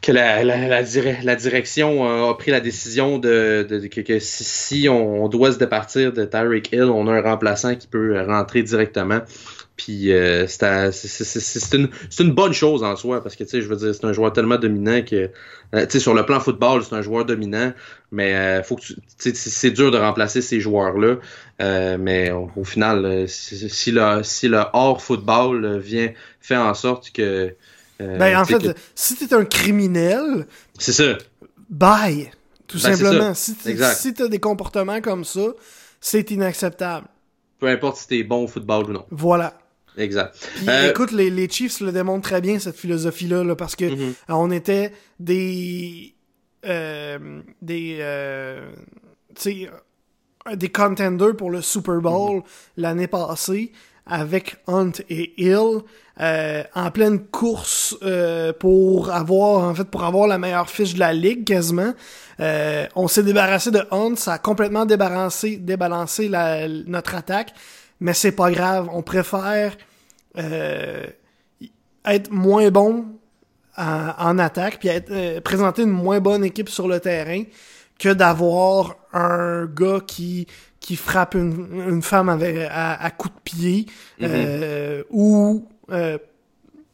que la, la, la, direction a pris la décision de, de, que, si, on doit se départir de Tyreek Hill, on a un remplaçant qui peut rentrer directement. Puis euh, c'est une, une, bonne chose en soi parce que tu sais, je veux dire, c'est un joueur tellement dominant que euh, tu sais, sur le plan football, c'est un joueur dominant, mais euh, faut que c'est dur de remplacer ces joueurs-là. Euh, mais au, final, si, le, si le hors football vient fait en sorte que euh, ben, en fait, si t'es un criminel, c'est ça. Bye, tout ben, simplement. Si t'as des comportements comme ça, c'est inacceptable. Peu importe si t'es bon au football ou non. Voilà. Exact. Euh, écoute, les, les, Chiefs le démontrent très bien, cette philosophie-là, parce que mm-hmm. on était des. Euh, des. Euh, des contenders pour le Super Bowl mm-hmm. l'année passée avec Hunt et Hill. Euh, en pleine course euh, pour avoir en fait pour avoir la meilleure fiche de la ligue quasiment. Euh, on s'est débarrassé de Hunt, ça a complètement débarrassé, débalancé la, notre attaque, mais c'est pas grave. On préfère être moins bon en, en attaque puis être, présenter une moins bonne équipe sur le terrain que d'avoir un gars qui qui frappe une, une femme avec, à, à coups de pied mm-hmm. ou euh,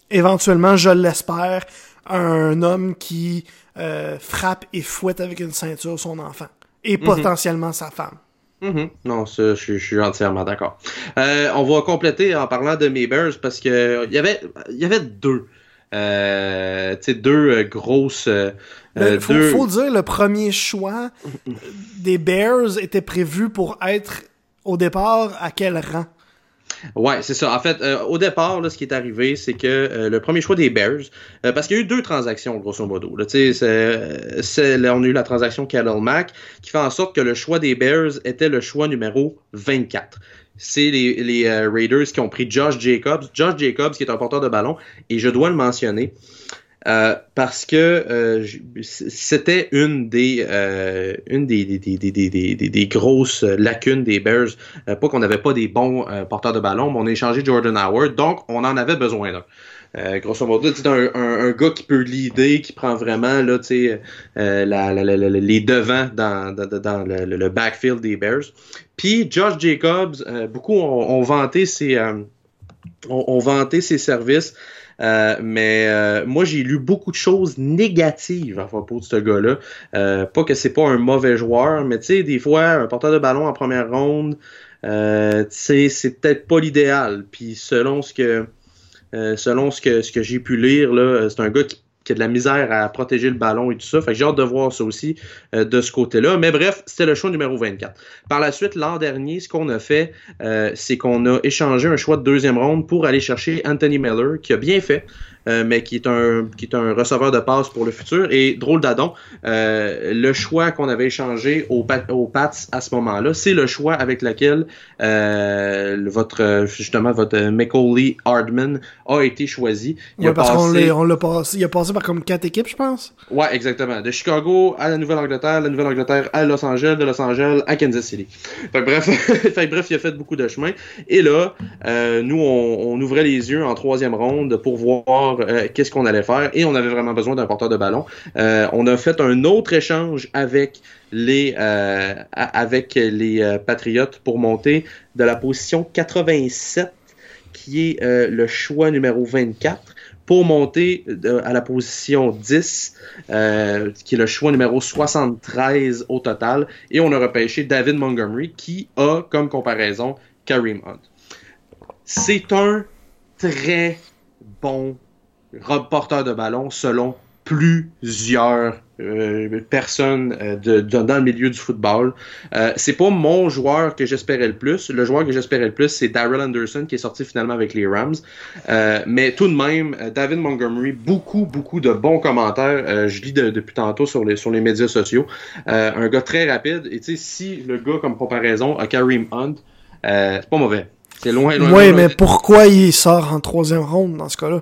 éventuellement, je l'espère, un homme qui euh, frappe et fouette avec une ceinture son enfant et mhm. potentiellement sa femme. Mhm. Non, ça, je, suis entièrement d'accord. Euh, on va compléter en parlant de mes Bears parce que il y avait, il y avait deux, euh, deux grosses. Il faut, faut, dire le premier choix (laughs) des Bears était prévu pour être au départ à quel rang? Ouais, c'est ça. En fait, euh, au départ, ce qui est arrivé, c'est que euh, le premier choix des Bears, euh, parce qu'il y a eu deux transactions, grosso modo. On a eu la transaction Cattle Mac, qui fait en sorte que le choix des Bears était le choix numéro 24 c'est les Raiders qui ont pris Josh Jacobs. Josh Jacobs, qui est un porteur de ballon, et je dois le mentionner. Euh, parce que euh, c'était une des euh, une des, des, des, des, grosses lacunes des Bears. pas qu'on n'avait pas des bons porteurs de ballon, mais on a échangé Jordan Howard, donc on en avait besoin d'un. grosso modo, c'est un, un, gars qui peut l'idée, qui prend vraiment là, la, la, la, les devants dans, dans, dans le, backfield des Bears. Puis Josh Jacobs, beaucoup ont, vanté ses, ont, ont, vanté ses services. Euh, mais euh, moi, j'ai lu beaucoup de choses négatives à propos de ce gars-là. Euh, pas que c'est pas un mauvais joueur, mais tu sais, des fois, un porteur de ballon en première ronde, euh, c'est peut-être pas l'idéal. Puis selon ce que selon ce que, ce que j'ai pu lire, là, c'est un gars qui qui a de la misère à protéger le ballon et tout ça. Fait que j'ai hâte de voir ça aussi euh, de ce côté-là. Mais bref, c'était le choix numéro 24. Par la suite, l'an dernier, ce qu'on a fait, euh, c'est qu'on a échangé un choix de deuxième ronde pour aller chercher Anthony Miller, qui a bien fait. Euh, mais qui est un qui est un receveur de passe pour le futur. Et drôle d'adon, euh, le choix qu'on avait échangé aux, aux Pats à ce moment-là, c'est le choix avec lequel euh, votre justement votre Macaulay Hardman a été choisi. Il ouais, parce qu'on on l'a passé, il a passé par comme quatre équipes, je pense. Ouais, exactement. De Chicago à la Nouvelle-Angleterre, la Nouvelle-Angleterre à Los Angeles, de Los Angeles à Kansas City. Fait bref, (laughs) fait, bref, il a fait beaucoup de chemin. Et là, euh, nous, on, on ouvrait les yeux en troisième ronde pour voir euh, qu'est-ce qu'on allait faire et on avait vraiment besoin d'un porteur de ballon. Euh, on a fait un autre échange avec les euh, avec les Patriotes pour monter de la position 87 qui est le choix numéro 24 pour monter à la position 10, qui est le choix numéro 73 au total. Et on a repêché David Montgomery, qui a comme comparaison Kareem Hunt. C'est un très bon porteur de ballon selon plusieurs euh, personnes euh, de, dans le milieu du football. Euh, c'est pas mon joueur que j'espérais le plus. Le joueur que j'espérais le plus, c'est Daryl Anderson qui est sorti finalement avec les Rams. mais tout de même, David Montgomery, beaucoup, beaucoup de bons commentaires. je lis depuis tantôt sur les, sur les médias sociaux. un gars très rapide. Et tu sais, si le gars, comme comparaison, a Kareem Hunt, c'est pas mauvais. C'est loin, loin. Oui, mais pourquoi il sort en troisième ronde dans ce cas-là?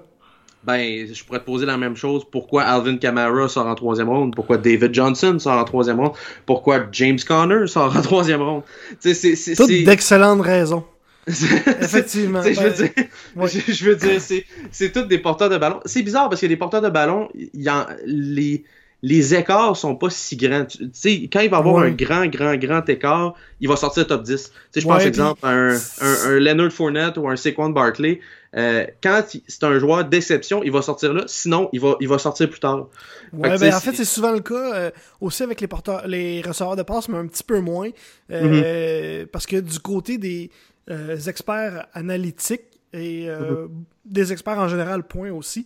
Ben, je pourrais te poser la même chose. Pourquoi Alvin Kamara sort en troisième ronde? Pourquoi David Johnson sort en troisième ronde? Pourquoi James Conner sort en troisième ronde? C'est, Toutes d'excellentes raisons. (laughs) Effectivement. je, veux dire, (laughs) je, veux dire, c'est tous des porteurs de ballon. C'est bizarre parce que les porteurs de ballon, y en, les, les écarts sont pas si grands. Tu sais, quand il va avoir un grand, grand, grand écart, il va sortir top 10. Tu sais, je pense, exemple, un, un, Leonard Fournette ou un Saquon Barkley. Euh, quand c'est un joueur d'exception, il va sortir là. Sinon, il va, il va sortir plus tard. Ouais, ben, en fait, c'est souvent le cas euh, aussi avec les porteurs, les receveurs de passe, mais un petit peu moins. Euh, mm-hmm. Parce que du côté des experts analytiques et mm-hmm. des experts en général, point aussi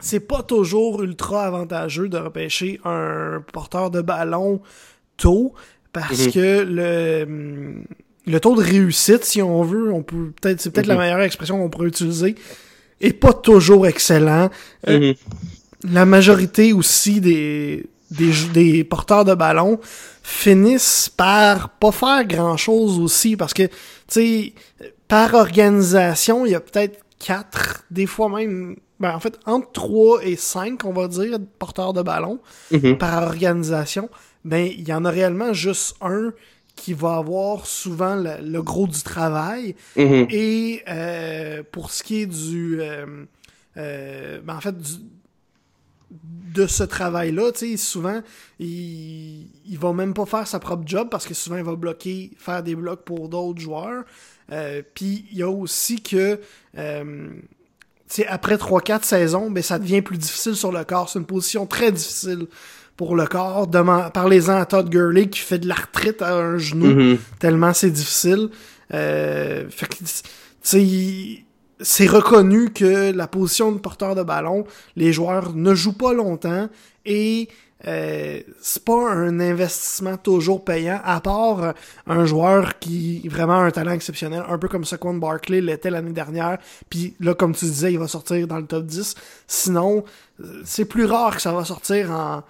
c'est pas toujours ultra avantageux de repêcher un porteur de ballon tôt parce mhm. que le le taux de réussite, si on veut, on peut peut-être c'est peut-être la mhm. meilleure expression qu'on pourrait utiliser, est pas toujours excellent. Euh, mhm. La majorité aussi des, des des porteurs de ballon finissent par pas faire grand chose aussi parce que tu sais par organisation, il y a peut-être quatre, des fois même ben, en fait, entre 3 et 5, on va dire, porteurs de ballon mhm. par organisation, ben, il y en a réellement juste un qui va avoir souvent le, gros du travail. Mhm. Et euh, pour ce qui est du... Euh, euh, ben, en fait, de ce travail-là, tu sais, souvent, il, il va même pas faire sa propre job parce que souvent, il va bloquer, faire des blocs pour d'autres joueurs. Puis, il y a aussi que après 3-4 saisons, ben, ça devient plus difficile sur le corps. C'est une position très difficile pour le corps. Parlez-en à Todd Gurley qui fait de la retraite à un genou, mm-hmm. tellement c'est difficile. Euh, c'est reconnu que la position de porteur de ballon, les joueurs ne jouent pas longtemps et euh, c'est pas un investissement toujours payant, à part un joueur qui vraiment a un talent exceptionnel, un peu comme Saquon Barkley l'était l'année dernière, puis là, comme tu disais, il va sortir dans le top 10. Sinon, euh, c'est plus rare que ça va sortir en,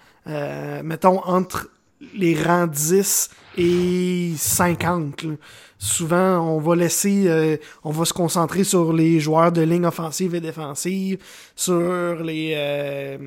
mettons, entre les rangs 10 et 50. Souvent, on va laisser, on va se concentrer sur les joueurs de ligne offensive et défensive, sur les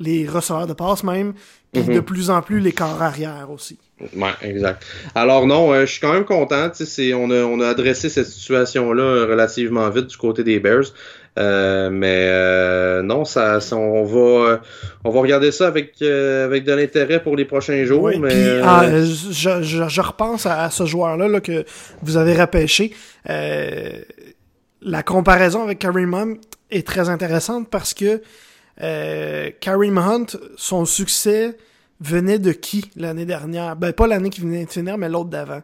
les receveurs de passe même, puis de mhm. plus en plus les corps arrière aussi. Ouais, exact. Alors non, euh, je suis quand même content. On a, on a adressé cette situation-là relativement vite du côté des Bears. Euh, mais euh, non, ça, on va on va regarder ça avec avec de l'intérêt pour les prochains jours. mais, ah, je, je, repense à, ce joueur-là là, que vous avez repêché. la comparaison avec Kareem Hunt est très intéressante parce que euh, Kareem Hunt, son succès venait de qui l'année dernière? Ben, pas l'année qui venait de finir, mais l'autre d'avant.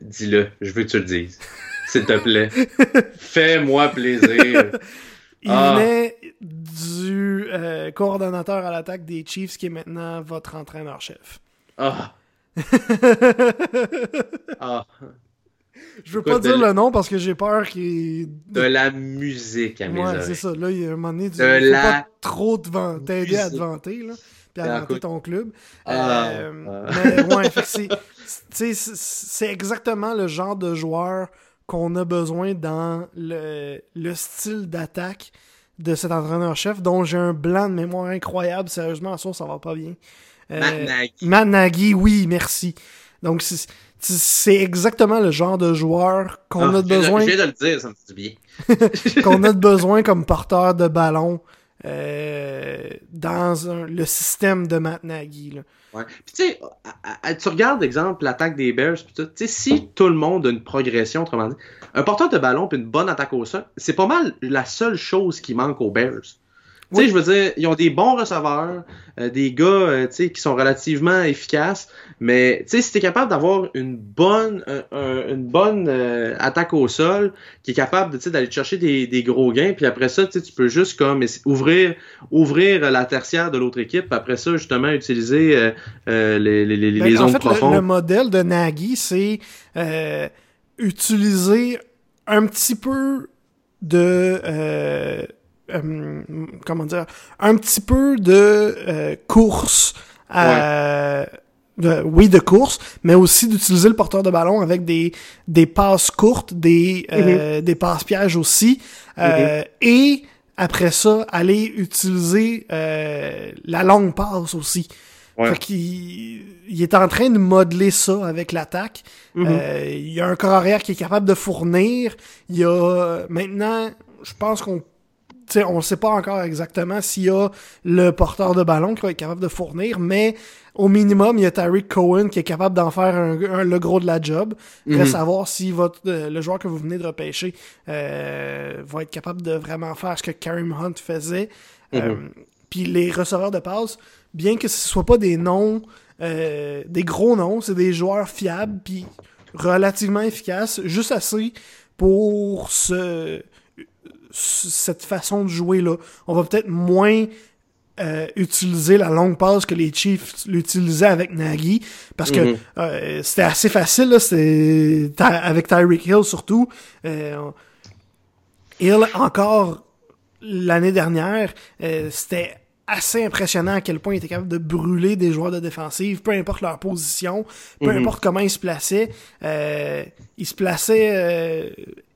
Dis-le, je veux que tu le dises. (laughs) S'il te plaît. Fais-moi plaisir. (laughs) Il ah. venait du euh, coordonnateur à l'attaque des Chiefs qui est maintenant votre entraîneur-chef. Ah. (laughs) ah. Je veux pas dire le nom parce que j'ai peur qu'il. De la musique à mes Ouais, c'est ça. Là, il y a un moment donné, tu de la... pas trop t'aider à te vanter, là. Puis à vanter ton club. Ah, euh, Mais ouais. (laughs) C'est exactement le genre de joueur qu'on a besoin dans le, le style d'attaque de cet entraîneur-chef dont j'ai un blanc de mémoire incroyable. Sérieusement, ça, ça va pas bien. Euh, Matt Nagy. Matt Nagy, oui, merci. Donc, c'est exactement le genre de joueur qu'on ah, a besoin. Je viens de le dire, ça me dit bien. (laughs) qu'on a (laughs) besoin comme porteur de ballon euh, dans le système de Matt Nagy. Là. Ouais. Puis tu sais, tu regardes, exemple, l'attaque des Bears, tu sais, si tout le monde a une progression, autrement dit, un porteur de ballon puis une bonne attaque au sol, c'est pas mal la seule chose qui manque aux Bears. Tu sais, je veux dire, ils ont des bons receveurs, euh, des gars, euh, tu sais, qui sont relativement efficaces, mais tu sais, si t'es capable d'avoir une bonne, une bonne euh, attaque au sol, qui est capable, tu sais, d'aller chercher des, des, gros gains, puis après ça, tu sais, tu peux juste comme ouvrir, ouvrir la tertiaire de l'autre équipe, puis après ça, justement, utiliser les, les, les, ben, en fait, profondes. Le, le, modèle de Nagy, c'est utiliser un petit peu de euh, comment dire, un petit peu de euh, course à, oui, de course, mais aussi d'utiliser le porteur de ballon avec des, des passes courtes, des, euh, des passes pièges aussi. Euh, Et après ça, aller utiliser euh, la longue passe aussi. Fait qu'il il est en train de modeler ça avec l'attaque. euh, il y a un corps arrière qui est capable de fournir. Il y a maintenant, je pense qu'on On ne sait pas encore exactement s'il y a le porteur de ballon qui va être capable de fournir, mais au minimum, il y a Tyreek Cohen qui est capable d'en faire un, le gros de la job. Reste à voir si votre, euh, le joueur que vous venez de repêcher euh, va être capable de vraiment faire ce que Karim Hunt faisait. Euh, Puis les receveurs de passe, bien que ce ne soit pas des noms, des gros noms, c'est des joueurs fiables puis relativement efficaces, juste assez pour se cette façon de jouer là. On va peut-être moins euh, utiliser la longue passe que les Chiefs l'utilisaient avec Nagy parce que Mhm. euh, c'était assez facile là, avec Tyreek Hill surtout. Euh, Hill encore l'année dernière, euh, c'était assez impressionnant à quel point il était capable de brûler des joueurs de défensive, peu importe leur position, peu Mhm. importe comment ils se plaçaient. Euh, il se plaçait, euh,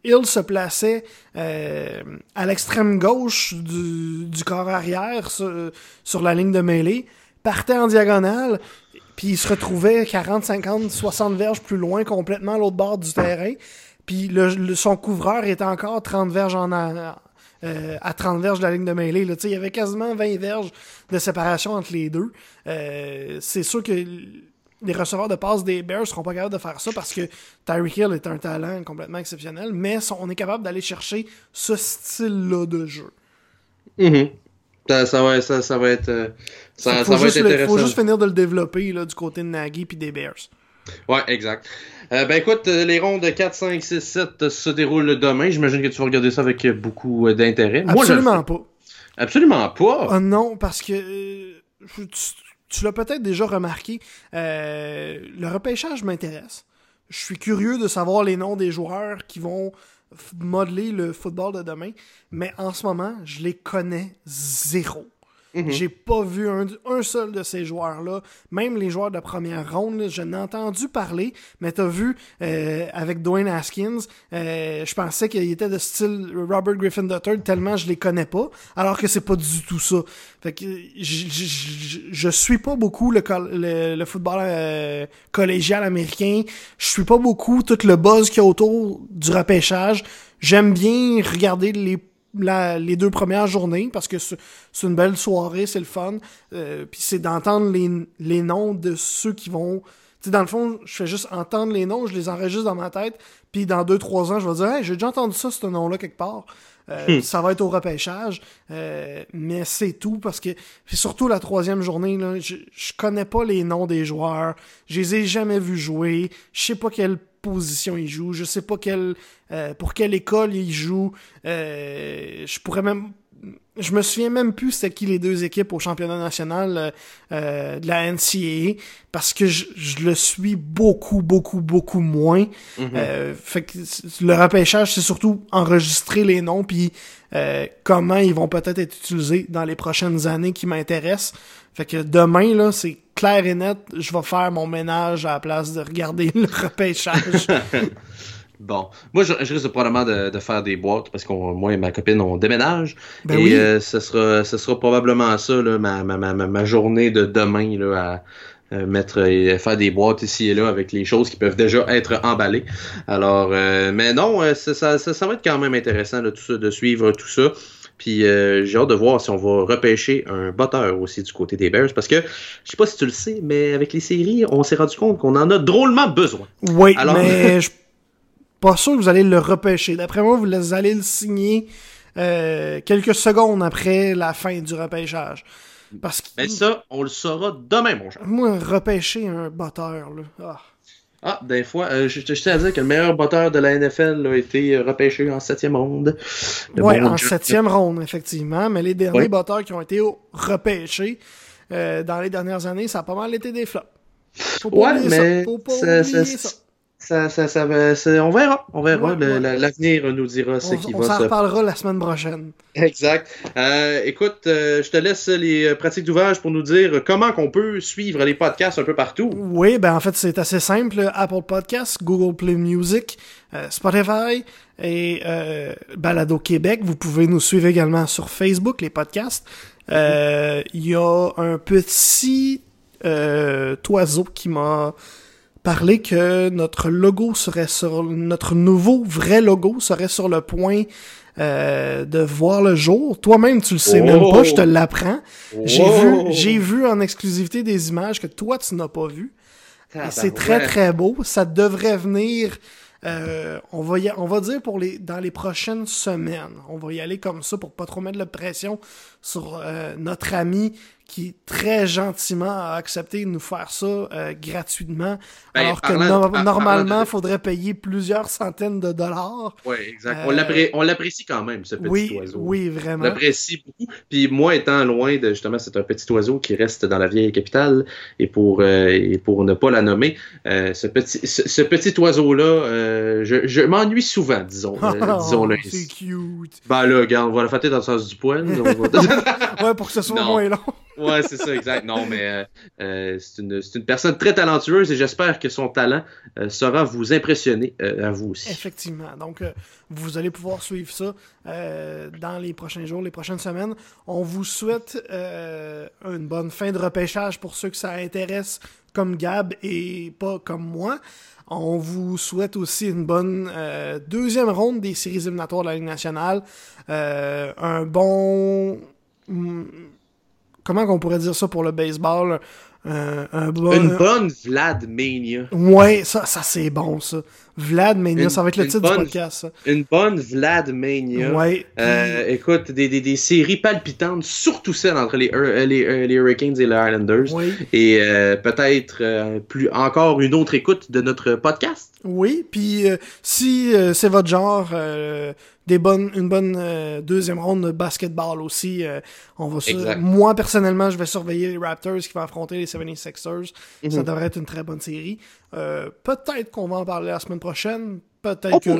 Hill se plaçait euh, à l'extrême gauche du, du corps arrière sur, sur la ligne de mêlée, partait en diagonale, puis il se retrouvait 40, 50, 60 verges plus loin, complètement à l'autre bord du terrain. Puis le, le- son couvreur était encore 30 verges en euh, à 30 verges de la ligne de mêlée. Là. Il y avait quasiment 20 verges de séparation entre les deux. Euh, c'est sûr que les receveurs de passe des Bears seront pas capables de faire ça parce que Tyreek Hill est un talent complètement exceptionnel, mais on est capable d'aller chercher ce style-là de jeu. Mhm. Ça, ça va, ça, ça va être, euh, ça, Il va juste être intéressant. faut juste finir de le développer là, du côté de Nagy puis des Bears. Ouais, exact. Euh, ben écoute, euh, les rondes 4, 5, 6, 7 se déroulent demain. J'imagine que tu vas regarder ça avec beaucoup d'intérêt. Absolument pas. Absolument pas. Ah non, parce que euh, tu, tu l'as peut-être déjà remarqué, euh, le repêchage m'intéresse. Je suis curieux de savoir les noms des joueurs qui vont modeler le football de demain, mais en ce moment, je les connais zéro. Mhm. J'ai pas vu un, un seul de ces joueurs-là. Même les joueurs de première ronde, je n'ai entendu parler, mais t'as vu euh, avec Dwayne Haskins, euh, je pensais qu'il était de style Robert Griffin III tellement je les connais pas, alors que c'est pas du tout ça. Fait que je, je, je, suis pas beaucoup le, le, le football euh, collégial américain. Je suis pas beaucoup tout le buzz qu'il y a autour du repêchage. J'aime bien regarder les la- les deux premières journées parce que c'est une belle soirée, c'est le fun. Euh, Puis c'est d'entendre les, les noms de ceux qui vont. Tu sais, dans le fond, je fais juste entendre les noms, je les enregistre dans ma tête. Puis dans deux, trois ans, je vais dire, hey, j'ai déjà entendu ça, ce nom-là, quelque part. Euh, Ça va être au repêchage. Euh, mais c'est tout parce que. Puis surtout la troisième journée, là, je, je connais pas les noms des joueurs. Je les ai jamais vus jouer. Je sais pas quelle position ils jouent. Je sais pas euh, pour quelle école ils jouent. Euh, je pourrais même. Je me souviens même plus c'était qui les deux équipes au championnat national euh, euh, de la NCAA parce que je, je le suis beaucoup, beaucoup, beaucoup moins. Euh, fait que le repêchage, c'est surtout enregistrer les noms puis euh, comment ils vont peut-être être utilisés dans les prochaines années qui m'intéressent. Fait que demain, là, c'est clair et net, je vais faire mon ménage à la place de regarder (laughs) le repêchage. (laughs) Bon, moi je, je risque probablement de, de faire des boîtes parce que moi et ma copine on déménage Ben et oui. euh, ce sera ce sera probablement ça là, ma, ma, ma, ma- ma journée de demain là, à euh, mettre et faire des boîtes ici et là avec les choses qui peuvent déjà être emballées. Alors, euh, mais non, ça, ça, ça, ça va être quand même intéressant là, tout ça, de suivre tout ça. Puis euh, j'ai hâte de voir si on va repêcher un botteur aussi du côté des Bears parce que je sais pas si tu le sais, mais avec les séries, on s'est rendu compte qu'on en a drôlement besoin. Oui, Alors- mais (laughs) je pas sûr que vous allez le repêcher. D'après moi, vous allez le signer euh, quelques secondes après la fin du repêchage. Parce que Mais ça, on le saura demain, mon cher. moi, repêcher un botteur, là. ah. Ah, des fois, euh, je, je, je tiens à dire que le meilleur botteur de la NFL a été euh, repêché en septième ronde. Bon en septième ronde, effectivement. Mais les derniers Ouais. botteurs qui ont été repêchés euh, dans les dernières années, ça a pas mal été des flops. Faut pas Ouais, oublier mais ça. Faut pas ça- oublier ça- ça. Ça, ça, ça on verra. On verra. Ouais, ouais. L'avenir nous dira ce On, qui on va s'en se reparlera la semaine prochaine. Exact. Euh, écoute, euh, je te laisse les euh, pratiques d'ouvrage pour nous dire comment qu'on peut suivre les podcasts un peu partout. Oui, ben en fait, c'est assez simple. Apple Podcasts, Google Play Music, euh, Spotify et Balado Québec. Vous pouvez nous suivre également sur Facebook, les podcasts. Euh, Il y a un petit euh, oiseau qui m'a parlé que notre logo serait sur notre nouveau vrai logo serait sur le point euh, de voir le jour. Toi-même, tu le sais Oh! même pas, je te l'apprends. J'ai vu, j'ai vu en exclusivité des images que toi tu n'as pas vues. Et c'est très très beau. Ça devrait venir. euh, on va y- on va dire pour les dans les prochaines semaines. On va y aller comme ça pour pas trop mettre de pression sur euh, notre ami qui très gentiment a accepté de nous faire ça euh, gratuitement. Ben, alors que parlant- no- par- normalement, de- il faudrait payer plusieurs centaines de dollars. Ouais, exact. Euh, On l'apprécie- On quand même, ce petit oui, oiseau. oui, On vraiment. l'apprécie beaucoup. Puis moi, étant loin de justement, c'est un petit oiseau qui reste dans la vieille capitale. Et pour euh, et pour ne pas la nommer, ce petit ce, ce petit oiseau-là, je, je m'ennuie souvent, disons. (laughs) Oh, c'est cute. Ben là, regarde, on va la fêter dans le sens du poil. On va- (laughs) Ouais, pour que ce soit Non. moins long. Ouais, c'est ça, exact. Non, mais euh, euh, c'est une, une personne très talentueuse et j'espère que son talent euh, saura vous impressionner à vous aussi. Effectivement. Donc, vous allez pouvoir suivre ça dans les prochains jours, les prochaines semaines. On vous souhaite une bonne fin de repêchage pour ceux que ça intéresse, comme Gab et pas comme moi. On vous souhaite aussi une bonne deuxième ronde des séries éliminatoires de la Ligue nationale. Un bon... Comment qu'on pourrait dire ça pour le baseball? Euh, un bon... Une bonne Vlad Mania. Ouais, ça, ça c'est bon, ça. Vlad Mania, Une- ça va être le titre bonne- du podcast, ça. Une bonne Vlad Mania. Ouais. Euh, écoute, des, des, des séries palpitantes, surtout celles entre les, Hur- les, euh, les Hurricanes et les Islanders. oui, Et euh, peut-être euh, plus encore une autre écoute de notre podcast. oui. Puis euh, si euh, c'est votre genre, euh, des bonnes, une bonne euh, deuxième ronde de basketball aussi, euh, on va. sur- Exact. Moi personnellement, je vais surveiller les Raptors qui vont affronter les 76ers. Ça Mhm. devrait être une très bonne série. Euh, peut-être qu'on va en parler la semaine prochaine. Peut-être que,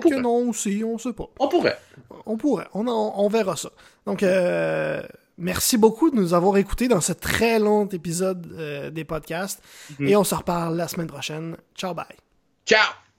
pourrait. non aussi, on sait pas. On pourrait. On pourrait. On, on verra ça. Donc, euh, merci beaucoup de nous avoir écoutés dans ce très long épisode euh, des podcasts. Mhm. Et on se reparle la semaine prochaine. Ciao, bye. Ciao!